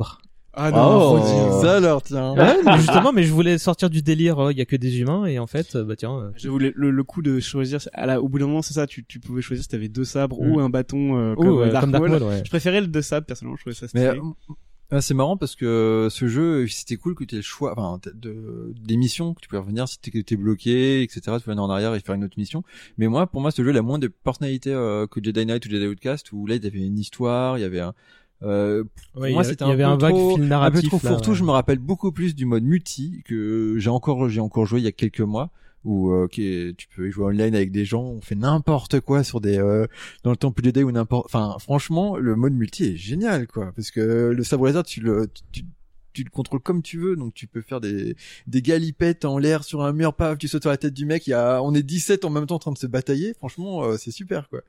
Ah Oh. Rodin. Ça alors, tiens. Ouais, mais justement, mais je voulais sortir du délire, euh, il y a que des humains, et en fait, euh, bah tiens, euh, J'avoue, le, le, le coup de choisir, à la, au bout d'un moment, c'est ça, tu, tu pouvais choisir si t'avais deux sabres Mm. ou un bâton euh, Ou, comme, euh, Dark comme Dark Maul. Maul, ouais. Je préférais le deux sabres, personnellement, je trouvais ça Mais stylé. euh, ah, c'est marrant parce que ce jeu, c'était cool que tu aies le choix, enfin, de, des missions que tu pouvais revenir si t'étais bloqué, etc. Tu pouvais venir en arrière et faire une autre mission. Mais moi, pour moi, ce jeu, il a moins de personnalité euh, que Jedi Knight ou Jedi Outcast, où là, il y avait une histoire, il y avait un, euh, pour Ouais, moi, a- c'était il y avait un vague trop- fil un peu narratif, trop fourre-tout. ouais. Je me rappelle beaucoup plus du mode multi que j'ai encore, j'ai encore joué il y a quelques mois où euh, tu peux y jouer online avec des gens, on fait n'importe quoi sur des euh, dans le temple Jedi ou n'importe. Enfin, franchement, le mode multi est génial, quoi, parce que le sabre laser, tu le tu, tu le contrôles comme tu veux, donc tu peux faire des des galipettes en l'air sur un mur, paf, tu sautes sur la tête du mec. Il y a, on est 17 en même temps en train de se batailler. Franchement, euh, c'est super, quoi.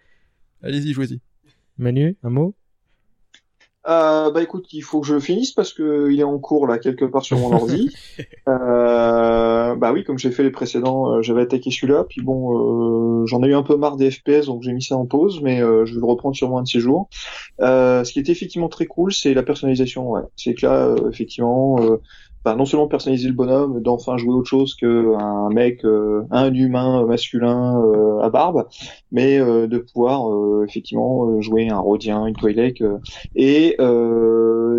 Allez-y, jouez-y. Manu, un mot? Euh, bah écoute, il faut que je le finisse parce que il est en cours là quelque part sur mon ordi. Euh, bah oui, comme j'ai fait les précédents, euh, j'avais attaqué celui-là, puis bon, euh, j'en ai eu un peu marre des FPS, donc j'ai mis ça en pause, mais euh, je vais le reprendre sur un de ces jours. Euh, ce qui est effectivement très cool, c'est la personnalisation. Ouais. C'est que là, euh, effectivement, euh, bah, non seulement personnaliser le bonhomme, d'enfin jouer autre chose que un mec, euh, un humain masculin euh, à barbe, mais euh, de pouvoir euh, effectivement jouer un Rodien, une Twi'lek, et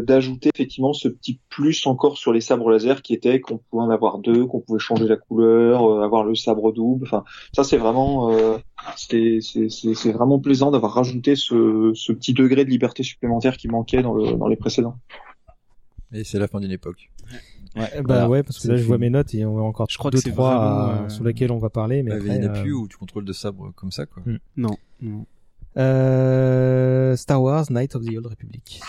d'ajouter effectivement ce petit plus encore sur les sabres laser qui était qu'on pouvait en avoir deux, qu'on pouvait changer la couleur, avoir le sabre double. Enfin, ça c'est vraiment, c'est c'est vraiment plaisant d'avoir rajouté ce, ce petit degré de liberté supplémentaire qui manquait dans, le, dans les précédents. Et c'est la fin d'une époque. Ouais, bah ouais, parce que là je vois mes notes et on a encore je crois deux que trois vraiment, euh... sur lesquels on va parler, mais bah, après, il n'y en a euh... plus où tu contrôles de sabre comme ça quoi. Hmm. Non. non. Euh... Star Wars Knight of the Old Republic.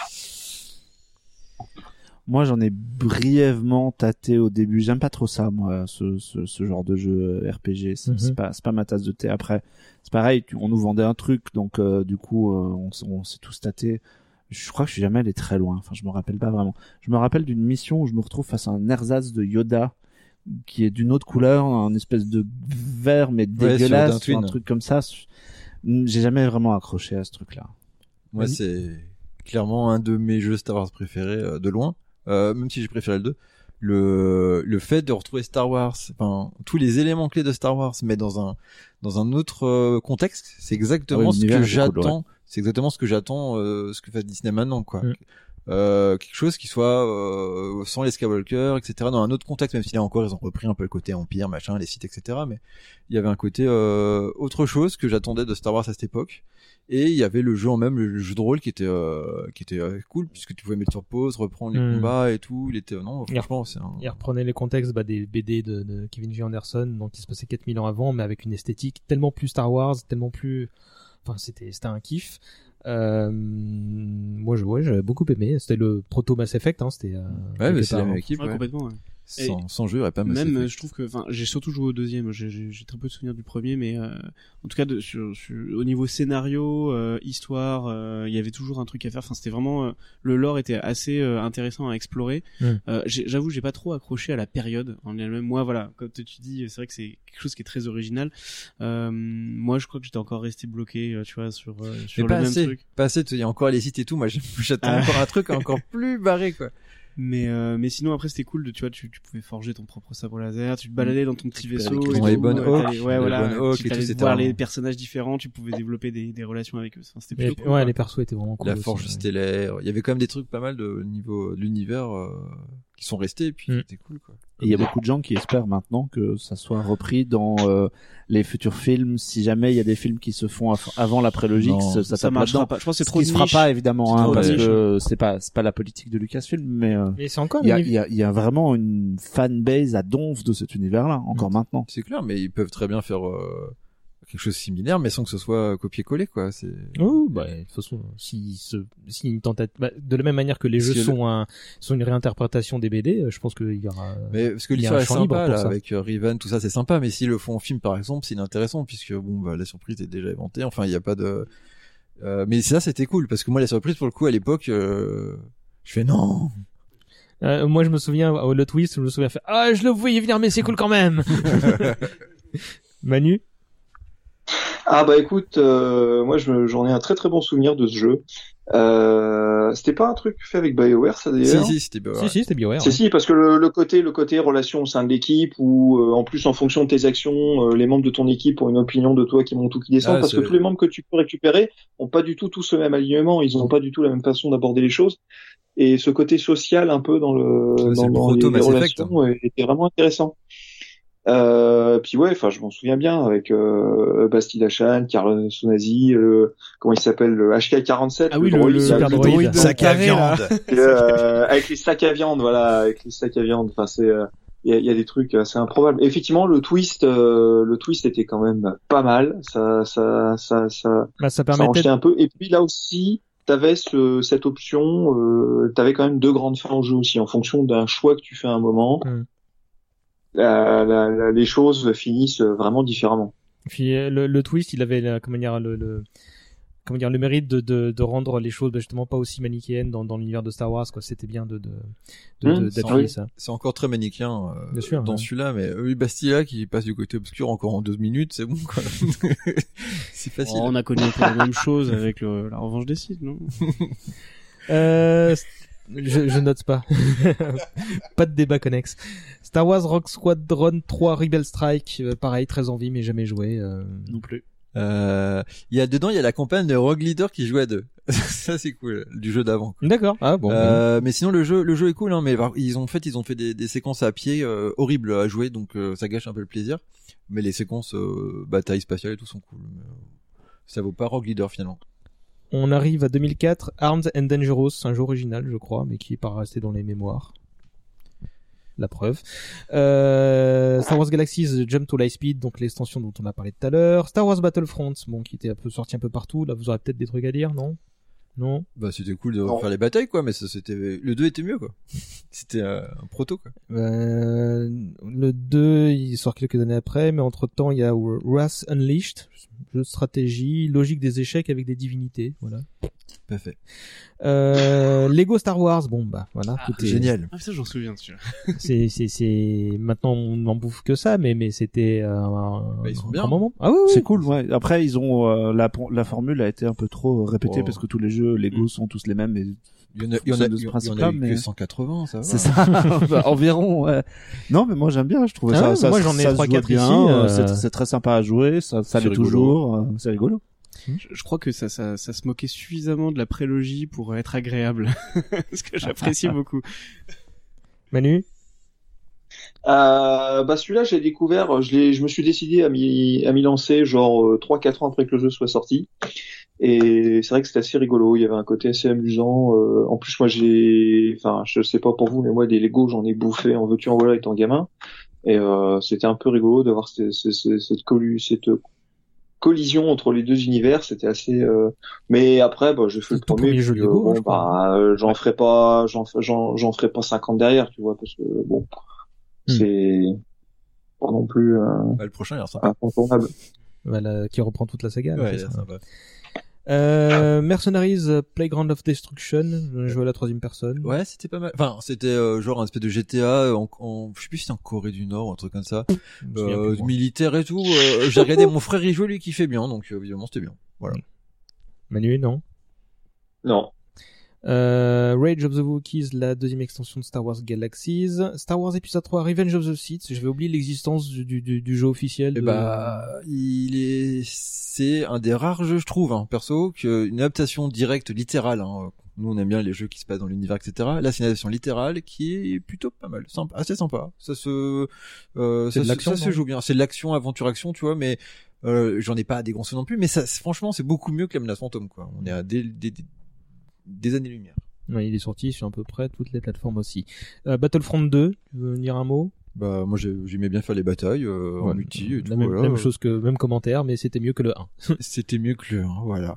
Moi, j'en ai brièvement tâté au début. J'aime pas trop ça, moi, ce, ce, ce genre de jeu RPG. C'est Mhm. c'est pas, c'est pas ma tasse de thé. Après, c'est pareil. on nous vendait un truc, donc euh, du coup, euh, on, s'est tous tâté. Je crois que je suis jamais allé très loin. Enfin, je me rappelle pas vraiment. Je me rappelle d'une mission où je me retrouve face à un ersatz de Yoda qui est d'une autre couleur, un espèce de vert mais dégueulasse, ou un truc comme ça. J'ai jamais vraiment accroché à ce truc-là. Moi, c'est clairement un de mes jeux Star Wars préférés euh, de loin. Euh, même si j'ai préféré le 2. Le, le fait de retrouver Star Wars, enfin tous les éléments clés de Star Wars, mais dans un dans un autre euh, contexte, c'est exactement Ouais, ce que cool, j'attends. C'est exactement ce que j'attends, euh, ce que fait Disney maintenant, quoi. Mm. Euh, quelque chose qui soit euh, sans les Skywalker, etc. Dans un autre contexte, même si là encore ils ont repris un peu le côté empire, machin, les sites, etc. Mais il y avait un côté euh, autre chose que j'attendais de Star Wars à cette époque. Et il y avait le jeu en même, le jeu de rôle qui était euh, qui était euh, cool puisque tu pouvais mettre sur pause, reprendre les Mm. combats et tout. Il était non, franchement c'est un. Il reprenait les contextes bah, des BD de, de Kevin J. Anderson, donc qui se passait 4000 ans avant, mais avec une esthétique tellement plus Star Wars, tellement plus... Enfin, c'était c'était un kiff. Euh, moi, je, ouais, j'avais beaucoup aimé. C'était le proto Mass Effect, hein, c'était... Euh, Ouais, mais c'est la même hein. équipe. Ouais, ouais. complètement. ouais. Sans, sans jeu, il y aurait pas Mass Même, Effect. je trouve que, enfin, j'ai surtout joué au deuxième. J'ai- J'ai j'ai très peu de souvenirs du premier, mais euh, en tout cas, de, sur, sur- au niveau scénario, euh, histoire, euh, il y avait toujours un truc à faire. Enfin, c'était vraiment euh, le lore était assez euh, intéressant à explorer. Mm. Euh, j'ai- J'avoue, j'ai pas trop accroché à la période en elle-même. Moi, voilà, comme tu dis, c'est vrai que c'est quelque chose qui est très original. Euh, moi, je crois que j'étais encore resté bloqué, euh, tu vois, sur euh, sur Mais le pas même assez, truc. pas assez. Il y a encore les sites et tout. Moi, j'attends Ah. encore un truc encore plus barré quoi. Mais euh, mais sinon après c'était cool de tu vois tu, tu pouvais forger ton propre sabre laser, tu te baladais dans ton petit vaisseau, et tout, les bonnes hawks, ouais les voilà, bonnes hawks tu allais voir les personnages différents, tu pouvais développer des, des relations avec eux. Enfin, c'était plutôt cool, ouais, quoi. les persos étaient vraiment cool. la aussi, forge ouais. stellaire. Il y avait quand même des trucs pas mal de niveau de l'univers euh, qui sont restés et puis Mm. c'était cool quoi. Et il y a beaucoup de gens qui espèrent maintenant que ça soit repris dans euh, les futurs films. Si jamais il y a des films qui se font av- avant la prélogie, Non, ça, ça tape marchera pas. Je pense c'est Ce trop qui se fera pas évidemment, hein, parce niche. que c'est pas c'est pas la politique de Lucasfilm, mais euh, Mais c'est encore il y a, il y, a, il y a vraiment une fanbase à donf de cet univers-là encore maintenant. C'est clair, mais ils peuvent très bien faire euh, quelque chose de similaire, mais sans que ce soit copié-collé quoi. C'est Oh, bah, de toute façon, si, ce, si une tentative, bah, de la même manière que les Parce jeux que le- sont un, sont une réinterprétation des BD, euh, je pense qu'il y aura. Mais parce que l'histoire est sympa là, avec euh, Riven, tout ça c'est sympa, mais s'ils le font en film par exemple, c'est inintéressant puisque bon bah la surprise est déjà inventée. Enfin il y a pas de. Euh, mais ça c'était cool parce que moi la surprise pour le coup à l'époque, euh, je fais non. Euh, moi, je me souviens, au le twist, je me souviens faire, ah, je le voyais venir, mais c'est cool quand même. Manu? Ah bah écoute, euh, moi j'en ai un très très bon souvenir de ce jeu. Euh, c'était pas un truc fait avec BioWare ça Si d'ailleurs si c'était bah, Si, si, c'était BioWare. Si ouais. si parce que le, le côté le côté relation au sein de l'équipe ou euh, en plus en fonction de tes actions euh, les membres de ton équipe ont une opinion de toi qui monte ou qui descend Ah, parce que tous les membres que tu peux récupérer ont pas du tout tous le même alignement ils ont pas du tout la même façon d'aborder les choses et ce côté social un peu dans le dans, le dans les, hein. relations euh, était vraiment intéressant. Euh, puis ouais, enfin je m'en souviens bien avec euh, Bastille Achan, Carl Sonazi, euh, comment il s'appelle, le HK47, Ah oui, le- droïde, le super le droïde. droïde, Sac à viande. euh, avec les sacs à viande, voilà, avec les sacs à viande. Enfin, c'est, euh, il y, y a des trucs assez improbables. Effectivement, le twist, euh, le twist était quand même pas mal. Ça, ça, ça, ça, Bah, ça ça permettait enchaînait un peu. Et puis là aussi, t'avais ce, cette option, euh, t'avais quand même deux grandes fins au jeu aussi, en fonction d'un choix que tu fais à un moment. Mm. La- la- la- les choses finissent vraiment différemment. Puis euh, le, le twist, il avait la- comment dire le, le comment dire le mérite de, de, de rendre les choses bah, justement pas aussi manichéennes dans, dans l'univers de Star Wars quoi. C'était bien de de de- Mmh, ça. c'est encore très manichéen euh, sûr, dans ouais. celui-là, mais eux Bastilla qui passe du côté obscur encore en deux minutes, c'est bon quoi. c'est facile. Oh, on a connu la même chose avec le, la revanche des sites, non? Euh, Je, je note pas. pas de débat connexe. Star Wars Rock Squadron 3 Rebel Strike, euh, pareil, très envie mais jamais joué. euh. Non plus. Euh, il y a dedans, il y a la campagne de Rogue Leader qui joue à deux. ça c'est cool, du jeu d'avant. quoi. D'accord. Ah bon. Euh, mais sinon le jeu, le jeu est cool, hein, mais ils ont fait, ils ont fait des, des séquences à pied euh, horribles à jouer, donc euh, ça gâche un peu le plaisir. Mais les séquences euh, bataille spatiale et tout sont cool. Euh, ça vaut pas Rogue Leader finalement. On arrive à 2004, Armed and Dangerous, un jeu original, je crois, mais qui est pas resté dans les mémoires. La preuve. Euh, Star Wars Galaxies Jump to Lightspeed, donc l'extension dont on a parlé tout à l'heure. Star Wars Battlefront, bon, qui était un peu sorti un peu partout. Là, vous aurez peut-être des trucs à dire, non? Non? Bah c'était cool de faire les batailles quoi, mais ça c'était le 2 était mieux quoi. c'était euh, un proto quoi. Euh, le 2, il sort quelques années après, mais entre temps, il y a Wrath Unleashed, jeu de stratégie, logique des échecs avec des divinités, voilà. Pas fait. Euh, Lego Star Wars, bon bah voilà, tout est- Génial. Ah, ça, j'en souviens, celui-là. c'est c'est c'est maintenant on n'en bouffe que ça, mais mais c'était euh, un, Bah, ils sont un bien. grand moment. Ah oui, oui. C'est cool, ouais. Après, ils ont euh, la la formule a été un peu trop répétée Oh. parce que tous les jeux Lego sont tous les mêmes. Mais Il y en a, il y en a, de ce mais que 180, ça va. c'est ça. Bah, environ. Ouais. Non, mais moi j'aime bien. Je trouvais Ah ça. ouais, ça moi, j'en ai trois, quatre ici, euh, euh, C'est c'est très sympa à jouer. Ça, ça l'est toujours. euh, C'est rigolo. Je, je crois que ça, ça, ça se moquait suffisamment de la prélogie pour être agréable. Ce que j'apprécie beaucoup. Manu? Euh, bah celui-là, j'ai découvert, je l'ai, je me suis décidé à m'y, à m'y lancer genre euh, 3-4 ans après que le jeu soit sorti. Et c'est vrai que c'était assez rigolo. Il y avait un côté assez amusant. Euh, en plus, moi, j'ai, enfin, je sais pas pour vous, mais moi, des Lego, j'en ai bouffé en veux-tu en voilà étant gamin. Et euh, c'était un peu rigolo d'avoir cette, cette, cette, cette collu- cette collision entre les deux univers. C'était assez. euh, Mais après, bah, j'ai fait le premier. premier jeu Lego, euh, bon, je bah, euh, j'en ferai pas, j'en, j'en, j'en ferai pas 50 derrière, tu vois, parce que bon, Hmm. c'est pas non plus euh, Bah, le prochain il a l'air sympa. incontournable. voilà, qui reprend toute la saga. là, Ouais, ça. sympa. Euh, Mercenaries euh, Playground of Destruction, je jouais à la troisième personne. Ouais, c'était pas mal. Enfin, c'était euh, genre un espèce de GTA en, en je sais plus si c'est en Corée du Nord ou un truc comme ça. Euh, militaire et tout. Euh, J'ai regardé mon frère y jouer, lui qui fait bien, donc euh, évidemment c'était bien. Voilà. Manu, non? Non. Euh, Rage of the Wookiees, la deuxième extension de Star Wars Galaxies. Star Wars épisode 3, Revenge of the Sith. Je vais oublier l'existence du, du, du, jeu officiel. Et de- bah, il est, c'est un des rares jeux, je trouve, hein, perso, qu'une adaptation directe, littérale. Hein. Nous, on aime bien les jeux qui se passent dans l'univers, etc. Là, c'est une adaptation littérale qui est plutôt pas mal, sympa, assez sympa. Ça se, euh, C'est ça, de se- l'action, ça se joue bien. C'est de l'action, aventure, action, tu vois, mais euh, j'en ai pas des gros sauts non plus. Mais ça, franchement, c'est beaucoup mieux que la menace fantôme, quoi. On est à des, des, des, des années-lumière. Ouais, il est sorti sur à peu près toutes les plateformes aussi. Euh, Battlefront 2, tu veux dire un mot? Bah, moi, j'ai- j'aimais bien faire les batailles euh, en multi et tout. la même, voilà. même chose que même commentaire, mais c'était mieux que le 1. C'était mieux que le 1, voilà.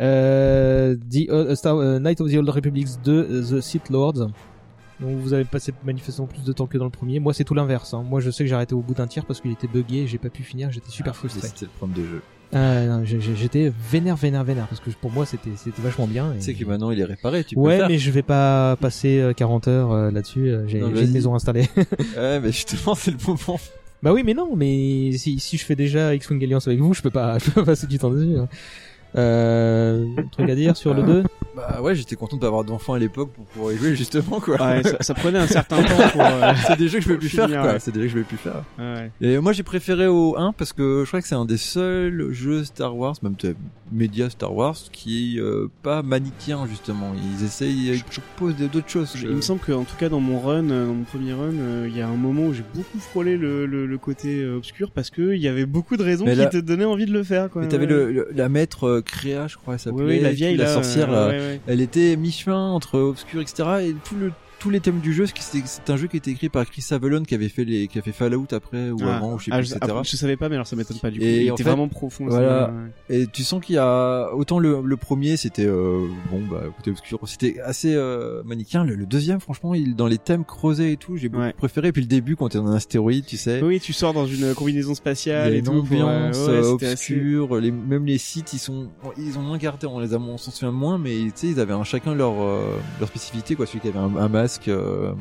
Euh, The, euh, Star, euh, Night of the Old Republics 2, euh, The Sith Lords. Donc vous avez passé manifestement plus de temps que dans le premier. Moi c'est tout l'inverse. Hein. Moi je sais que j'ai arrêté au bout d'un tir parce qu'il était buggé et j'ai pas pu finir. J'étais super frustré. C'était le problème des jeux. Non, j'ai- j'étais vénère, vénère, vénère parce que pour moi c'était c'était vachement bien. et- sais que maintenant il est réparé, tu peux ouais, le faire. mais je vais pas passer euh, 40 heures euh, là-dessus. euh, J'ai une maison installée. Ouais, mais justement, c'est le moment. bah oui, mais non, mais si, si je fais déjà X-Wing Alliance avec vous, je peux pas, je peux pas passer du temps dessus. hein. Euh, truc à dire sur le 2 Bah ouais, j'étais content d'avoir d'enfants à l'époque pour pouvoir y jouer justement quoi. Ouais, ça, ça prenait un certain temps pour. euh, c'est des jeux que je pour plus faire quoi. ouais. C'est des jeux que je peux plus faire. Ouais. Et moi j'ai préféré au 1 parce que je crois que c'est un des seuls jeux Star Wars, même peut-être média Star Wars, qui est euh, pas manichéen justement. Ils essayent, ils proposent des- d'autres choses. Il me semble qu'en tout cas dans mon run, euh, dans mon premier run, euh, il y a un moment où j'ai beaucoup frôlé le, le, le côté euh, obscur parce que il y avait beaucoup de raisons qui te donnaient envie de le faire. Quoi. Mais t'avais Ouais. le, le- la maître euh, Créa, je crois, elle s'appelait. Oui, oui, la vieille, la là, sorcière, là. ouais, ouais. Elle était mi-chemin entre obscur, etc. Et tout le, tous les thèmes du jeu, c'est un jeu qui était écrit par Chris Avellone qui avait fait les, qui a fait Fallout après ou Ah, avant, ou je sais ah, plus, je, etc. après, je savais pas, mais alors ça m'étonne pas du coup. Et il était fait, vraiment profond. Voilà. ouais. Et tu sens qu'il y a autant le, le premier c'était euh, bon bah côté obscur, c'était assez euh, manichéen. Le, le deuxième franchement, il dans les thèmes creusés et tout, j'ai beaucoup Ouais. préféré. Et puis le début quand t'es dans un astéroïde, tu sais. Oui, tu sors dans une combinaison Il y spatiale a et tout. ambiance euh, ouais, euh, assez- obscure, les, même les sites ils sont ils ont moins gardé, on les a on s'en souvient moins, mais tu sais ils avaient un, chacun leur euh, leur spécificité quoi. Celui qui avait un, un masque, euh,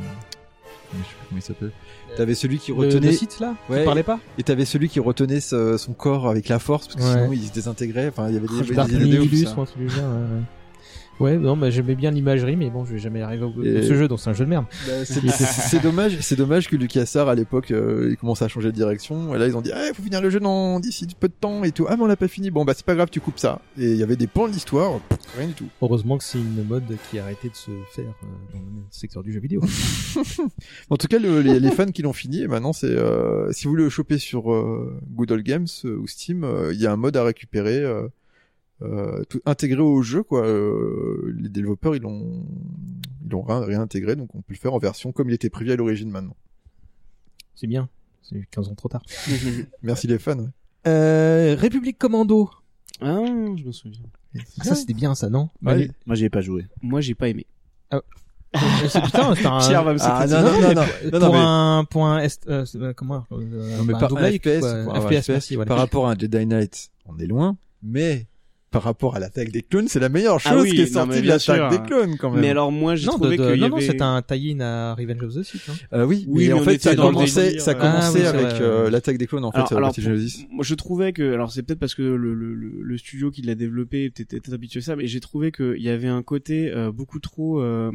je sais plus comment il s'appelle. T'avais celui qui retenait le site, là, qui ouais, parlait pas Et t'avais celui qui retenait ce- son corps avec la force parce que Ouais. sinon il se désintégrait. Enfin il y avait des, des. Ouais, non, mais j'aimais bien l'imagerie, mais bon, je vais jamais arriver au bout de ce jeu, donc c'est un jeu de merde. Bah, c'est dommage, c'est dommage que LucasArts à l'époque euh, il commençait à changer de direction et là ils ont dit ah faut finir le jeu dans d'ici peu de temps et tout ah mais on l'a pas fini bon bah c'est pas grave tu coupes ça et il y avait des pans de l'histoire rien du tout. Heureusement que c'est une mode qui a arrêté de se faire euh, dans le secteur du jeu vidéo. En tout cas le- les, les fans qui l'ont fini et maintenant c'est euh, si vous voulez le choper sur euh, Good Old Games euh, ou Steam euh, il y a un mode à récupérer euh, tout intégré au jeu quoi Euh, les développeurs ils l'ont ils l'ont ré- réintégré donc on peut le faire en version comme il était prévu à l'origine maintenant. c'est bien. C'est 15 ans trop tard. Merci les fans. ouais. Euh, République Commando. Ah, je me souviens. Ah, ça c'était bien ça, non? Ouais, Moi, j'y ai pas joué. Moi, j'ai pas aimé. Euh, c'est putain, c'est un... Pierre va me Ah, non, dessus. non, non, non, pour non, non, mais- un pour un est, euh, c'est- comment euh, Non, mais bah, par un doublage, FPS, quoi. pour un FPS, merci, voilà. par rapport à un Jedi Knight, on est loin, mais par rapport à l'attaque des clones, c'est la meilleure chose Ah oui, qui est sortie de l'attaque des clones quand même. Mais alors, moi, j'ai de- trouvé de- qu'il y non, non, avait... c'est un tie-in à Revenge of the Sith. Hein. Euh, oui, Oui, mais mais en fait, ça commençait, ça commençait Ah oui, c'est avec euh, l'attaque des clones en fait Alors, sur la alors, pour- moi, je trouvais que, alors c'est peut-être parce que le, le, le, le studio qui l'a développé était, était habitué à ça, mais j'ai trouvé qu'il y avait un côté euh, beaucoup trop euh,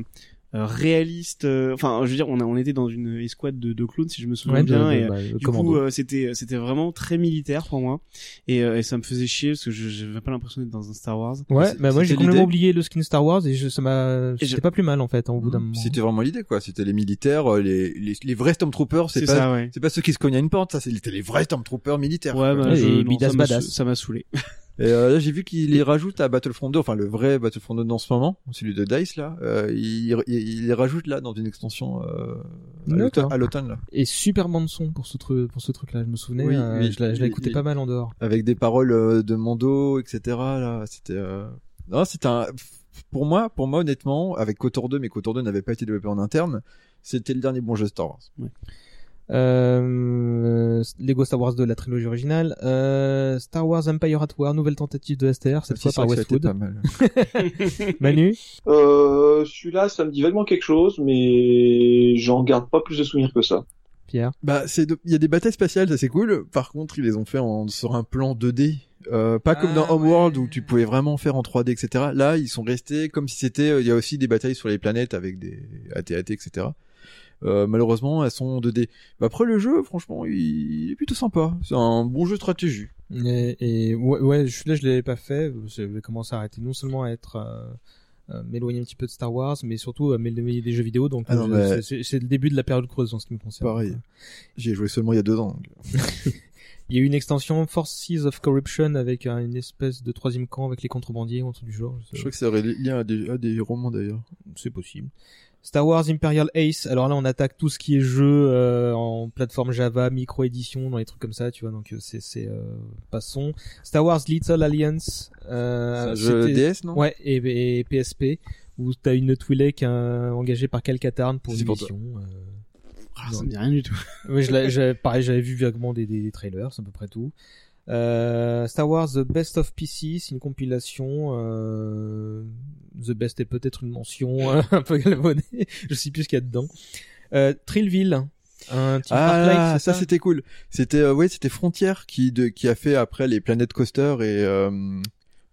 réaliste. euh, Enfin, je veux dire, on, a, on était dans une escouade de, de clowns, si je me souviens Ouais, bien, de- et bah, euh, du commando. coup, euh, c'était c'était vraiment très militaire pour moi, et, euh, et ça me faisait chier parce que je j'avais pas l'impression d'être dans un Star Wars. Ouais, c'est- bah moi j'ai complètement oublié le skin Star Wars et je, ça m'a, Et c'était je- pas plus mal en fait, hein, au bout d'un moment. C'était vraiment l'idée quoi. C'était les militaires, euh, les, les, les vrais Stormtroopers. C'est C'est pas, ça, ouais. c'est pas ceux qui se cognent à une porte. Ça, c'était les vrais Stormtroopers militaires. Ouais, bah, Ouais, je, et non, ça m'a saoulé. Et euh, là, j'ai vu qu'il les rajoute à Battlefront 2, enfin le vrai Battlefront 2 dans ce moment, celui de Dice là. Euh, il, il, il les rajoute là dans une extension euh, à l'automne- là, Et super bande son pour ce truc, pour ce truc-là. Je me souvenais, Oui, euh, oui, je oui. pas mal en dehors. avec des paroles euh, de Mando, etc. Là, c'était. Euh... Non, c'était un. Pour moi, pour moi honnêtement, avec KOTOR 2, mais KOTOR 2 n'avait pas été développé en interne, c'était le dernier bon jeu Star Wars. Euh, Lego Star Wars 2, la trilogie originale. Euh, Star Wars Empire at War, nouvelle tentative de STR, cette C'est fois par Westwood. pas mal. Manu Euh, celui-là, ça me dit vaguement quelque chose, mais j'en garde pas plus de souvenirs que ça. Pierre Bah, c'est de- il y a des batailles spatiales, ça c'est cool. Par contre, ils les ont fait en, sur un plan 2D. Euh, pas comme Ah, dans Homeworld où tu pouvais vraiment faire en 3D, etc. Là, ils sont restés comme si c'était, euh, il y a aussi des batailles sur les planètes avec des AT-AT, etc. Euh, malheureusement, elles sont en 2D. Bah, après, le jeu, franchement, il, il est plutôt sympa. C'est un bon jeu de stratégie. Et, et ouais, ouais, je- là je l'avais pas fait. J'avais commencé à arrêter non seulement à être euh, euh, m'éloigner un petit peu de Star Wars, mais surtout à m'éloigner des jeux vidéo. Donc Ah non, euh, mais- c'est- le début de la période creuse en ce qui me concerne. Pareil. J'y ai joué seulement il y a deux ans. Il y a eu une extension Forces of Corruption avec un- une espèce de troisième camp avec les contrebandiers ou un truc du genre. Je crois que c'est lié à des, à des romans d'ailleurs. C'est possible. Star Wars Imperial Ace. Alors là, on attaque tout ce qui est jeu euh, en plateforme Java, micro édition, dans les trucs comme ça, tu vois. Donc euh, c'est c'est euh, passons. Star Wars Little Alliance. Euh, C'est un jeu DS, non? Ouais, et, et PSP où t'as une Twi'lek euh, engagée par Calcatarn pour une pour mission. euh, Ah, ça me dit rien du tout. Ouais, je l'ai- j'ai- pareil, j'avais vu vaguement des, des, des trailers, c'est à peu près tout. Euh, Star Wars The Best of PC, c'est une compilation. Euh, The Best est peut-être une mention euh, un peu galvaudée. je sais plus ce qu'il y a dedans. Euh, Trillville, un petit Ah, c'est ça, c'était cool. C'était euh, ouais, c'était Frontier qui de qui a fait après les Planet Coaster et euh,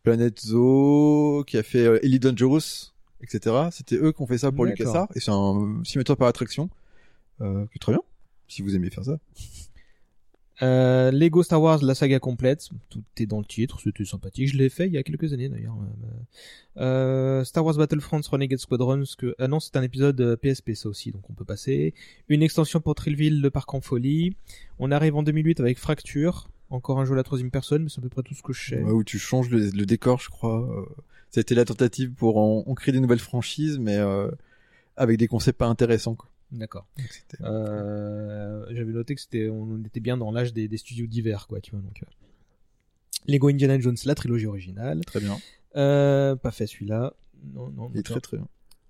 Planet Zoo, qui a fait Elite Dangerous, etc. C'était eux qui ont fait ça pour. LucasArts et c'est un simulateur par attraction euh, très bien si vous aimez faire ça. Euh, Lego Star Wars, la saga complète, tout est dans le titre, c'était sympathique. Je l'ai fait il y a quelques années d'ailleurs. Euh, Star Wars Battlefront Renegade Squadron, ce que ah non, c'est un épisode euh, PSP ça aussi, donc on peut passer. Une extension pour Trillville, le parc en folie. On arrive en 2008 avec Fracture, encore un jeu à la troisième personne, mais c'est à peu près tout ce que je sais. Ouais, où tu changes le, décor, je crois. Euh, a été la tentative pour en, en créer des nouvelles franchises, mais euh, avec des concepts pas intéressants. Quoi. D'accord. Euh, J'avais noté que c'était, on était bien dans l'âge des, des studios divers, quoi, tu vois. Donc, euh. Lego Indiana Jones, la trilogie originale. Très bien. Euh, pas fait celui-là. Non, non. Il est très très bien.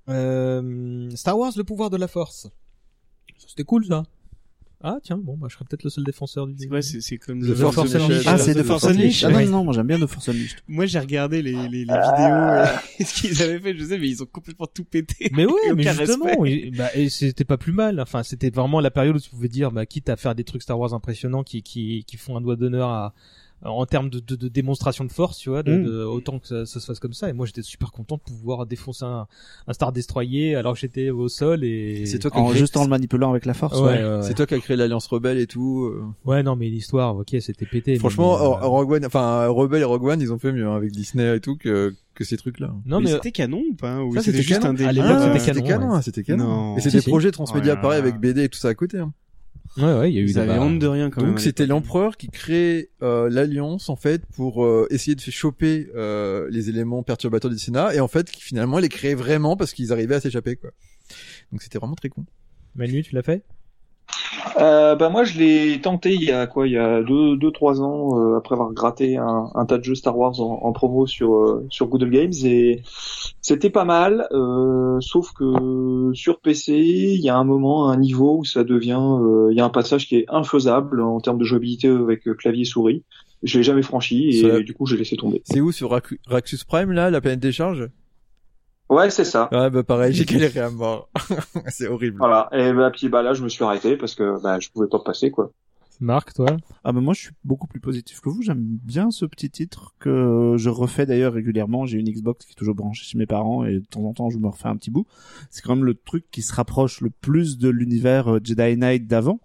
Euh, Star Wars, le pouvoir de la force. C'était cool, ça. Ah, tiens, bon, bah, je serais peut-être le seul défenseur du C'est ouais, c'est c'est comme The le Force Force Unleashed. Unleashed. Ah, c'est The de Force Unleashed. Ah non, non, moi j'aime bien de Force Unleashed. Moi, j'ai regardé les, les, les vidéos, euh, ce qu'ils avaient fait, je sais, mais ils ont complètement tout pété. Mais ouais, mais justement, et, bah, et c'était pas plus mal. Enfin, c'était vraiment la période où tu pouvais dire, bah, quitte à faire des trucs Star Wars impressionnants qui, qui, qui font un doigt d'honneur à, en termes de, de, de démonstration de force, tu vois, de, Mm. de- autant que ça, ça se fasse comme ça. Et moi, j'étais super content de pouvoir défoncer un, un Star Destroyer alors que j'étais au sol et. C'est toi qui En, créé- juste en le manipulant avec la force. Ouais, ouais. ouais, ouais. C'est toi qui as créé l'Alliance Rebelle et tout. euh. Ouais, non, mais l'histoire, ok, c'était pété. Franchement, mais, euh, Rogue One, enfin Rebelle et Rogue One, ils ont fait mieux hein, avec Disney et tout que que ces trucs-là. non, mais, mais, c'était canon ou pas Ou Ça, c'était c'était juste canon. un délire À l'époque, Ah, c'était c'était canon, canon, ouais. c'était canon. Non. Et c'est Si, projets transmédia Oh pareil avec BD et tout ça à côté. hein. Ouais, ouais, il y a eu Ils des avaient honte de rien quand même. Donc c'était l'empereur qui crée euh, l'alliance en fait pour euh, essayer de faire choper euh, les éléments perturbateurs du Sénat et en fait qui finalement les créait vraiment parce qu'ils arrivaient à s'échapper quoi. Donc c'était vraiment très con. Manu, tu l'as fait? Euh, bah moi je l'ai tenté il y a quoi il y a deux deux trois ans euh, après avoir gratté un, un tas de jeux Star Wars en, en promo sur euh, sur Google Games et c'était pas mal euh, sauf que sur PC il y a un moment un niveau où ça devient euh, il y a un passage qui est infaisable en termes de jouabilité avec euh, clavier souris. Je l'ai jamais franchi et du coup j'ai laissé tomber. C'est où sur Raxus Prime là, la planète des charges? Ouais c'est ça Ouais bah pareil, j'ai galéré à mort. c'est horrible. voilà et bah puis bah là je me suis arrêté parce que bah je pouvais pas passer quoi Marc, toi? Ah ben moi je suis beaucoup plus positif que vous. J'aime bien ce petit titre que je refais d'ailleurs régulièrement. J'ai une Xbox qui est toujours branchée chez mes parents et de temps en temps je me refais un petit bout. C'est quand même le truc qui se rapproche le plus de l'univers euh, Jedi Knight d'avant.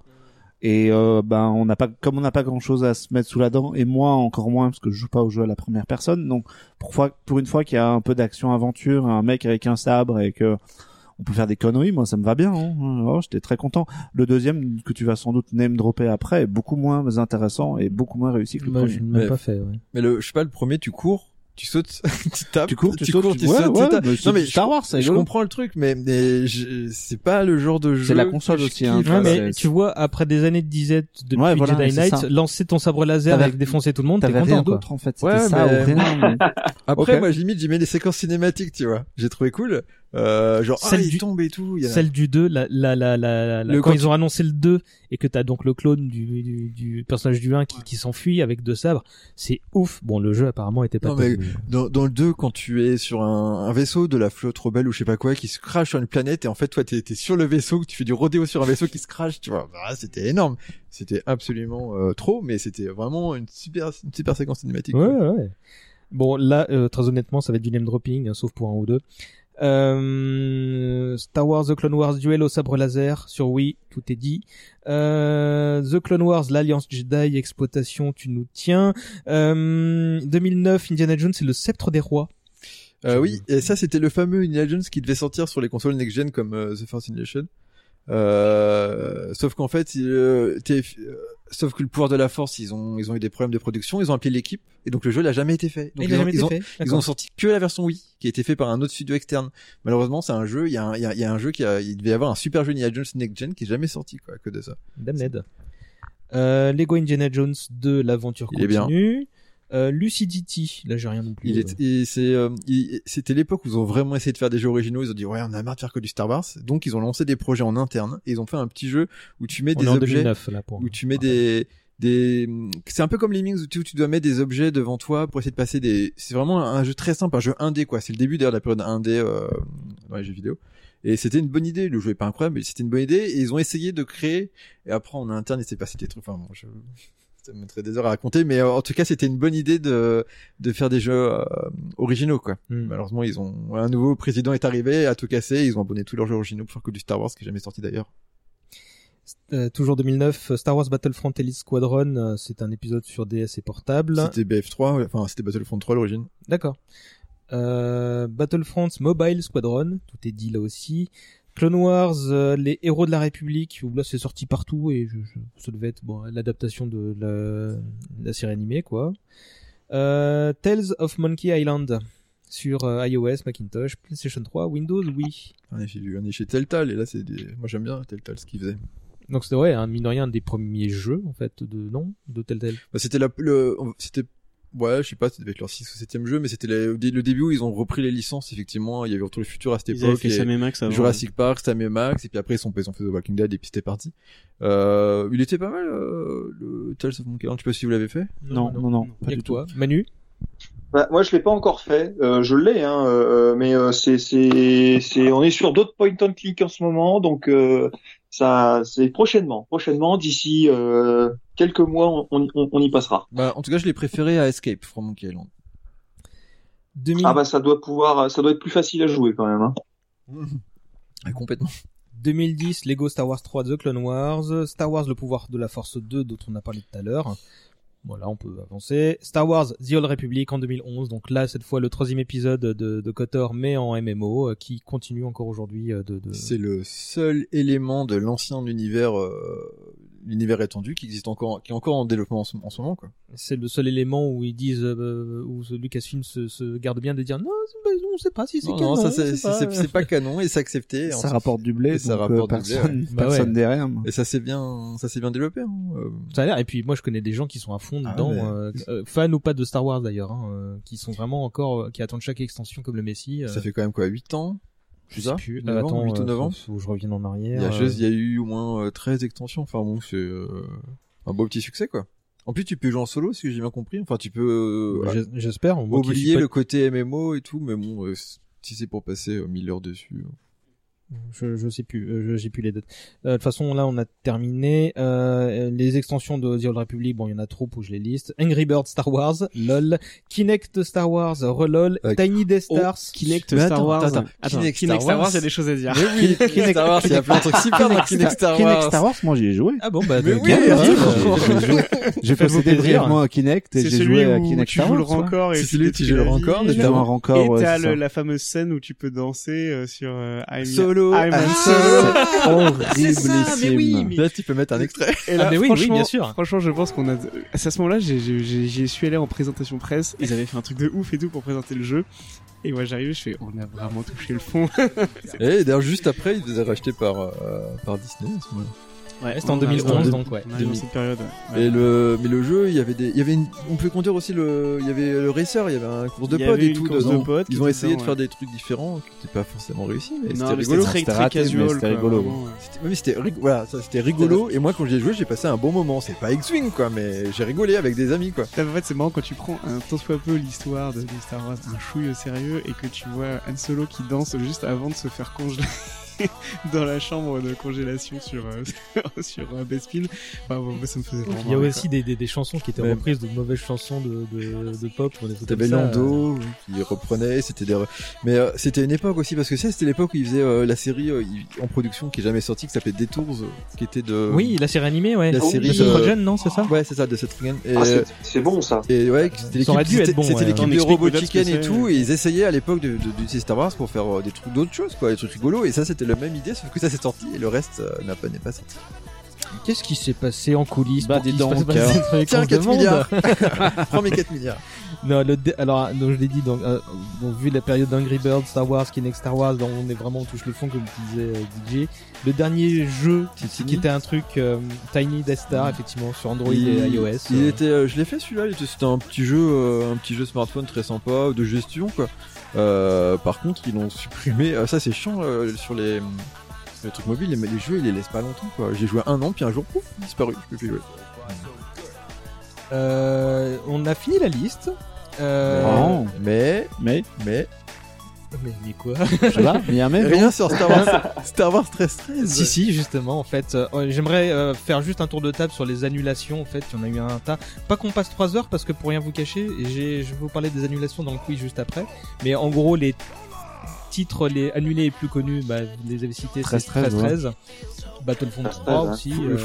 Et euh, ben on n'a pas comme on n'a pas grand chose à se mettre sous la dent et moi encore moins parce que je joue pas au jeu à la première personne. Donc pour fois pour une fois qu'il y a un peu d'action aventure, un mec avec un sabre et que on peut faire des conneries, moi ça me va bien. Hein. Oh, J'étais très content. Le deuxième que tu vas sans doute name dropper après est beaucoup moins intéressant et beaucoup moins réussi que le Moi, premier. je l'ai même Mais- pas fait, ouais. Mais le je sais pas le premier tu cours, tu sautes, tu tapes, Tu cours, tu, sautes, cours, tu, tu ouais, sautes, ouais, tu tapes. Non mais Star Wars, c'est je rigolo. comprends le truc mais, mais je- c'est pas le genre de jeu C'est la console je aussi, hein. Ouais, mais tu vois, après des années de disette depuis Ouais, voilà, Jedi Knight, lancer ton sabre laser avec défoncer tout le monde, t'es content, rien d'autre en fait. Ouais, ça mais- ou rien. mais- Après Ok. moi limite j'y mets des séquences cinématiques, tu vois. J'ai trouvé cool. Euh, genre Celle ah, il du- tombe et tout, il y a- Celle du 2, la, la, la, la, la- Le- quand ils ont annoncé le 2 et que t'as donc le clone du, du, du personnage du 1 qui, qui s'enfuit avec deux sabres, c'est ouf. Bon, le jeu apparemment était pas Non, mais dans, dans le 2, quand tu es sur un, un vaisseau de la flotte rebelle ou je sais pas quoi, qui se crache sur une planète, et en fait, toi, t'es, t'es sur le vaisseau, tu fais du rodéo sur un vaisseau qui se crache, tu vois. Ah, c'était énorme. C'était absolument euh, trop, mais c'était vraiment une super, une super séquence cinématique. Ouais, quoi. ouais, ouais. Bon, là, euh, très honnêtement, ça va être du name dropping, hein, sauf pour un ou deux. Euh, Star Wars The Clone Wars Duel au sabre laser sur Wii, tout est dit. Euh, The Clone Wars l'Alliance Jedi exploitation, tu nous tiens. Euh, 2009 Indiana Jones c'est le sceptre des rois. Euh, oui, et ça, c'était le fameux Indiana Jones qui devait sortir sur les consoles next-gen comme euh, The Force Nation. Euh, sauf qu'en fait, euh, t'es- euh, sauf que le pouvoir de la force, ils ont, ils ont eu des problèmes de production, ils ont appelé l'équipe, et donc le jeu n'a jamais été fait. Donc Il ils, ont, ils ont- fait. ils D'accord. ont sorti que la version Wii, qui a été fait par un autre studio externe. Malheureusement, c'est un jeu, il y a un, il y a, y a un jeu qui a, il devait y avoir un super jeu Indiana Jones next gen qui est jamais sorti, quoi, que de ça. Damned. Euh, Lego Indiana Jones 2 l'aventure Il est bien. Euh, Lucidity, là j'ai rien non plus. Il est, et c'est, euh, il- c'était l'époque où ils ont vraiment essayé de faire des jeux originaux. Ils ont dit ouais, on a marre de faire que du Star Wars. Donc ils ont lancé des projets en interne et ils ont fait un petit jeu où tu mets On des objets, 2009 là pour. où tu mets des, des, c'est un peu comme Lemmings où tu, où tu dois mettre des objets devant toi pour essayer de passer des. C'est vraiment un jeu très simple, un jeu 1D quoi. C'est le début d'ailleurs de la période 1D euh, dans les jeux vidéo. Et c'était une bonne idée. Le jeu est pas incroyable, mais c'était une bonne idée. Et ils ont essayé de créer. Et après en interne, il s'est passé des trucs. Enfin bon, je ça me mettrait des heures à raconter, mais euh, en tout cas, c'était une bonne idée de de faire des jeux euh, originaux, quoi. Hmm. Malheureusement, ils ont un nouveau président est arrivé, a tout cassé, ils ont abonné tous leurs jeux originaux pour faire que du Star Wars, qui est jamais sorti d'ailleurs. Euh, toujours 2009, Star Wars Battlefront Elite Squadron, euh, c'est un épisode sur DS et portable. C'était BF3, ouais, enfin c'était Battlefront 3 à l'origine. D'accord. Euh, Battlefront Mobile Squadron, tout est dit là aussi. Clone Wars, euh, les héros de la République, où là c'est sorti partout et je, je- ça devait être bon, l'adaptation de la, la série animée quoi. Euh, Tales of Monkey Island sur euh, iOS, Macintosh, PlayStation 3, Windows, Wii. On est chez, on est chez Telltale, et là c'est des... moi j'aime bien Telltale ce qu'ils faisaient. Donc c'était ouais, un mine de rien un des premiers jeux en fait de non de Telltale. Bah, c'était la, le, c'était, ouais, je sais pas, ça devait être leur 6 ou 7 jeu, mais c'était le, le début où ils ont repris les licences, effectivement. Il y avait Retour le futur à cette Ils époque. fait et Sam et Max avant. Jurassic Park, Sam et Max, et puis après ils, sont, ils ont fait The Walking Dead, et puis c'était parti. Euh, il était pas mal, euh, le Tales of Monkey Island, je sais pas si vous l'avez fait. Non, non, non, pas Y a du toi. Manu? Bah, moi, je l'ai pas encore fait. Euh, je l'ai, hein, euh, mais euh, c'est, c'est, c'est, on est sur d'autres point and click en ce moment, donc euh, ça, c'est prochainement, prochainement, d'ici euh, quelques mois, on, on, on y passera. Bah, en tout cas, je l'ai préféré à Escape from Monkey Island. 2000... Ah bah, ça doit pouvoir, ça doit être plus facile à jouer quand même. Hein. Ah, complètement. 2010, Lego Star Wars 3 The Clone Wars, Star Wars Le pouvoir de la Force 2 dont on a parlé tout à l'heure. Voilà, on peut avancer. Star Wars The Old Republic en 2011, donc là cette fois le troisième épisode de, de KOTOR mais en MMO euh, qui continue encore aujourd'hui euh, de. de... C'est le seul élément de l'ancien univers, euh, l'univers étendu qui existe encore, qui est encore en développement en ce, en ce moment quoi. C'est le seul élément où ils disent, euh, où Lucasfilm se, se garde bien de dire non, on sait pas si c'est canon. Non, ça c'est pas... pas... canon et c'est accepté. Ça rapporte du blé, ça rapporte personne, du blé, ouais. personne bah derrière. Et ça c'est bien, ça c'est bien développé. Hein. Ça a l'air. Et puis moi je connais des gens qui sont à fond ah, dedans, mais... euh, fans ou pas de Star Wars d'ailleurs, hein, euh, qui sont vraiment encore, qui attendent chaque extension comme le Messi. Ça fait quand même quoi, 8 ans je sais plus. Euh, attends, 8 ou 9 ans. Où je reviens en arrière. Il y a, juste, il y a eu au moins 13 extensions. Enfin bon, c'est un beau petit succès quoi. En plus, tu peux jouer en solo, si j'ai bien compris. Enfin, tu peux. Euh, J'espère. Oublier le côté MMO et tout, mais bon, euh, si c'est pour passer euh, 1000 heures dessus. Je, je sais plus, euh, j'ai plus les dates. Euh, de toute façon, là, on a terminé euh, les extensions de The Old Republic. Bon, il y en a trop pour je les liste. Angry Bird Star Wars, lol. Kinect Star Wars, relol. Tiny Death oh, Stars. Kinect Star Wars. Attends, attends. Kinect, Kinect Star Wars, il y a des choses à dire. Mais oui, Kinect Star Wars, il y a plein de trucs super dans Kinect Star Wars. Kinect Star Wars, moi j'y ai joué. Ah bon, bah, Mais de oui, hein. J'ai possédé brièvement à Kinect et j'ai joué à Kinect tu Star joues le Wars. ouais. rancor et C'est tu tu joues le rancor, notamment. un rancor, Et t'as le- la fameuse scène où tu peux danser euh, sur euh, I'm Solo, I'm Han Solo. C'est C'est ça, mais oui, mais- Là, tu peux mettre un extrait. Et là, Ah, mais oui, oui, franchement, bien sûr. Franchement, je pense qu'on a. À ce moment-là, j'ai- j'ai j'ai- j'y suis allé en présentation presse. Ils avaient fait un truc de ouf et tout pour présenter le jeu. Et moi, j'arrive, je fais, on a vraiment touché le fond. Et d'ailleurs, juste après, il les a rachetés par, euh, par Disney. à ce moment-là. Ouais, C'était en on a- 2011, on a- donc ouais. dans cette période. ouais. Et le, mais le jeu, il y avait des, il y avait une, on peut conduire aussi le, il y avait le racer, il y avait un course de avait et tout dedans. Ils ont essayé de faire ouais. des trucs différents qui n'étaient pas forcément réussis, mais c'était rigolo. C'était très, très casual. c'était rigolo. vraiment, ouais. C'était- oui, mais c'était rig- voilà, ça c'était rigolo. Et moi, quand j'y ai joué, j'ai passé un bon moment. C'est pas X-Wing, quoi, mais j'ai rigolé avec des amis, quoi. En fait, c'est marrant quand tu prends un tant soit peu l'histoire de, de Star Wars un chouille au sérieux et que tu vois Han Solo qui danse juste avant de se faire congeler dans la chambre de congélation sur euh, sur un Bespin. Enfin, bon, moi, ça me faisait vraiment Il y a aussi des, des, des chansons qui étaient Ouais. reprises de mauvaises chansons de, de, de pop T'avais. Lando qui reprenait, c'était des, mais euh, c'était une époque aussi parce que ça, c'était l'époque où ils faisaient euh, la série euh, en production qui est jamais sortie, qui s'appelait Detours, euh, qui était de. Oui, la série animée, ouais. La de série, Seth euh, Rogen, non, c'est ça Ouais, c'est ça, de Seth Rogen. Et, Ah, euh, c'est- bon ça. Et ouais, c'était Ça aurait l'équipe, dû être c'était bon, c'était ouais. de que Chicken et tout, et ils essayaient à l'époque de, de, d'utiliser Star Wars pour faire euh, des trucs, d'autres choses, quoi, des trucs rigolos, et ça c'était la même idée, sauf que ça s'est sorti, et le reste euh, n'a pas, n'est pas sorti. Qu'est-ce qui s'est passé en coulisses Bah, ces trucs Tiens, qu'on se 4 demande milliards Prends mes 4 milliards Non, le dé- alors donc je l'ai dit donc, euh, donc vu la période d'Angry Birds, Star Wars, Kinect Star Wars, donc on est vraiment on touche le fond comme disait euh, DJ. Le dernier jeu Titini. qui était un truc euh, Tiny Death Star effectivement sur Android Il- et iOS. Il euh. était, euh, je l'ai fait celui-là, il était- c'était un petit jeu, euh, un petit jeu smartphone très sympa, de gestion, quoi. Euh, par contre, ils l'ont supprimé, euh, ça c'est chiant, euh, sur les, les trucs mobiles, les, les jeux, ils les laissent pas longtemps, quoi. J'ai joué un an, puis un jour, pouf, disparu, je peux plus jouer. Euh, on a fini la liste. Euh, Non. Mais, Mais, mais, mais, mais quoi je sais pas, il y a un mec. rien sur Star Wars, Star Wars 13 13. Si si justement en fait euh, j'aimerais euh, faire juste un tour de table sur les annulations en fait il y en a eu un tas pas qu'on passe 3 heures parce que pour rien vous cacher j'ai je vais vous parler des annulations dans le quiz juste après mais en gros les titres les annulés les plus connus bah, vous les avez cités 13, c'est 13 ouais. 13 Battlefront 13, 3 hein. aussi Fou- euh,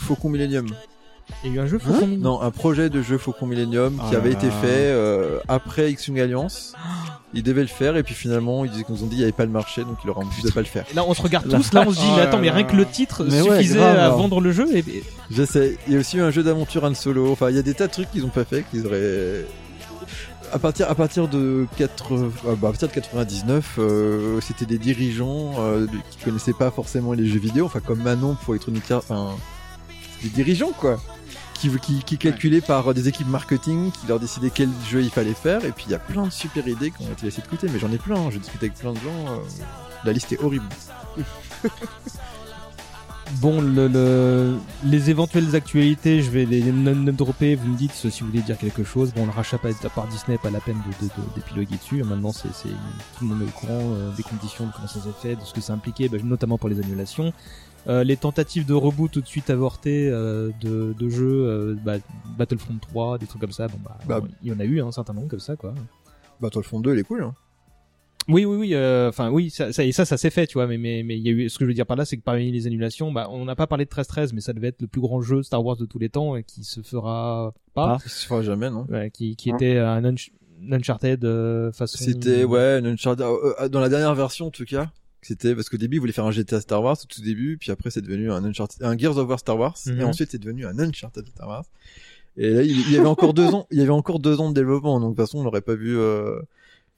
Faucon Millennium. Il y a eu un jeu Faucon Millennium Non, un projet de jeu Faucon Millennium qui Ah avait là été fait euh, après X-Wing Alliance. Ils devaient le faire et puis finalement ils nous ont dit qu'il n'y avait pas le marché donc ils leur ont dit de pas le faire. Et là on se regarde Là. tous là on se dit Oh mais là attends mais rien que le titre Mais ouais, suffisait grave, à alors. vendre le jeu et, Je sais. Il y a aussi eu un jeu d'aventure Han Solo. Enfin, il y a des tas de trucs qu'ils ont pas fait qu'ils auraient. À partir, à partir de 4, euh, bah, à partir de 99, euh, c'était des dirigeants euh, qui connaissaient pas forcément les jeux vidéo, enfin comme Manon pour Electronic Arts, enfin des dirigeants quoi, qui, qui, qui calculaient par des équipes marketing, qui leur décidaient quel jeu il fallait faire, et puis il y a plein de super idées qui ont été laissées de côté, mais j'en ai plein, j'ai discuté avec plein de gens, euh, la liste est horrible. bon, le, le- les éventuelles actualités, je vais les name dropper. Vous me dites si vous voulez dire quelque chose. Bon, le rachat par, Disney, pas la peine d'épiloguer dessus. Maintenant, c'est tout le monde est au courant euh, des conditions, de comment ça s'est fait, de ce que ça impliquait, bah, notamment pour les annulations. Euh, les tentatives de reboot tout de suite avortées euh, de, de jeux, euh, bah, Battlefront 3, des trucs comme ça. Bon, bah, Bah, il y en a eu hein, un certain nombre comme ça, quoi. Battlefront 2, il est cool. Hein. Oui, oui, oui. Enfin, oui, ça, ça, et ça, ça s'est fait, tu vois. Mais, mais, mais il y a eu. Ce que je veux dire par là, c'est que parmi les annulations, bah, on n'a pas parlé de 13-13, mais ça devait être le plus grand jeu Star Wars de tous les temps et qui se fera pas. Il se fera jamais, non Ouais, qui, qui était un un Uncharted euh, façon. C'était ouais, une Uncharted- euh, dans la dernière version en tout cas. C'était parce qu'au début, ils voulaient faire un GTA Star Wars au tout début, puis après c'est devenu un Uncharted, un Gears of War Star Wars, Mhm. et ensuite c'est devenu un Uncharted Star Wars. Et là, il, il y avait encore deux ans, il y avait encore deux ans de développement, donc de toute façon, on n'aurait pas vu. euh,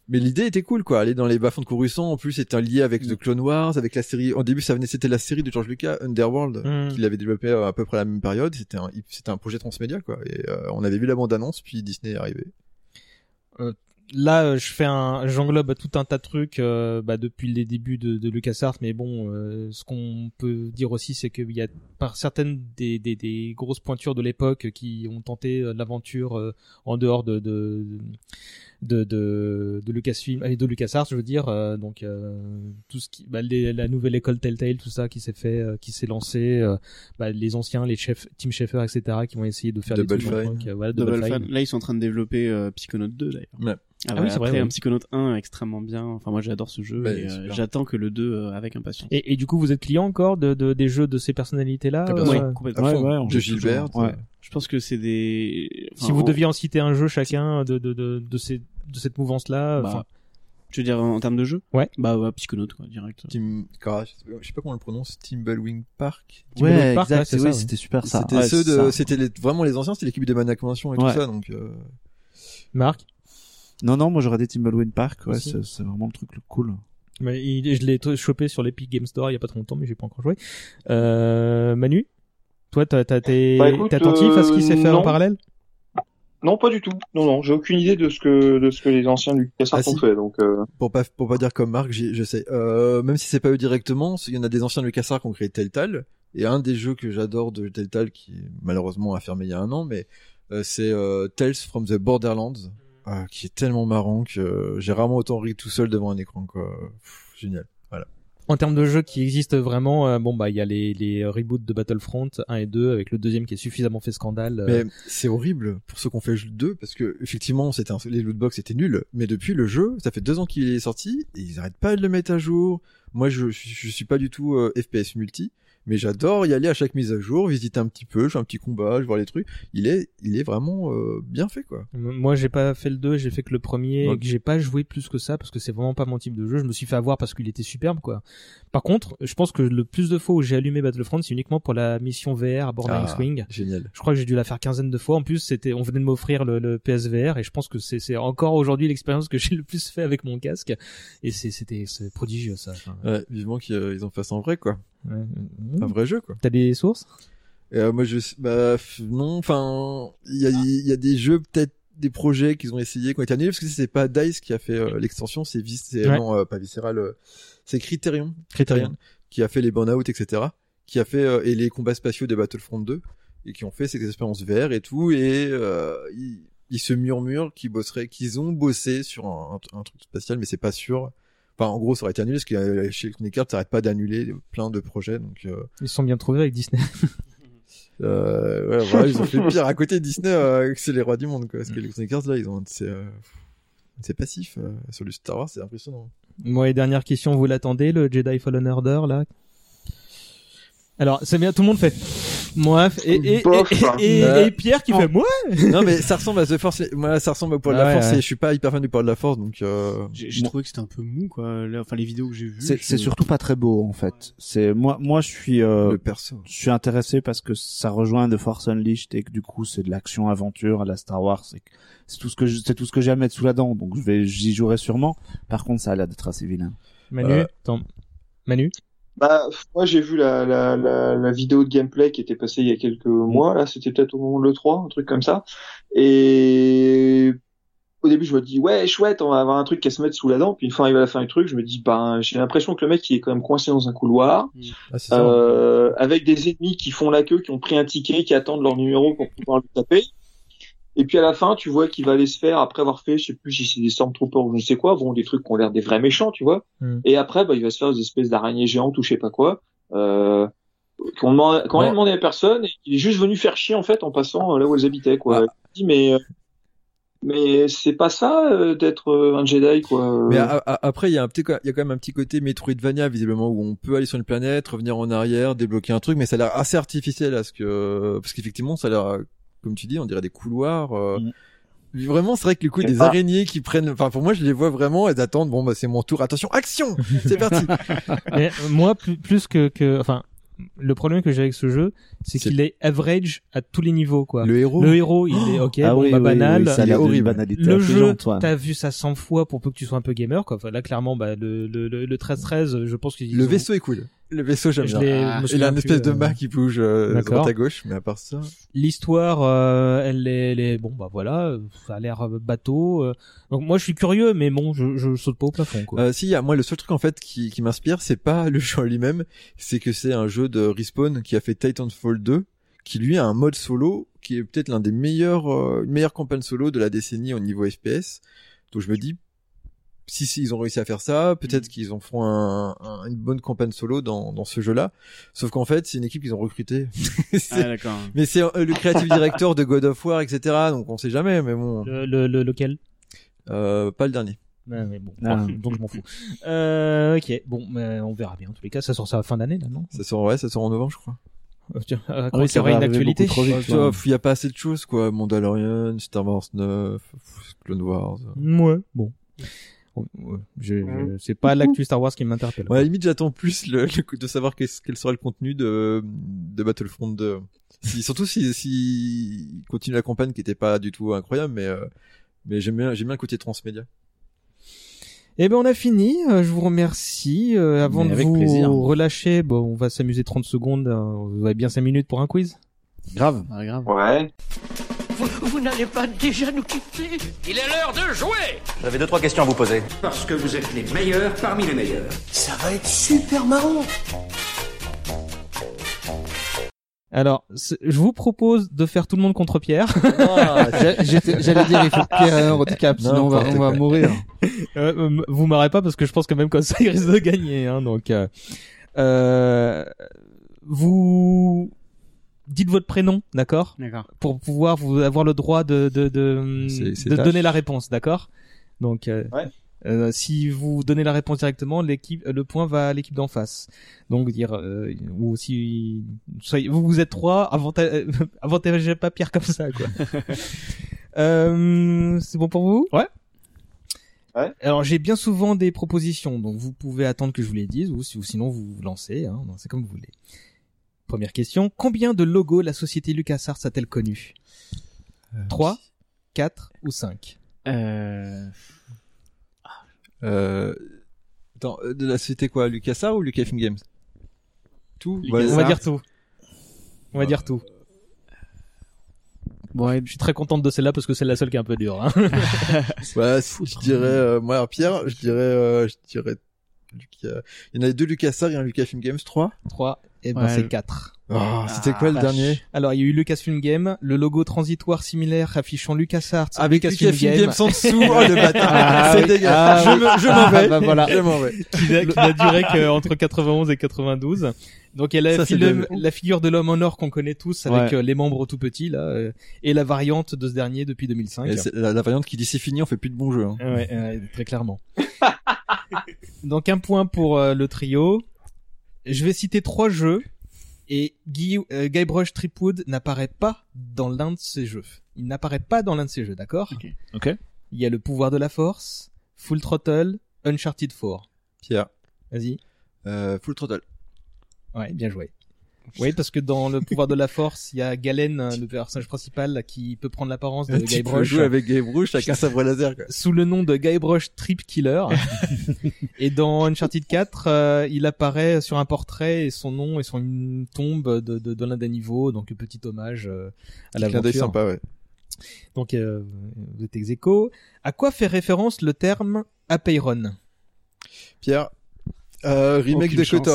Mais l'idée était cool, quoi. Aller dans les bas-fonds de Coruscant, en plus, c'était lié avec The Clone Wars, avec la série. Au début, ça venait, c'était la série de George Lucas, Underworld, Mhm. qu'il avait développé à peu près à la même période. C'était un, c'était un projet transmédia, quoi. Et euh, on avait vu la bande-annonce, puis Disney est arrivé. Euh, là, euh, je fais un, j'englobe tout un tas de trucs euh, bah, depuis les débuts de, de LucasArts, mais bon, euh, ce qu'on peut dire aussi, c'est qu'il y a par certaines des, grosses pointures de l'époque qui ont tenté l'aventure en dehors de de de, de, de Lucasfilm et de LucasArts, je veux dire, euh, donc euh, tout ce qui, bah, les- la nouvelle école Telltale, tout ça qui s'est fait, euh, qui s'est lancé, euh, bah, les anciens, les chefs, Tim Schafer, etc., qui vont essayer de faire Double des trucs, donc, euh, voilà, Double Double Fine. Là, ils sont en train de développer euh, Psychonaut 2 d'ailleurs. Ouais. Ah oui, c'est vrai, Après, oui. un Psychonaut 1 extrêmement bien. Enfin, moi, j'adore ce jeu Bah, et euh, j'attends que le 2 euh, avec impatience. Et, et du coup, vous êtes client encore de, de des jeux de ces personnalités-là Ah, euh. Ouais, complètement. Ouais, ouais, on de joue Gilbert. Je pense que c'est des. Si vous en- deviez en citer un jeu chacun de de de, de ces de cette mouvance-là, bah, enfin, je veux dire en termes de jeu? Ouais. Bah ouais, Psychonaut quoi, direct. Tim, ah, je sais pas- comment on le prononce, Timberwing Park? Ouais, Park, exact, ouais, ouais. c'était super ça. C'était Ouais, ceux de, c'était les, vraiment les anciens, c'était l'équipe de Maniac Convention et Ouais. tout ça, donc, euh, Marc? Non, non, moi j'aurais des Timberwind Park, ouais, c'est vraiment le truc le cool. Mais il- je l'ai chopé sur l'Epic Game Store il y a pas trop longtemps, mais j'ai pas encore joué. Euh, Manu, toi, t'as t'as- t'es Bah, t'es attentif à ce qui s'est fait euh, en parallèle? Non, pas du tout. Non, non, j'ai aucune idée de ce que de ce que les anciens du LucasArts Ah, ont si. fait. Donc, euh, pour pas, pour pas dire comme Marc, je sais, euh, même si c'est pas eux directement, il y en a des anciens de LucasArts qui ont créé Telltale, et un des jeux que j'adore de Telltale, qui est malheureusement a fermé il y a un an, mais, euh, c'est, euh, Tales from the Borderlands, euh, qui est tellement marrant que euh, j'ai rarement autant ri tout seul devant un écran, quoi. Pff, génial. En termes de jeux qui existent vraiment, euh, bon bah il y a les les reboots de Battlefront 1 et 2 avec le deuxième qui est suffisamment fait scandale. euh, Mais c'est horrible pour ceux qui ont fait le 2 parce que effectivement c'était un, les lootbox étaient nuls mais depuis le jeu ça fait deux ans qu'il est sorti et ils arrêtent pas de le mettre à jour moi je, je, je suis pas du tout euh, FPS multi mais j'adore y aller à chaque mise à jour visiter un petit peu je fais un petit combat je vois les trucs il est il est vraiment euh, bien fait quoi Moi, j'ai pas fait le 2, j'ai fait que le premier, et que j'ai pas joué plus que ça parce que c'est vraiment pas mon type de jeu. Je me suis fait avoir parce qu'il était superbe, quoi. Par contre, je pense que le plus de fois où j'ai allumé Battlefront, c'est uniquement pour la mission VR à Borderlands Ah, Swing. génial Je crois que j'ai dû la faire quinzaine de fois. En plus, c'était, on venait de m'offrir le, le PSVR et je pense que c'est, encore aujourd'hui l'expérience que j'ai le plus fait avec mon casque. Et c'était, prodigieux, ça. Enfin, ouais, vivement qu'ils euh, en fassent en vrai quoi ouais. un vrai jeu quoi T'as des sources? Euh, moi je bah non enfin il y a il y a des jeux peut-être des projets qu'ils ont essayé qui ont été annulés parce que c'est pas Dice qui a fait euh, l'extension c'est Vis c'est- Ouais. non euh, pas Visceral euh, c'est Criterion Criterion. qui a fait les burn-out etc qui a fait euh, et les combats spatiaux de Battlefront 2 et qui ont fait ces expériences VR et tout et euh, ils, ils se murmurent qu'ils bosseraient qu'ils ont bossé sur un, un truc spatial mais c'est pas sûr Enfin, en gros, ça aurait été annulé parce que euh, chez Electronic Arts, ça arrête pas d'annuler plein de projets, donc euh, Ils sont bien trouvés avec Disney. euh, ouais, voilà, ils ont fait pire à côté de Disney, euh, c'est les rois du monde, quoi. Parce que Electronic Arts, là, ils ont, c'est, euh, c'est passif, euh, sur le Star Wars, c'est impressionnant. Moi, et dernière question, vous l'attendez, le Jedi Fallen Order, là? Alors, c'est bien, tout le monde fait. Moi, et, et, et, Bof. et, et- Ouais. et Pierre qui fait moi non, mais ça ressemble à The Force, moi, ça ressemble au poids de la ouais, force, ouais. et je suis pas hyper fan du poids de la force, donc, euh, J'ai j'ai trouvé que c'était un peu mou quoi. Là, enfin les vidéos que j'ai vues. C'est je- surtout pas très beau en fait. C'est moi, moi je suis, euh, le perso. je suis intéressé parce que ça rejoint The Force Unleashed et que du coup c'est de l'action aventure à la Star Wars. C'est que- c'est tout ce que je- c'est tout ce que j'ai à mettre sous la dent. Donc je vais, j'y jouerai sûrement. Par contre, ça a l'air d'être assez vilain. Manu, Euh. attends. Manu bah, moi j'ai vu la, la, la, la vidéo de gameplay qui était passée il y a quelques mois. Là, c'était peut-être au moment de le 3, un truc comme ça. Et au début, je me dis, ouais, chouette, on va avoir un truc qui va se mettre sous la dent. Puis une fois arrivé à la fin du truc, je me dis, ben, j'ai l'impression que le mec, il est quand même coincé dans un couloir, Ah, c'est ça. euh, avec des ennemis qui font la queue, qui ont pris un ticket, qui attendent leur numéro pour pouvoir le taper. Et puis à la fin, tu vois qu'il va aller se faire, après avoir fait, je sais plus si c'est des Stormtroopers ou je ne sais quoi, bon, des trucs qui ont l'air des vrais méchants, tu vois. Hmm. Et après, bah, il va se faire des espèces d'araignées géantes ou je sais pas quoi, euh, qu'on demande, qu'on Ouais. rien demandé à personne, et il est juste venu faire chier, en fait, en passant euh, là où elles habitaient, quoi. Ouais. Dis, mais, euh, mais c'est pas ça, euh, d'être euh, un Jedi, quoi. Mais a- a- après, il y a un petit, il y a quand même un petit côté Metroidvania visiblement où on peut aller sur une planète, revenir en arrière, débloquer un truc, mais ça a l'air assez artificiel à ce que, parce qu'effectivement, ça a l'air, comme tu dis, on dirait des couloirs. euh, Vraiment, c'est vrai que le coup des araignées qui prennent, enfin pour moi, je les vois vraiment, elles attendent. Bon bah c'est mon tour. Attention, action, c'est parti. Mais, euh, moi, plus, plus que, que, enfin, le problème que j'ai avec ce jeu, c'est qu'il est average à tous les niveaux, quoi. Le héros? Le héros, il est ok, ah bon, oui, bah, oui, banal. oui, ça il est horrible. banalité le jeu, t'as vu ça 100 fois pour peu que tu sois un peu gamer, quoi. Enfin, là, clairement, bah, le, le, le, le 13-13, je pense qu'ils Le ont- vaisseau est cool. Le vaisseau j'aime bien. Ah, Il a une espèce de euh, mât qui bouge euh, droite à gauche, mais à part ça. L'histoire, euh, elle, est, elle est, bon, bah voilà, ça a l'air euh, bateau. euh. Donc moi, je suis curieux, mais bon, je, je saute pas au plafond, quoi. Euh, si, il y a- moi le seul truc en fait qui, qui m'inspire, c'est pas le jeu en lui-même, c'est que c'est un jeu de Respawn qui a fait Titanfall 2, qui lui a un mode solo qui est peut-être l'un des meilleurs, euh, une meilleure campagne solo de la décennie au niveau FPS. Donc je me dis, si, si ils ont réussi à faire ça, peut-être qu'ils en feront un, un- une bonne campagne solo dans, dans ce jeu-là. Sauf qu'en fait, c'est une équipe qu'ils ont recrutée. Ah, d'accord. mais c'est euh, le creative director de God of War, etc. Donc on sait jamais, mais bon, Le, le, le- lequel? Euh, pas le dernier. Ouais, mais bon, Ah. donc je m'en fous. Euh, ok, bon, mais on verra bien. En tous les cas, ça sort ça à la fin d'année, là, non? Ça sort, ouais, ça sort en novembre, je crois. Euh, tiens, euh, Ah quand oui, il y ça une actualité vite. Ouais, ouais. tu vois, il y a pas assez de choses, quoi. Mandalorian, Star Wars 9, Clone Wars. Ouais, bon. Je- je- c'est pas l'actu Star Wars qui m'interpelle. Ouais, à la limite, j'attends plus le, le de savoir qu'est-ce- quel sera le contenu de, de Battlefront 2. Si, surtout si, si, il continue la campagne qui était pas du tout incroyable, mais, euh, mais j'aime bien, j'aime bien le côté transmédia. Eh ben on a fini. Euh, je vous remercie. Euh, avant de vous plaisir. relâcher, bon, on va s'amuser 30 secondes. Euh, Vous avez bien 5 minutes pour un quiz? Grave. Ah, grave. Ouais. Vous, vous n'allez pas déjà nous quitter Il est l'heure de jouer J'avais deux trois questions à vous poser. Parce que vous êtes les meilleurs parmi les meilleurs. Ça va être super marrant Alors, je vous propose de faire tout le monde contre Pierre. Ah, J'allais dire, il faut que Pierre ait un handicap, sinon on va, on va mourir. Euh, euh, vous m'arrêtez pas parce que je pense que même comme ça, il risque de gagner. Hein, donc, euh, euh, vous dites votre prénom, d'accord D'accord. Pour pouvoir vous avoir le droit de de de, C'est- c'est de donner la réponse, d'accord Donc, euh, Ouais. euh, si vous donnez la réponse directement, l'équipe, le point va à l'équipe d'en face. Donc dire euh, ou si soyez- vous vous êtes trois, avantage, avantagez pas Pierre comme ça, quoi. euh, c'est bon pour vous Ouais. Ouais. Alors j'ai bien souvent des propositions, donc vous pouvez attendre que je vous les dise, ou, si- ou sinon vous vous lancez, hein, c'est comme vous voulez. Première question, combien de logos la société LucasArts a-t-elle connu 3, 4 ou 5 Euh... Euh, attends, euh, de la société quoi, LucasArts ou Lucasfilm Games? Tout? Lucasarts. On va dire tout. On va dire tout. Bon, ouais, Je suis très contente de celle-là parce que c'est la seule qui est un peu dure. Hein. Ouais, je dirais, euh, moi, Pierre, je dirais, euh, je dirais, Lucas, il y en a deux LucasArts et un Lucasfilm Games 3. 3, et ben Ouais, c'est je- 4. Oh, c'était quoi le vache. dernier? Alors il y a eu Lucasfilm Game, le logo transitoire similaire affichant LucasArts, Avec Lucasfilm, Lucasfilm Game, Games en dessous, oh le bâtard, Ah c'est oui. dégueulasse. Ah je oui. me- je m'en vais. Ah bah voilà. Je m'en vais. qui n'a qui n'a duré qu'entre 91 et 92. Donc il y a la, Ça, la figure de l'homme en or qu'on connaît tous avec Ouais. euh, les membres tout petits là, euh, et la variante de ce dernier depuis 2005. Et c'est la, la variante qui dit c'est fini, on fait plus de bons jeux. Hein. Ouais, très clairement. Donc un point pour euh, le trio. Je vais citer trois jeux et Guy, euh, Guybrush Tripwood n'apparaît pas dans l'un de ces jeux. Il n'apparaît pas dans l'un de ces jeux, d'accord? Ok. Ok. Il y a le pouvoir de la force, Full Throttle, Uncharted 4. Pierre, Vas-y. euh, Full Throttle. Ouais, bien joué. Oui, parce que dans le pouvoir de la force, il y a Galen, hein, le personnage principal, qui peut prendre l'apparence de tu peux Guybrush. jouer avec Guybrush avec un sabre laser. Quoi. sous le nom de Guybrush Trip Killer. et dans Uncharted 4, euh, il apparaît sur un portrait et son nom est sur une tombe de, de, de l'un des niveaux, donc petit hommage euh, à Clin d'œil l'aventure. sympa, ouais. Donc euh, vous êtes ex aequo. À quoi fait référence le terme Apeiron? Pierre, euh, remake Aucune de chance.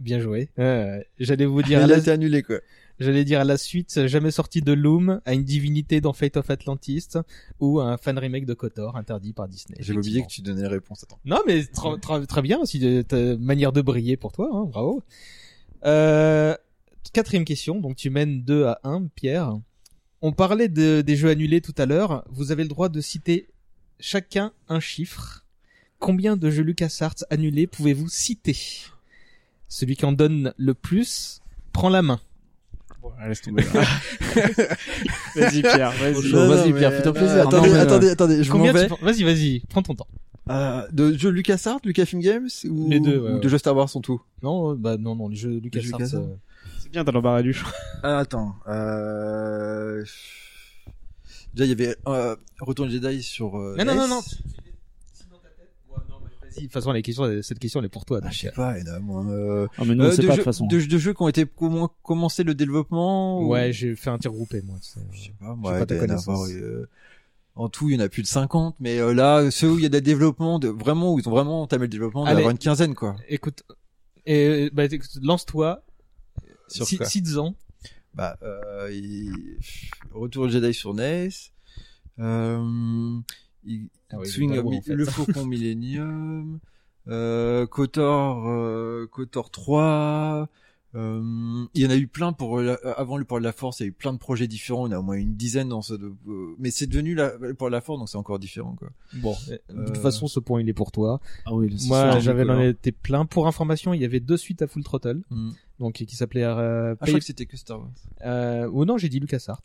Bien joué. Euh, J'allais vous dire. à Il a la- été annulé quoi. J'allais dire à la suite, jamais sorti de Loom, à une divinité dans Fate of Atlantis, ou un fan remake de Kotor, interdit par Disney. J'avais oublié que tu donnais les réponses. Attends. Non, mais tra- tra- très bien, aussi, de- ta manière de briller pour toi, hein, bravo. Euh, quatrième question, donc tu mènes 2 à 1, Pierre. On parlait de, des jeux annulés tout à l'heure, vous avez le droit de citer chacun un chiffre. Combien de jeux LucasArts annulés pouvez-vous citer? Celui qui en donne le plus prend la main. Bon, laisse tomber. vas-y Pierre, vas-y. Vas-y, Pierre, fais-toi plaisir. Attendez, Non, mais, euh, attendez, attendez, je m'en vais. Vas-y, vas-y, prends ton temps. Euh, de jeux LucasArts, Lucasfilm Games ou, Les deux, ouais, ou ouais. de jeux Star Wars sont tout Non, euh, bah non, non, les jeux LucasArts. LucasArts. euh, C'est bien, t'as l'embarras du choix. Ah, attends. Euh... Déjà, il y avait euh, Retour de Jedi sur. Euh, Non, non, non, non. Vas-y, de toute façon, les questions, cette question, elle est pour toi. Ah, je sais euh, pas, énorme. Euh, Ah, mais nous, on euh, sait de pas de jeux, façon. De, de jeux qui ont été comment, commencé le développement. ou- Ouais, j'ai fait un tir groupé, moi. tu sais. Je sais pas, moi, pas en connaissance. avoir, euh, en tout, il y en a plus de 50, mais euh, là, ceux où il y a des développements, de, vraiment, où ils ont vraiment entamé le développement, il y avoir une quinzaine, quoi. Écoute, et, bah, écoute, lance-toi. Sur Ci- quoi Cites-en. Bah, euh, il... Retour de Jedi sur NES, euh, il... Ah oui, Swing en fait. le Faucon Millennium, euh, Kotor, euh, Kotor 3, euh, il y en a eu plein pour la- avant le pour la Force, il y a eu plein de projets différents, il y en a au moins une dizaine dans ce, de- euh, mais c'est devenu la, pour la Force, donc c'est encore différent, quoi. Bon, de toute Euh, façon, ce point, il est pour toi. Ah oui, Moi, j'avais l'en été plein. Pour information, il y avait deux suites à Full Throttle. Mm. Donc, qui s'appelait, euh, Ah, je Pay- crois que c'était que Star Wars. euh, ou non, j'ai dit LucasArts.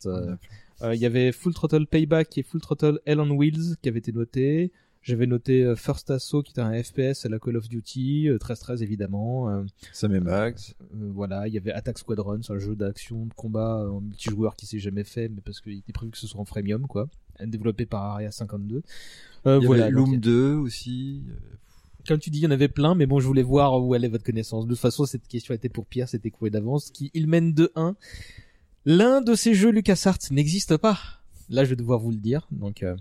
Euh, euh, il y avait Full Throttle Payback et Full Throttle Hell on Wheels qui avaient été notés. J'avais noté euh, First Assault qui était un FPS à la Call of Duty, euh, 13-13 évidemment. Euh, Sam et Max. euh, voilà, il y avait Attack Squadron, c'est un jeu d'action, de combat en multijoueur qui s'est jamais fait, mais parce qu'il était prévu que ce soit en freemium, quoi. Développé par Area 52. Euh, Il y voilà. avait donc, Loom 2 aussi. comme tu dis, il y en avait plein, mais bon, je voulais voir où allait votre connaissance. De toute façon, cette question était pour Pierre, c'était coué d'avance. Qui, il mène 2-1. L'un de ces jeux LucasArts n'existe pas. Là, je vais devoir vous le dire. Donc, euh,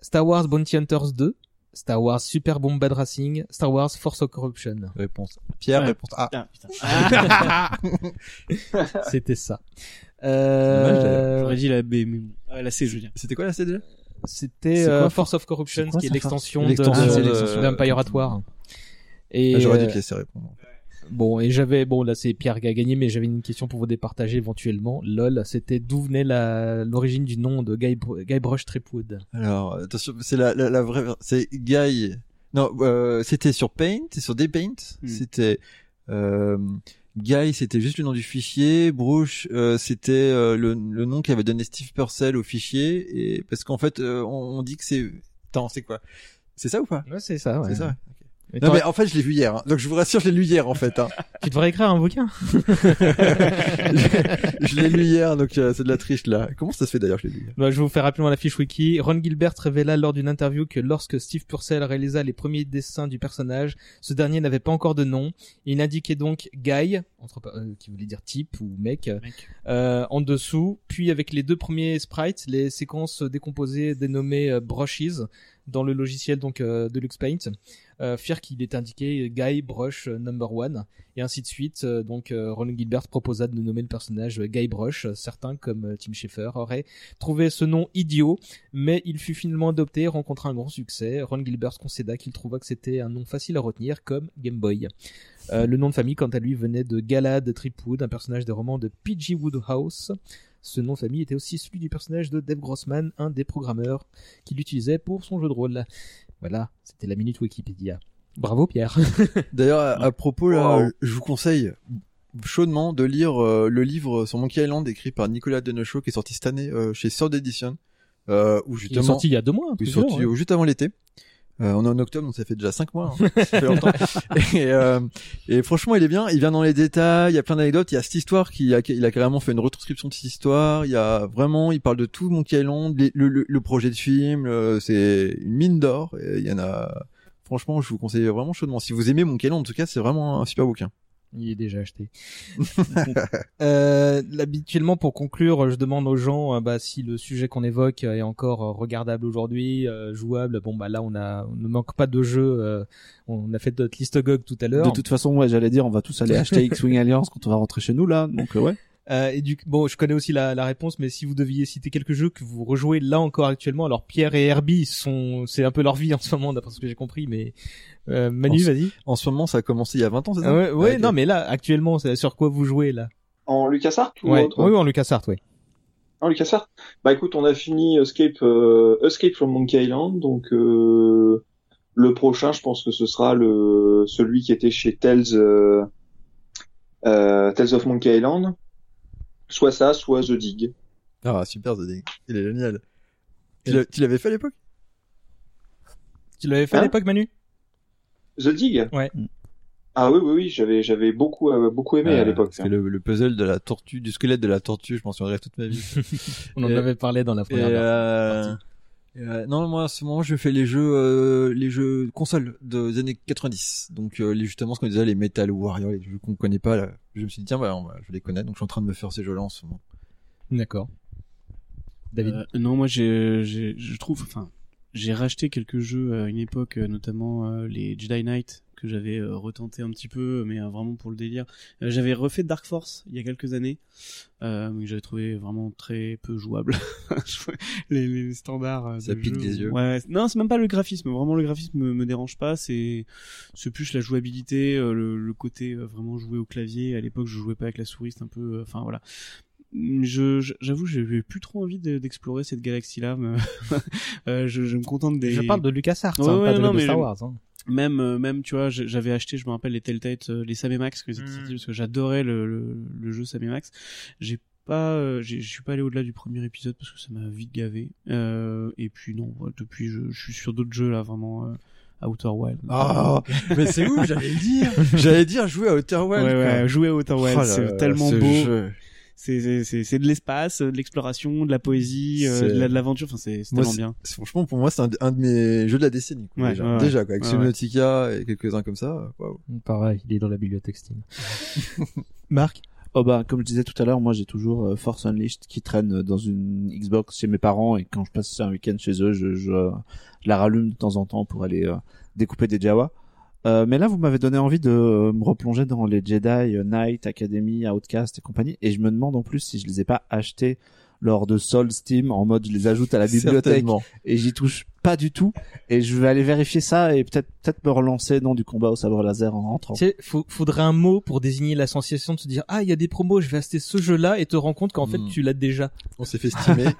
Star Wars Bounty Hunters 2, Star Wars Super Bombad Racing, Star Wars Force of Corruption. Réponse. Pierre, Ouais. réponse A. Ah, putain. C'était ça. Euh, J'aurais dit la B, mais bon. Ah, la C, je veux dire. C'était quoi la C déjà? C'était euh, For- Force of Corruption, quoi qui est l'extension de, de- de- l'extension d'Empire at War. Et Ah, J'aurais dû euh, te laisser répondre. Bon, et j'avais, bon, là c'est Pierre qui a gagné, mais j'avais une question pour vous départager éventuellement. LOL, c'était d'où venait la, l'origine du nom de Guy, Br- Guy Brush Tripwood. Alors, attention, c'est la, la, la vraie, c'est Guy. Non, euh, c'était sur Paint, c'est sur Daypaint. Hmm. C'était euh, Guy, c'était juste le nom du fichier. Bruce, euh, c'était euh, le, le nom qu'avait donné Steve Purcell au fichier. Et parce qu'en fait, on, on dit que c'est. Attends, c'est quoi? C'est ça ou pas? Ouais, c'est ça, ouais. C'est ça. Mais Non mais en fait, je l'ai vu hier. hein. Donc je vous rassure, je l'ai lu hier en fait. Hein. Tu devrais écrire un bouquin. je l'ai lu hier, donc euh, c'est de la triche là. Comment ça se fait d'ailleurs que je l'ai lu hier Bah, je vais vous faire rapidement la fiche wiki. Ron Gilbert révéla lors d'une interview que lorsque Steve Purcell réalisa les premiers dessins du personnage, ce dernier n'avait pas encore de nom. Il indiquait donc Guy, entre, euh, qui voulait dire type ou mec, Mec. euh, en dessous. Puis avec les deux premiers sprites, les séquences décomposées dénommées euh, brushes dans le logiciel donc euh, de LuxPaint, euh, firent qu'il est indiqué Guy Brush euh, Number One et ainsi de suite. Euh, donc euh, Ron Gilbert proposa de nommer le personnage Guy Brush. Certains comme Tim Schafer auraient trouvé ce nom idiot, mais il fut finalement adopté et rencontra un grand succès. Ron Gilbert concéda qu'il trouva que c'était un nom facile à retenir comme Game Boy. Le nom de famille, quant à lui, venait de Galad Tripwood, un personnage des romans de P.G. Woodhouse. Ce nom de famille était aussi celui du personnage de Dave Grossman, un des programmeurs qu'il utilisait pour son jeu de rôle. Voilà, c'était la minute Wikipédia. Bravo Pierre. D'ailleurs, à, à propos, là, Wow. je vous conseille chaudement de lire euh, le livre sur Monkey Island écrit par Nicolas Denechaud qui est sorti cette année euh, chez Sword Edition, euh, où Il est justement, sorti il y a deux mois. un il est sorti euh, juste avant l'été. Euh, on est en octobre, donc ça fait déjà cinq mois. hein. Ça fait longtemps. et, euh, et franchement, il est bien. Il vient dans les détails. Il y a plein d'anecdotes. Il y a cette histoire qui a, il a carrément fait une retranscription de cette histoire. Il y a vraiment, il parle de tout Monkey Island, le, le, le projet de film. c'est une mine d'or. Et Il y en a. Franchement, je vous conseille vraiment chaudement. Si vous aimez Monkey Island, en tout cas, c'est vraiment un super bouquin. Il est déjà acheté. euh, habituellement, pour conclure, je demande aux gens euh, bah, si le sujet qu'on évoque est encore euh, regardable aujourd'hui, euh, jouable. Bon, bah là, on a, on ne manque pas de jeux. euh, on a fait notre liste GOG tout à l'heure. De toute façon, ouais, j'allais dire, on va tous aller acheter X-Wing Alliance quand on va rentrer chez nous, là. Donc, euh, ouais. Euh, et du bon, je connais aussi la, la réponse, mais si vous deviez citer quelques jeux que vous rejouez là encore actuellement, alors Pierre et Herbie sont, c'est un peu leur vie en ce moment, d'après ce que j'ai compris, mais euh, Manu, vas-y. En ce moment, ça a commencé il y a 20 ans, c'est ça? Ah ouais, ouais, ok. non, mais là, actuellement, c'est sur quoi vous jouez là? En LucasArts ou Ouais, autre? Oui, en LucasArts, ouais. En LucasArts Bah écoute, on a fini Escape, euh, Escape from Monkey Island, donc euh, le prochain, je pense que ce sera le celui qui était chez Tales, euh, euh, Tales of Monkey Island. Soit ça, soit The Dig. Ah, super, The Dig. Il est génial. Tu l'avais fait à l'époque? Tu l'avais fait à Hein l'époque, Manu? The Dig? Ouais. Ah oui, oui, oui, j'avais, j'avais beaucoup, euh, beaucoup aimé à Euh, l'époque. Que le, le puzzle de la tortue, du squelette de la tortue, je m'en souviendrai toute ma vie. On en Et- avait parlé dans la première et, version. Euh, non, moi, à ce moment, je fais les jeux, euh, les jeux consoles de- des années 90. Donc, euh, les, justement, ce qu'on disait, les Metal Warrior, les jeux qu'on connaît pas, là. Je me suis dit, tiens, bah, on va- je les connais, donc je suis en train de me faire ces jeux-là en ce moment. D'accord. David. Euh, non, moi j'ai, je trouve, enfin, j'ai racheté quelques jeux à une époque, notamment euh, les Jedi Knight que j'avais euh, retenté un petit peu, mais euh, vraiment pour le délire. Euh, j'avais refait Dark Force il y a quelques années, euh, mais que j'avais trouvé vraiment très peu jouable. les, les standards. Ça de pique jeu. des yeux. Ouais, non, c'est même pas le graphisme. Vraiment, le graphisme me, me dérange pas. C'est, c'est plus la jouabilité, euh, le, le côté euh, vraiment jouer au clavier. À l'époque, je jouais pas avec la souris, c'est un peu, euh, enfin voilà je je- j'avoue j'ai plus trop envie de- d'explorer cette galaxie là euh, je, je me contente des Je parle de LucasArts, Ouais, hein, ouais, pas de, non, de mais Star Wars. Hein. Même euh, même tu vois j'avais acheté je me rappelle les Telltale euh, les Sam et Max que Mm. parce que j'adorais le, le, le jeu Sam et Max j'ai pas euh, j'ai- je suis pas allé au-delà du premier épisode parce que ça m'a vite gavé euh, et puis non ouais, depuis je, je suis sur d'autres jeux là vraiment euh, Outer Wild Ah, mais c'est où j'allais dire J'allais dire jouer à Outer Wild. ouais, ouais, jouer à Outer Wild, Oh là c'est tellement ce beau. jeu. C'est c'est c'est c'est de l'espace, de l'exploration, de la poésie, euh, de la- l'aventure. Enfin, c'est tellement bien. Franchement, pour moi, c'est un, un de mes jeux de la décennie. Quoi, Ouais, déjà. ouais, ouais. déjà, quoi, avec Ouais, Subnautica et quelques-uns comme ça. Waouh. Pareil, il est dans la bibliothèque Steam. Marc Oh bah, comme je disais tout à l'heure, moi j'ai toujours euh, Force Unleashed qui traîne dans une Xbox chez mes parents et quand je passe un week-end chez eux, je, je, je la rallume de temps en temps pour aller euh, découper des Jawa. Euh, mais là, vous m'avez donné envie de euh, me replonger dans les Jedi euh, Knight, Academy, Outcast et compagnie. Et je me demande en plus si je les ai pas achetés lors de Soul Steam en mode je les ajoute à la bibliothèque et j'y touche pas du tout. Et je vais aller vérifier ça et peut-être peut-être me relancer dans du combat au sabre laser en rentrant. Tu sais, faut, faudrait un mot pour désigner la sensation de se dire ah il y a des promos, je vais acheter ce jeu-là et te rends compte qu'en fait Hmm. tu l'as déjà. On s'est fait stimer.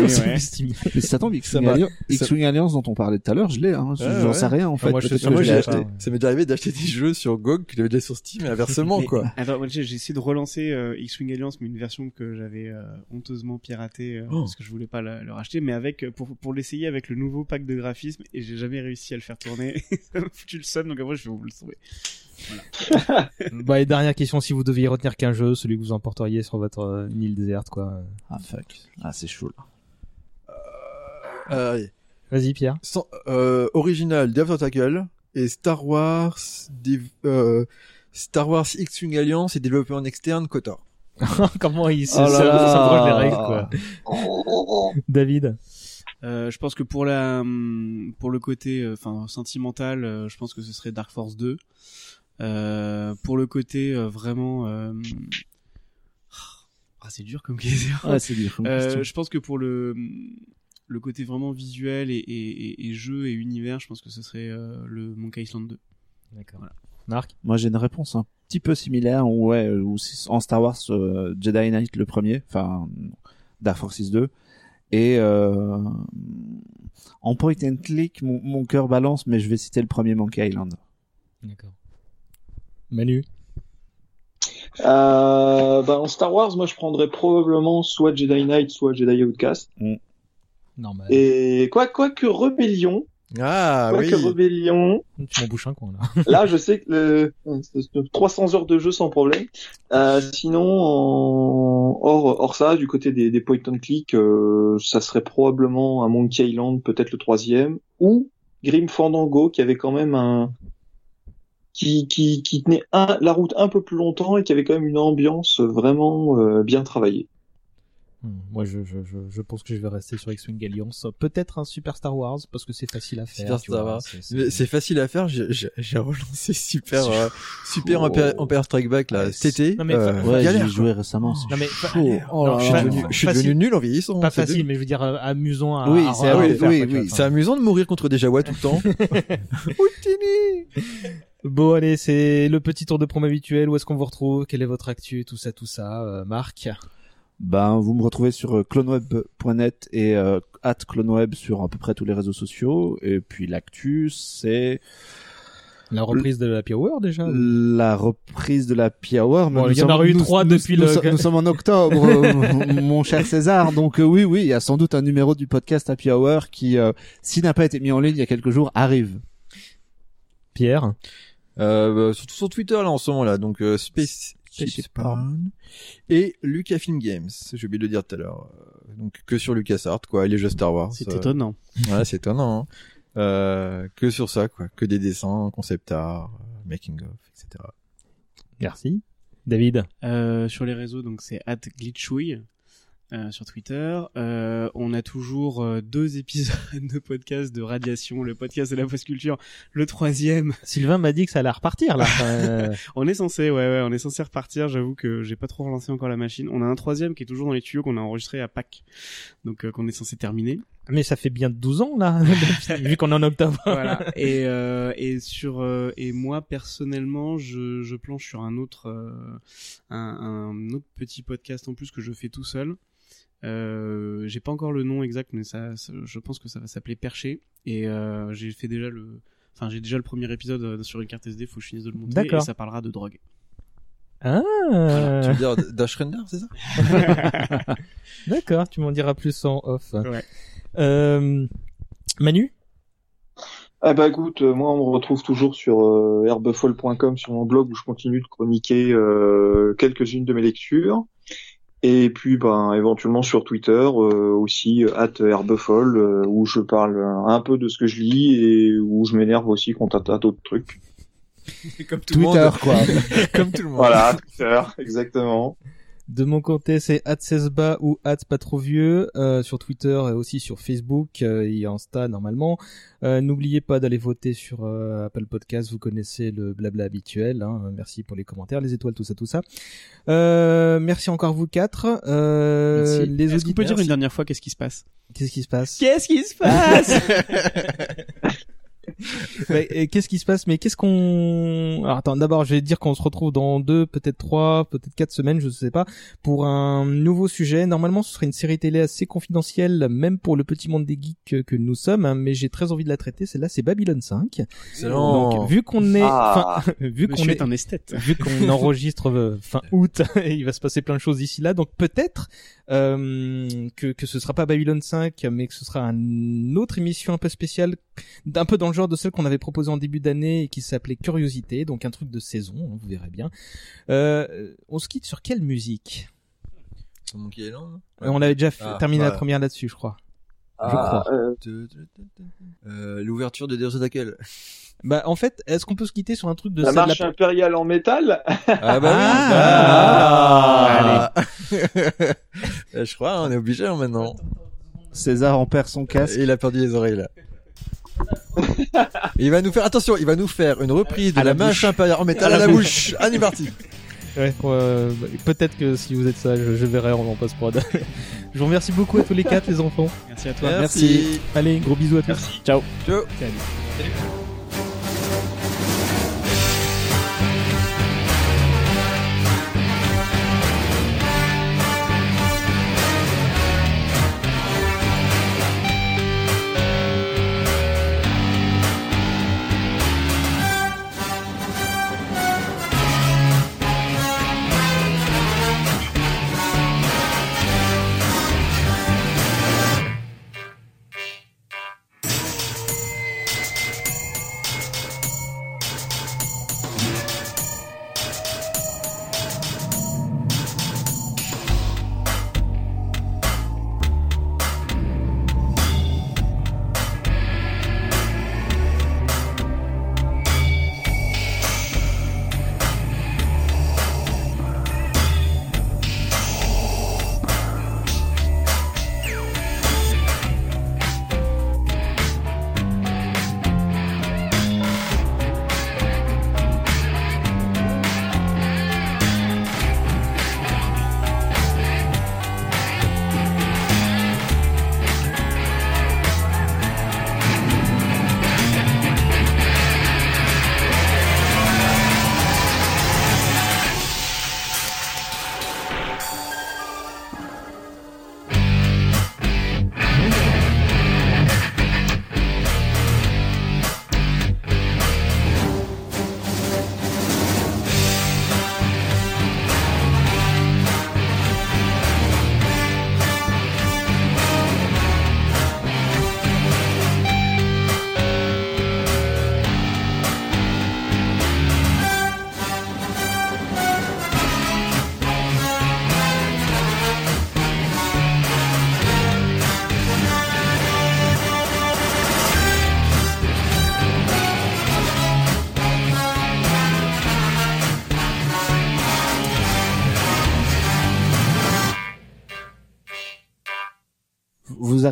Ouais. Estimé. Mais ça tombe, X-Wing Alliance, ça- X-Wing Alliance dont on parlait tout à l'heure, je l'ai, hein. J'en ouais. sais rien, en fait. moi, je moi, acheté. Ça m'est déjà arrivé d'acheter des jeux sur GOG que j'avais déjà sur Steam et inversement, Mais- quoi. Attends, moi, j'ai j'ai essayé de relancer euh, X-Wing Alliance, mais une version que j'avais euh, honteusement piratée euh, Oh. parce que je voulais pas la- le racheter, mais avec pour pour l'essayer avec le nouveau pack de graphisme et j'ai jamais réussi à le faire tourner. ça m'a foutu le seum, donc après je vais vous le trouver. bah et dernière question, si vous deviez retenir qu'un jeu, celui que vous emporteriez sur votre euh, une île déserte quoi. Ah, fuck. Ah, c'est chaud, là. Euh, allez. Vas-y Pierre. Sans- euh, original, Death Tackle et Star Wars, Div- euh, Star Wars X-Wing Alliance et développé en externe Kotor. Comment il se Oh là se- là. s'approche des règles quoi. David? Euh, je pense que pour la hum, pour le côté euh, enfin sentimental, euh, je pense que ce serait Dark Force 2. Euh, pour le côté euh, vraiment euh, ah c'est dur comme question. Ouais, c'est dur comme Euh, je pense que pour le le côté vraiment visuel et, et, et- et jeu et univers, je pense que ce serait euh, le Monkey Island 2. D'accord. Marc? Moi, j'ai une réponse un petit peu similaire, ouais, c'est en Star Wars, euh, Jedi Knight le premier, enfin, Dark Forces 2. Et, euh, en point and click, mon, mon cœur balance, mais je vais citer le premier Monkey Island. D'accord. Manu. Euh, bah, en Star Wars, moi, je prendrais probablement soit Jedi Knight, soit Jedi Outcast. Normal. Et quoi, quoi que Rebellion, Ah quoi oui. Rebellion, Tu m'en bouches un coin là. là, je sais que le, c'est 300 heures de jeu sans problème. Euh, sinon, en, hors, hors ça, du côté des, des point and click, euh, ça serait probablement un Monkey Island, peut-être le troisième, ou Grim Fandango, qui avait quand même un, qui, qui, qui tenait un, la route un peu plus longtemps et qui avait quand même une ambiance vraiment euh, bien travaillée. Hmm, Moi, je, je, je, je pense que je vais rester sur X-Wing Alliance. Peut-être un Super Star Wars, parce que c'est facile à faire. Super Star Wars. c'est- facile à faire. J'ai relancé Super euh, Super Empire, Empire Strike Back là cet été. Non, mais Euh, Ouais, galère, j'y quoi. joué récemment. Non, mais Oh non, je suis devenu- je suis facile. devenu nul en vieillissant. Pas facile, mais je veux dire euh, amusant à, Oui, c'est- oui, oui, oui. C'est amusant de mourir contre des Jawa tout le temps. Bon, allez, c'est le petit tour de promo habituel. Où est-ce qu'on vous retrouve? Quelle est votre actu? Tout ça, tout ça. Euh, Marc Ben, vous me retrouvez sur euh, cloneweb.net et euh, at cloneweb sur à peu près tous les réseaux sociaux. Et puis l'actu, c'est La reprise de la Hour déjà la reprise de la Hour. Bon, Nous il y en aura eu nous- trois nous- depuis nous, le- so- Nous sommes en octobre, euh, mon cher César. Donc euh, oui, oui, il y a sans doute un numéro du podcast Happy Hour qui, euh, s'il n'a pas été mis en ligne il y a quelques jours, arrive. Pierre? Euh, bah, surtout sur Twitter là en ce moment là. Donc euh, Space Spaceship Spawn et Lucasfilm Games. J'ai oublié de le dire tout à l'heure. Euh, Donc que sur LucasArts quoi, et les jeux Star Wars. C'est euh, étonnant. Ouais, c'est étonnant. hein. Euh, que sur ça quoi, que des dessins, concept art, making of, etc. Merci. David? Euh, sur les réseaux, donc c'est @glitchouille euh, sur Twitter. Euh, on a toujours euh, deux épisodes de podcast de Radiation, le podcast de la post culture, le troisième. Sylvain m'a dit que ça allait repartir là. Euh, On est censé, ouais, ouais, on est censé repartir. J'avoue que j'ai pas trop relancé encore la machine. On a un troisième qui est toujours dans les tuyaux qu'on a enregistré à Pâques, donc euh, qu'on est censé terminer. mais ça fait bien 12 ans là, vu qu'on est en octobre. voilà. Et euh, et sur euh, et moi personnellement, je je planche sur un autre euh, un, un autre petit podcast en plus que je fais tout seul. Euh, j'ai pas encore le nom exact, mais ça, ça- je pense que ça va s'appeler Perché. Et euh, j'ai fait déjà le, enfin j'ai déjà le premier épisode euh, sur une carte SD. Faut que je finisse de le monter. D'accord. Et ça parlera de drogue. Ah, Tu veux dire Dash Render, c'est ça? D'accord, tu m'en diras plus en off. Ouais. Euh, Manu? Ah bah écoute, euh, moi on me retrouve toujours sur euh, herbefolle.com sur mon blog où je continue de chroniquer euh, quelques-unes de mes lectures. Et puis ben éventuellement sur Twitter euh, aussi at herbefolle euh, où je parle un peu de ce que je lis et où je m'énerve aussi contre un tas d'autres trucs. Comme tout Twitter, le monde. quoi. Comme tout le monde. Voilà, Twitter, exactement. De mon côté, c'est @cesba ou pas trop vieux euh, sur Twitter et aussi sur Facebook euh, et Insta normalement. Euh, N'oubliez pas d'aller voter sur euh, Apple Podcast. Vous connaissez le blabla habituel. Hein. Merci pour les commentaires, les étoiles, tout ça, tout ça. Euh, merci encore vous quatre. Euh, Merci. les Est-ce qu'on peut dire une dernière fois qu'est-ce qui se passe? Qu'est-ce qui se passe? Qu'est-ce qui se passe? Qu'est-ce qui se passe? Mais qu'est-ce qu'on Alors attends, d'abord, je vais dire qu'on se retrouve dans deux, peut-être trois, peut-être quatre semaines, je sais pas, pour un nouveau sujet. Normalement, ce serait une série télé assez confidentielle, même pour le petit monde des geeks que, nous sommes. hein, mais j'ai très envie de la traiter. Celle-là, c'est Babylon 5. Excellent. Donc, vu qu'on est, Ah. enfin, vu qu'on est, un esthète. vu qu'on enregistre euh, fin août, et il va se passer plein de choses d'ici là. Donc peut-être euh, que que ce sera pas Babylon 5, mais que ce sera une autre émission un peu spéciale, d'un peu dans le genre de celle qu'on avait proposée en début d'année et qui s'appelait Curiosité, donc un truc de saison, hein, vous verrez bien. Euh, on se quitte sur quelle musique? Euh, On avait déjà Ah, terminé la première là-dessus, je crois. Je Ah, crois. euh, Euh, L'ouverture de Deus Ex Bah en fait, est-ce qu'on peut se quitter sur un truc de la marche impériale en métal? Ah bah Ah. oui. Ah. Je crois, on est obligé hein, maintenant. César en perd son casque. Il a perdu les oreilles là. Il va nous faire attention, il va nous faire une reprise de À la, la impériale en métal À à la bouche. Allez parti. Ouais, euh, peut-être que si vous êtes ça, je, je verrai en, en post-prod. je vous remercie beaucoup à tous les quatre, les enfants. Merci à toi. Merci. Allez, gros bisous à tous. Ciao. Ciao. vous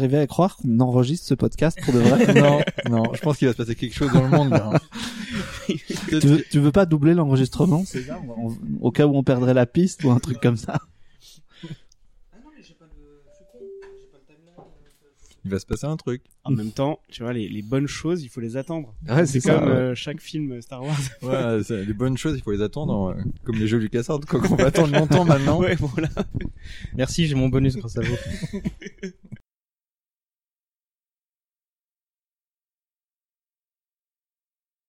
arrivez à croire qu'on enregistre ce podcast pour de vrai non, non, je pense qu'il va se passer quelque chose dans le monde. Là. tu, veux, tu veux pas doubler l'enregistrement, c'est ça On- Au cas où on perdrait la piste ou un truc comme ça. Il va se passer un truc. En même temps, tu vois, les, les bonnes choses, il faut les attendre. Ouais, c'est ça, comme ouais. euh, chaque film Star Wars. Ouais, les bonnes choses, il faut les attendre. euh, Comme les jeux LucasArts, quoi, qu'on va attendre longtemps maintenant. ouais, voilà. Merci, j'ai mon bonus grâce à vous.